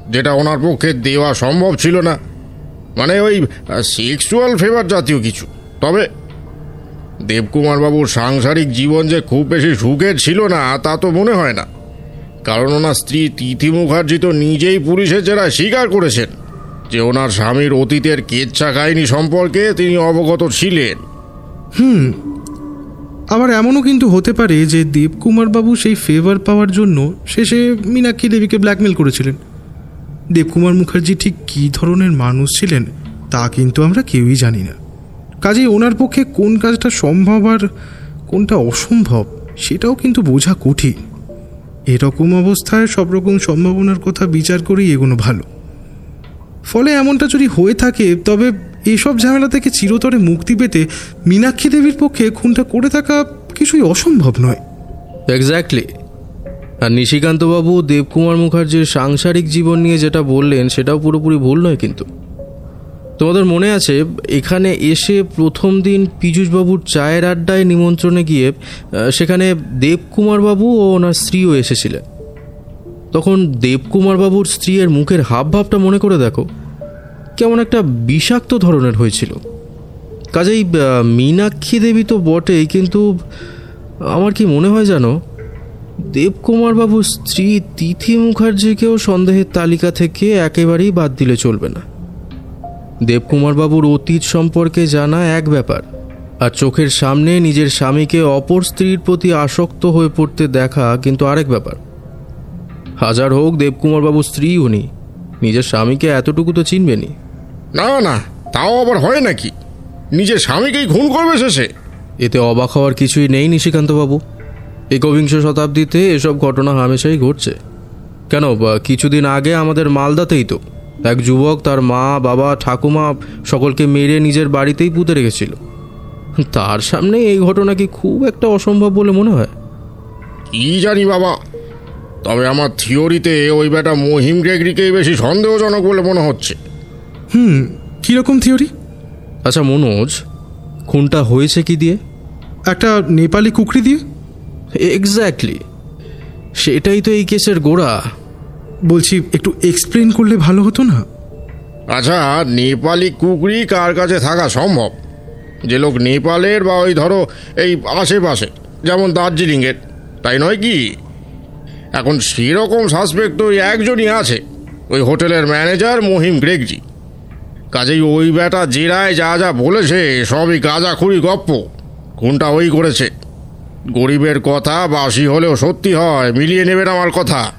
যেটা ওনার পক্ষে দেওয়া সম্ভব ছিল না মানে ওই সেক্সুয়াল ফেভার জাতীয় কিছু। তবে দেবকুমার বাবুর সাংসারিক জীবন যে খুব বেশি সুখের ছিল না, তা তো মনে হয় না। কারণ ওনার স্ত্রী তিথি মুখার্জি তো নিজেই পুলিশের জেরা স্বীকার করেছেন। যে ওনার স্বামীর অতীতের কেচ্ছা কাহিনী সম্পর্কে তিনি অবগত ছিলেন। হুম। আবার এমনও কিন্তু হতে পারে যে দেবকুমার বাবু সেই ফেভার পাওয়ার জন্য শেষে মীনাক্ষী দেবীকে ব্ল্যাকমেল করেছিলেন। দেবকুমার মুখার্জি ঠিক কী ধরনের মানুষ ছিলেন তা কিন্তু আমরা কেউই জানি না। কাজেই ওনার পক্ষে কোন কাজটা সম্ভব আর কোনটা অসম্ভব সেটাও কিন্তু বোঝা কঠিন। এরকম অবস্থায় সব রকম সম্ভাবনার কথা বিচার করেই এগোনো ভালো। ফলে এমনটা যদি হয়ে থাকে, তবে এসব ঝামেলা থেকে চিরতরে মুক্তি পেতে মীনাক্ষী দেবীর পক্ষে খুনটা করে থাকা কিছুই অসম্ভব নয়। এক্স্যাক্টলি আর নিশিকান্তবাবু দেবকুমার মুখার্জির সাংসারিক জীবন নিয়ে যেটা বললেন, সেটাও পুরোপুরি ভুল নয় কিন্তু। তোমাদের মনে আছে, এখানে এসে প্রথম দিন পীযূষবাবুর চায়ের আড্ডায় নিমন্ত্রণে গিয়ে সেখানে দেবকুমারবাবু ও ওনার স্ত্রীও এসেছিলেন। তখন দেবকুমার দেবকুমারবাবুর স্ত্রীর মুখের হাবভাবটা মনে করে দেখো। কেমন একটা বিষাক্ত ধরনের হয়েছিল। কাজেই মীনাক্ষী দেবী তো বটেই, কিন্তু আমার কি মনে হয় জানো, দেবকুমারবাবুর স্ত্রী তিথি মুখার্জিকেও সন্দেহের তালিকা থেকে একেবারেই বাদ দিলে চলবে না। দেবকুমারবাবুর অতীত সম্পর্কে জানা এক ব্যাপার, আর চোখের সামনে নিজের স্বামীকে অপর স্ত্রীর প্রতি আসক্ত হয়ে পড়তে দেখা কিন্তু আরেক ব্যাপার। হাজার হোক দেবকুমারবাবুর স্ত্রী উনি। নিজের স্বামীকে এতটুকু তো চিনবেনি না না তাও আবার হয় নাকি? নিজের স্বামীকেই খুন করবে শেষে। এতে অবাক হওয়ার কিছুই নেই নিশিকান্তবাবু। একবিংশ শতাব্দীতে এসব ঘটনা হামেশাই ঘটছে। কেন বা কিছুদিন আগে আমাদের মালদাতেই তো এক যুবক তার মা বাবা ঠাকুমা সকলকে মেরে নিজের বাড়িতেই পুঁতে রেখেছিল। তার সামনে এই ঘটনা কি খুব একটা অসম্ভব বলে মনে হয়? কি জানি বাবা তবে আমার থিওরিতে ওই বেটা মহিম গ্রেগরিকেই বেশি সন্দেহজনক বলে মনে হচ্ছে। হুম কীরকম থিওরি? আচ্ছা মনোজ খুনটা হয়েছে কি দিয়ে? একটা নেপালি কুকরি দিয়ে? এক্স্যাক্টলি সেটাই তো এই কেসের গোড়া। বলছি একটু এক্সপ্লেন করলে ভালো হতো না? আচ্ছা নেপালি কুকরি কার কাছে থাকা সম্ভব? যে লোক নেপালের বা ওই ধরো এই আশেপাশে যেমন দার্জিলিংয়ের তাই নয় কি? এখন সেরকম সাসপেক্ট তো ওই একজনই আছে। ওই হোটেলের ম্যানেজার মহিম গ্রেগজি। কাজেই ওই বেটা জেরায় যা যা বলেছে সবই গাঁজাখুরি গপ্প। কোনটা ওই করেছে? গরিবের কথা বাসি হলেও সত্যি হয় মিলিয়ে নেবেন আমার কথা।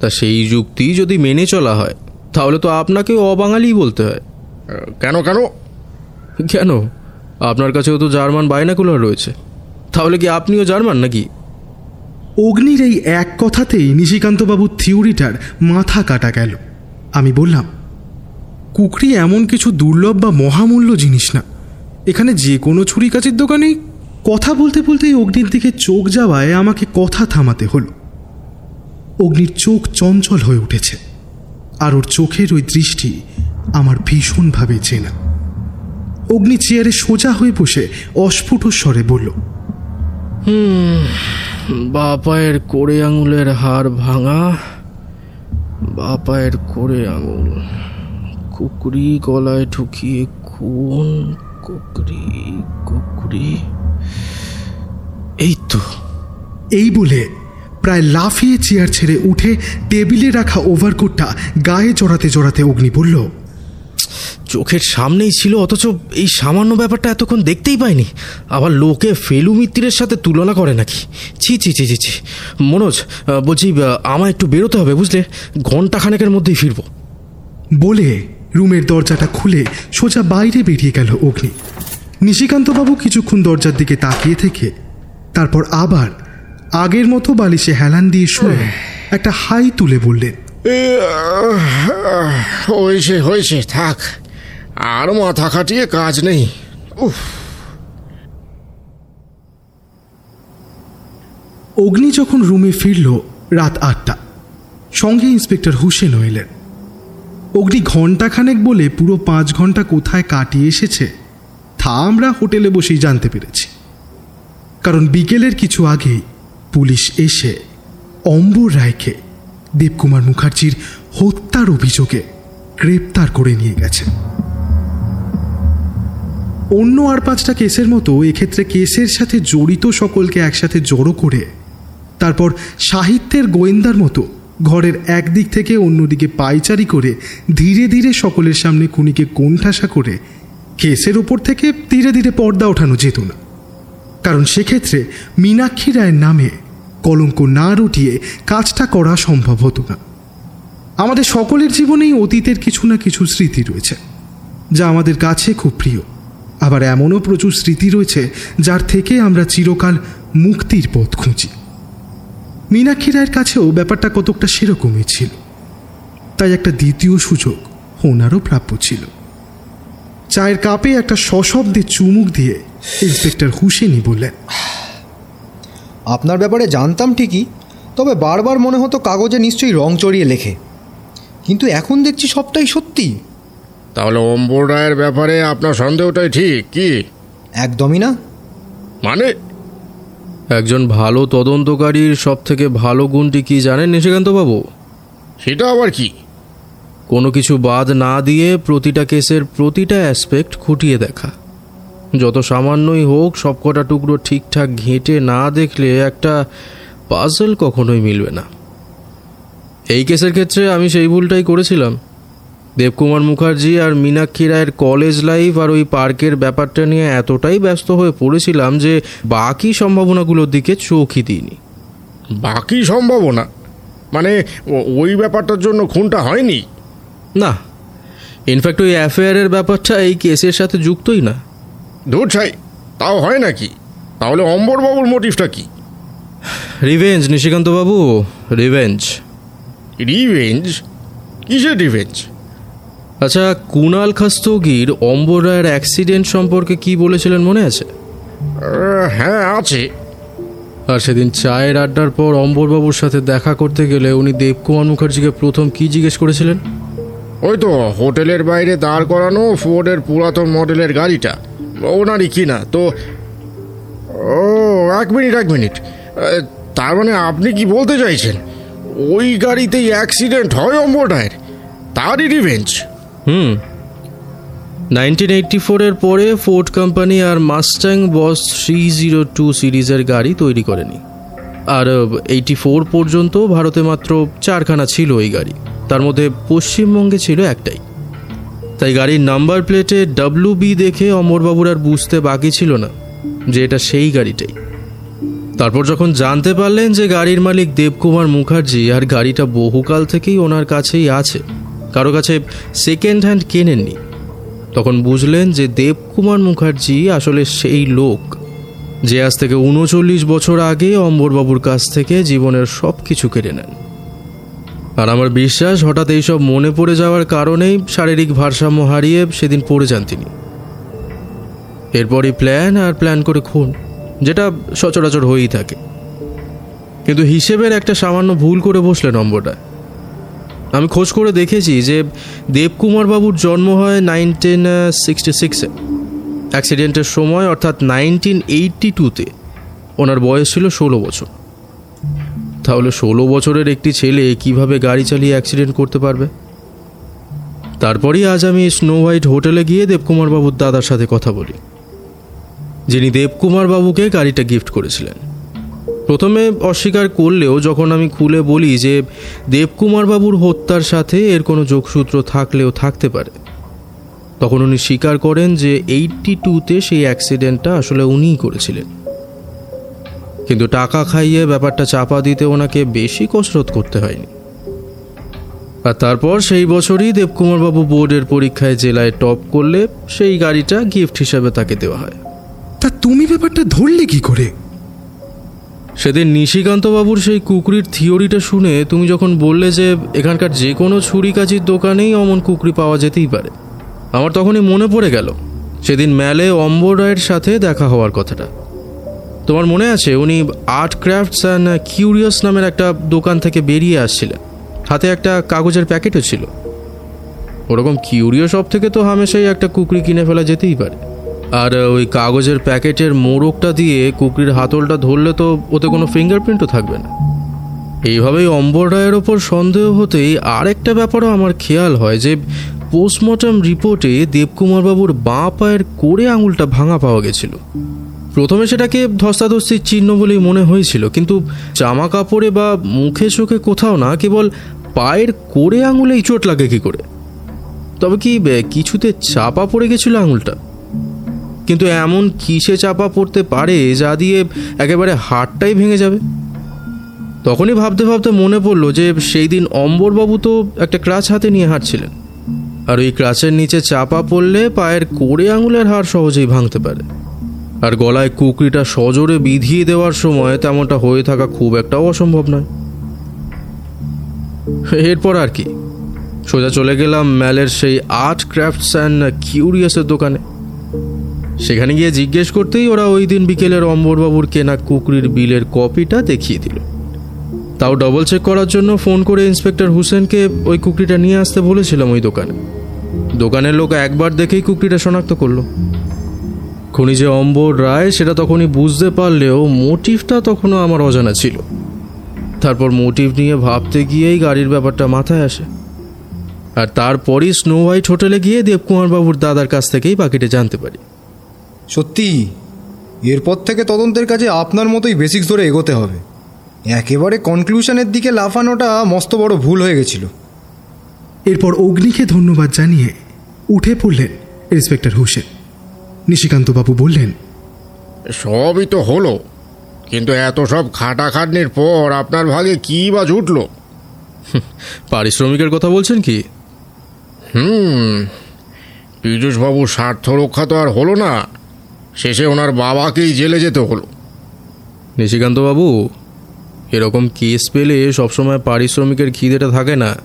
তা সেই যুক্তি যদি মেনে চলা হয় তাহলে তো আপনাকে অবাঙালি বলতে হয়। কেন কেন? কেন? আপনার কাছেও তো জার্মান বাইনাকুলার রয়েছে। তাহলে কি আপনিও জার্মান নাকি? অগ্নির এই এক কথাতেই নিশিকান্তবাবুর থিওরিটার মাথা কাটা গেল। আমি বললাম, কুকরি এমন কিছু দুর্লভ বা মহামূল্য জিনিস না। এখানে যে কোনো ছুরি ছুরিকাচির দোকানেই কথা বলতে বলতেই অগ্নির দিকে চোখ যাওয়ায় আমাকে কথা থামাতে হলো। অগ্নির চোখ চঞ্চল হয়ে উঠেছে, আর ওর চোখের ওই দৃষ্টি আমার ভীষণভাবে চেনা। অগ্নি চেয়ারে সোজা হয়ে বসে অস্ফুট স্বরে বলল বাপায়ের কোড়ে আঙুলের হাড় ভাঙা, বাপায়ের কোড়ে আঙুল, কুকুরি গলায় ঢুকিয়ে খুন, কুকুরি কুকুরি। এই তো। এই বলে প্রায় লাফিয়ে চেয়ার ছেড়ে উঠে টেবিলে রাখা ওভারকোটটা গায়ে জড়াতে জড়াতে অগ্নি বলল চোখের সামনেই ছিল অথচ এই সামান্য ব্যাপারটা এতক্ষণ দেখতেই পাইনি। আবার লোকে ফেলু মিত্তিরের সাথে তুলনা করে নাকি? ছি ছি ছি ছি ছি। মনোজ বলছি আমায় একটু বেরোতে হবে বুঝলে? ঘণ্টা খানেকের মধ্যেই ফিরবো। বলে রুমের দরজাটা খুলে সোজা বাইরে বেরিয়ে গেল অগ্নি। নিশিকান্তবাবু কিছুক্ষণ দরজার দিকে তাকিয়ে থেকে তারপর আবার আগের মতো বালিশে হেলান দিয়ে শুয়ে একটা হাই তুলে বললেন হয়েছে হয়েছে থাক। আর মাথা খাটিয়ে কাজ নেই। উফ। অগ্নি যখন রুমে ফিরল রাত আটটা, সঙ্গে ইন্সপেক্টর হুসেনও এলেন। অগ্নি ঘন্টাখানেক বলে পুরো পাঁচ ঘণ্টা কোথায় কাটিয়ে এসেছে, তা আমরা হোটেলে বসেই জানতে পেরেছি। কারণ বিকেলের কিছু আগেই পুলিশ এসে অম্বর রায়কে, দেবকুমার মুখার্জির হত্যার অভিযোগে গ্রেপ্তার করে নিয়ে গেছে। অন্য আর পাঁচটা কেসের মতো এক্ষেত্রে কেসের সাথে জড়িত সকলকে একসাথে জড়ো করে। তারপর সাহিত্যের গোয়েন্দার মতো ঘরের একদিক থেকে অন্যদিকে পাইচারি করে ধীরে ধীরে সকলের সামনে খুনিকে কোণঠাসা করে কেসের ওপর থেকে ধীরে ধীরে পর্দা ওঠানো যেত না। কারণ সেক্ষেত্রে মীনাক্ষী রায়ের নামে কলঙ্ক না রটিয়ে কাজটা করা সম্ভব হতো না। আমাদের সকলের জীবনেই অতীতের কিছু না কিছু স্মৃতি রয়েছে, যা আমাদের কাছে খুব প্রিয়। আবার এমনও প্রচুর স্মৃতি রয়েছে যার থেকে আমরা চিরকাল মুক্তির পথ খুঁজি। মীনাক্ষী রায়ের কাছেও ব্যাপারটা কতকটা সেরকমই ছিল। তাই একটা দ্বিতীয় সুযোগ ওনারও প্রাপ্য ছিল। চায়ের কাপে একটা সশব্দে চুমুক দিয়ে ইন্সপেক্টর হুসেনি বললেন, আপনার ব্যাপারে জানতাম ঠিকই, তবে বারবার মনে হতো কাগজে নিশ্চয়ই রং চড়িয়ে লেখে। কিন্তু এখন দেখছি সবটাই সত্যি। তাহলে অম্বর রায়ের ব্যাপারে আপনার সন্দেহটাই ঠিক কি? একদমই না। মানে? একজন ভালো তদন্তকারীর সব থেকে ভালো গুণটি কি জানেন নিশিকান্তবাবু? সেটা আবার কি? কোনো কিছু বাদ না দিয়ে প্রতিটা কেসের প্রতিটা অ্যাসপেক্ট খুঁটিয়ে দেখা। যত সামান্যই হোক সবকটা টুকরো ঠিকঠাক ঘেঁটে না দেখলে একটা পাজল কখনোই মিলবে না। এই কেসের ক্ষেত্রে আমি সেই ভুলটাই করেছিলাম। দেবকুমার মুখার্জি আর মীনাক্ষী রায়ের কলেজ লাইফ আর ওই পার্কের ব্যাপারটা নিয়ে এতটাই ব্যস্ত হয়ে পড়েছিলাম যে বাকি সম্ভাবনাগুলোর দিকে চোখই দিইনি। বাকি সম্ভাবনা? মানে ওই ব্যাপারটার জন্য খুনটা হয়নি? না। ইনফ্যাক্ট ওই অ্যাফেয়ারের ব্যাপারটা এই কেসের সাথে যুক্তই না। দূর ছাই তাও হয় নাকি? তাহলে অম্বরবাবুর মোটিভটা কি? রিভেঞ্জ নিশিকান্তবাবু রিভেঞ্জ। রিভেঞ্জ? কিসের রিভেঞ্জ? আচ্ছা কুনাল খাস্তগির অম্বর রায়ের অ্যাক্সিডেন্ট সম্পর্কে কি বলেছিলেন মনে আছে? হ্যাঁ আছে। আর সেদিন চায়ের আড্ডার পর অম্বরবাবুর সাথে দেখা করতে গেলে উনি দেবকুমার মুখার্জিকে প্রথম কি জিজ্ঞেস করেছিলেন? ওই তো হোটেলের বাইরে দাঁড় করানো ফোর্ডের পুরাতন মডেলের গাড়িটা। ওনারই কিনা তো ও এক মিনিট এক মিনিট। তার মানে আপনি কি বলতে চাইছেন? ওই গাড়িতেই অ্যাক্সিডেন্ট হয় অম্বরটায়ের তারই রিভেঞ্জ হুম। নাইনটিন এইটটি ফোরের পরে ফোর্ড কোম্পানি আর Mustang Boss three zero two সিরিজের গাড়ি তৈরি করেনি। আর এইটি ফোর পর্যন্ত ভারতে মাত্র চারখানা ছিল এই গাড়ি। তার মধ্যে পশ্চিমবঙ্গে ছিল একটাই। তাই গাড়ির নাম্বার প্লেটে ডাব্লু বি দেখে অমরবাবুর আর বুঝতে বাকি ছিল না যে এটা সেই গাড়িটাই। তারপর যখন জানতে পারলেন যে গাড়ির মালিক দেবকুমার মুখার্জি, আর গাড়িটা বহুকাল থেকেই ওনার কাছেই আছে কারও কাছে সেকেন্ড হ্যান্ড কেনেননি। তখন বুঝলেন যে দেবকুমার মুখার্জি আসলে সেই লোক, যে আজ থেকে উনচল্লিশ বছর আগে অম্বরবাবুর কাছ থেকে জীবনের সব কিছু কেড়ে নেন। আর আমার বিশ্বাস, হঠাৎ এইসব মনে পড়ে যাওয়ার কারণেই শারীরিক ভারসাম্য হারিয়ে সেদিন পড়ে যান তিনি। এরপরই প্ল্যান আর প্ল্যান করে খুন, যেটা সচরাচর হয়েই থাকে। কিন্তু হিসেবের একটা সামান্য ভুল করে বসলেন নম্বরটা আমি খোঁজ করে দেখেছি যে দেবকুমার বাবুর জন্ম হয় নাইনটিন সিক্সটি সিক্সে অ্যাক্সিডেন্টের সময়, অর্থাৎ নাইনটিন এইটটি টুতে। ওনার বয়স ছিল ষোলো বছর। তাহলে ষোলো বছরের একটি ছেলে কীভাবে গাড়ি চালিয়ে অ্যাক্সিডেন্ট করতে পারবে? তারপরেই আজ আমি স্নো হোয়াইট হোটেলে গিয়ে দেবকুমার বাবুর দাদার সাথে কথা বলি। যিনি দেবকুমার বাবুকে গাড়িটা গিফট করেছিলেন। প্রথমে অস্বীকার করলেও যখন আমি খুলে বলি যে দেবকুমার বাবুর হত্যার সাথে এর কোনো যোগসূত্র থাকলেও থাকতে পারে, তখন উনি স্বীকার করেন যে এইটটি টুতে সেই অ্যাক্সিডেন্টটা আসলে উনিই করেছিলেন। কিন্তু টাকা খাইয়ে ব্যাপারটা চাপা দিতে ওনাকে বেশি কসরত করতে হয়নি। আর তারপর সেই বছরই দেবকুমারবাবু বোর্ডের পরীক্ষায় জেলায় টপ করলে সেই গাড়িটা গিফট হিসাবে তাকে দেওয়া হয়। তা তুমি ব্যাপারটা ধরলে কি করে? সেদিন নিশিকান্তবাবুর সেই কুকুরির থিওরিটা শুনে তুমি যখন বললে যে এখানকার যে কোনো ছুরি কাচির দোকানেই অমন কুকুরি পাওয়া যেতেই পারে, আমার তখনই মনে পড়ে গেল, সেদিন ম্যালে অম্বর রায়ের সাথে দেখা হওয়ার কথাটা। তোমার মনে আছে উনি আর্ট ক্রাফটস অ্যান্ড কিউরিয়াস নামের একটা দোকান থেকে বেরিয়ে আসছিলেন, হাতে একটা কাগজের প্যাকেটও ছিল। ওরকম কিউরিও শপ থেকে তো হামেশাই একটা কুকরি কিনে ফেলা যেতেই পারে। আর ওই কাগজের প্যাকেটের মোড়কটা দিয়ে কুকরির হাতলটা ধরলে তো ওতে কোনো ফিঙ্গারপ্রিন্টও থাকবে না। এইভাবেই অম্বর রায়ের ওপর সন্দেহ হতেই আরেকটা ব্যাপারও আমার খেয়াল হয় যে পোস্টমর্টম রিপোর্টে দেবকুমারবাবুর বাঁ পায়ের কোড়ে আঙুলটা ভাঙা পাওয়া গেছিল। প্রথমে সেটাকে ধস্তাধস্তির চিহ্ন বলেই মনে হয়েছিল, কিন্তু জামা কাপড়ে বা মুখে চোখে কোথাও না, কেবল পায়ের কোড়ে আঙুলেই চোট লাগে কি করে? তবে কি কিছুতে চাপা পড়ে গেছিল আঙুলটা? কিন্তু এমন কিসে চাপা পড়তে পারে যা দিয়ে একেবারে হাড়টাই ভেঙে যাবে? তখনই ভাবতে ভাবতে মনে পড়ল যে সেই দিন অম্বরবাবু তো একটা ক্রাচ হাতে নিয়ে হাঁটছিলেন। আর ওই ক্রাচের নিচে চাপা পড়লে পায়ের কোড়ে আঙুলের হাড় সহজেই ভাঙতে পারে। আর গলায় কুকরিটা সজোরে বিধিয়ে দেওয়ার সময় তেমনটা হয়ে থাকা খুব একটাও অসম্ভব নয়। এরপর আর কি। সোজা চলে গেলাম ম্যালের সেই আর্ট ক্রাফটস অ্যান্ড কিউরিয়াসের দোকানে। সেখানে গিয়ে জিজ্ঞেস করতেই ওরা ওই দিন বিকেলের অম্বরবাবুর কেনা কুকরির বিলের কপিটা দেখিয়ে দিল। তাও ডবল চেক করার জন্য ফোন করে ইন্সপেক্টর হুসেনকে ওই কুকরিটা নিয়ে আসতে বলেছিলাম ওই দোকানে। দোকানের লোক একবার দেখেই কুকরিটা শনাক্ত করল। খুনি যে অম্বর রায়, সেটা তখনই বুঝতে পারলেও মোটিভটা তখনও আমার অজানা ছিল। তারপর মোটিভ নিয়ে ভাবতে গিয়েই গাড়ির ব্যাপারটা মাথায় আসে। আর তারপরই স্নো হোয়াইট হোটেলে গিয়ে দেবকুমার বাবুর দাদার কাছ থেকেই বাকিটা জানতে পারি। সত্যি? এরপর থেকে তদন্তের কাজে আপনার মতোই বেসিক্স ধরে এগোতে হবে। একেবারে কনক্লুশনের দিকে লাফানোটা মস্ত বড় ভুল হয়ে গেছিল। এরপর অগ্নিকে ধন্যবাদ জানিয়ে উঠে পড়লেন ইন্সপেক্টর হোসেন। নিশিকান্তবাবু বললেন সবই তো হলো কিন্তু এত সব খাটাখাটনির পর আপনার ভাগে কি বা জুটলো? পারিশ্রমিকের কথা বলছেন কি? হুম পীযূষবাবুর স্বার্থ রক্ষা তো আর হলো না। শেষে ওনার বাবাকেই জেলে যেতে হলো। নিশিকান্তবাবু এরকম কেস পেলে সবসময় পারিশ্রমিকের খিদেটা থাকে না।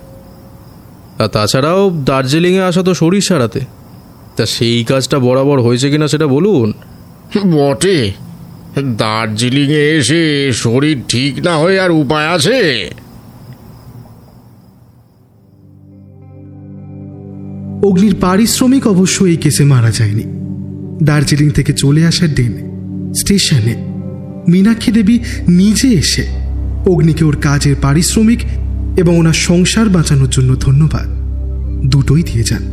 আর তাছাড়াও দার্জিলিংয়ে আসা তো শরীর সারাতে। তা সেই কাজটা বরাবর হয়েছে কিনা সেটা বলুন। বটে। দার্জিলিংয়ে এসে শরীর ঠিক না হয়ে আর উপায় আছে? অগ্নির পারিশ্রমিক অবশ্য এই কেসে মারা যায়নি। দার্জিলিং থেকে চলে আসার দিন স্টেশনে মীনাক্ষী দেবী নিজে এসে অগ্নিকে ওর কাজের পারিশ্রমিক এবং ওনার সংসার বাঁচানোর জন্য ধন্যবাদ দুটোই দিয়ে যান।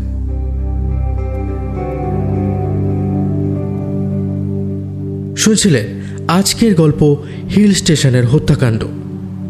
শুনছিলেন আজকের গল্প হিল স্টেশনের হত্যাকাণ্ড।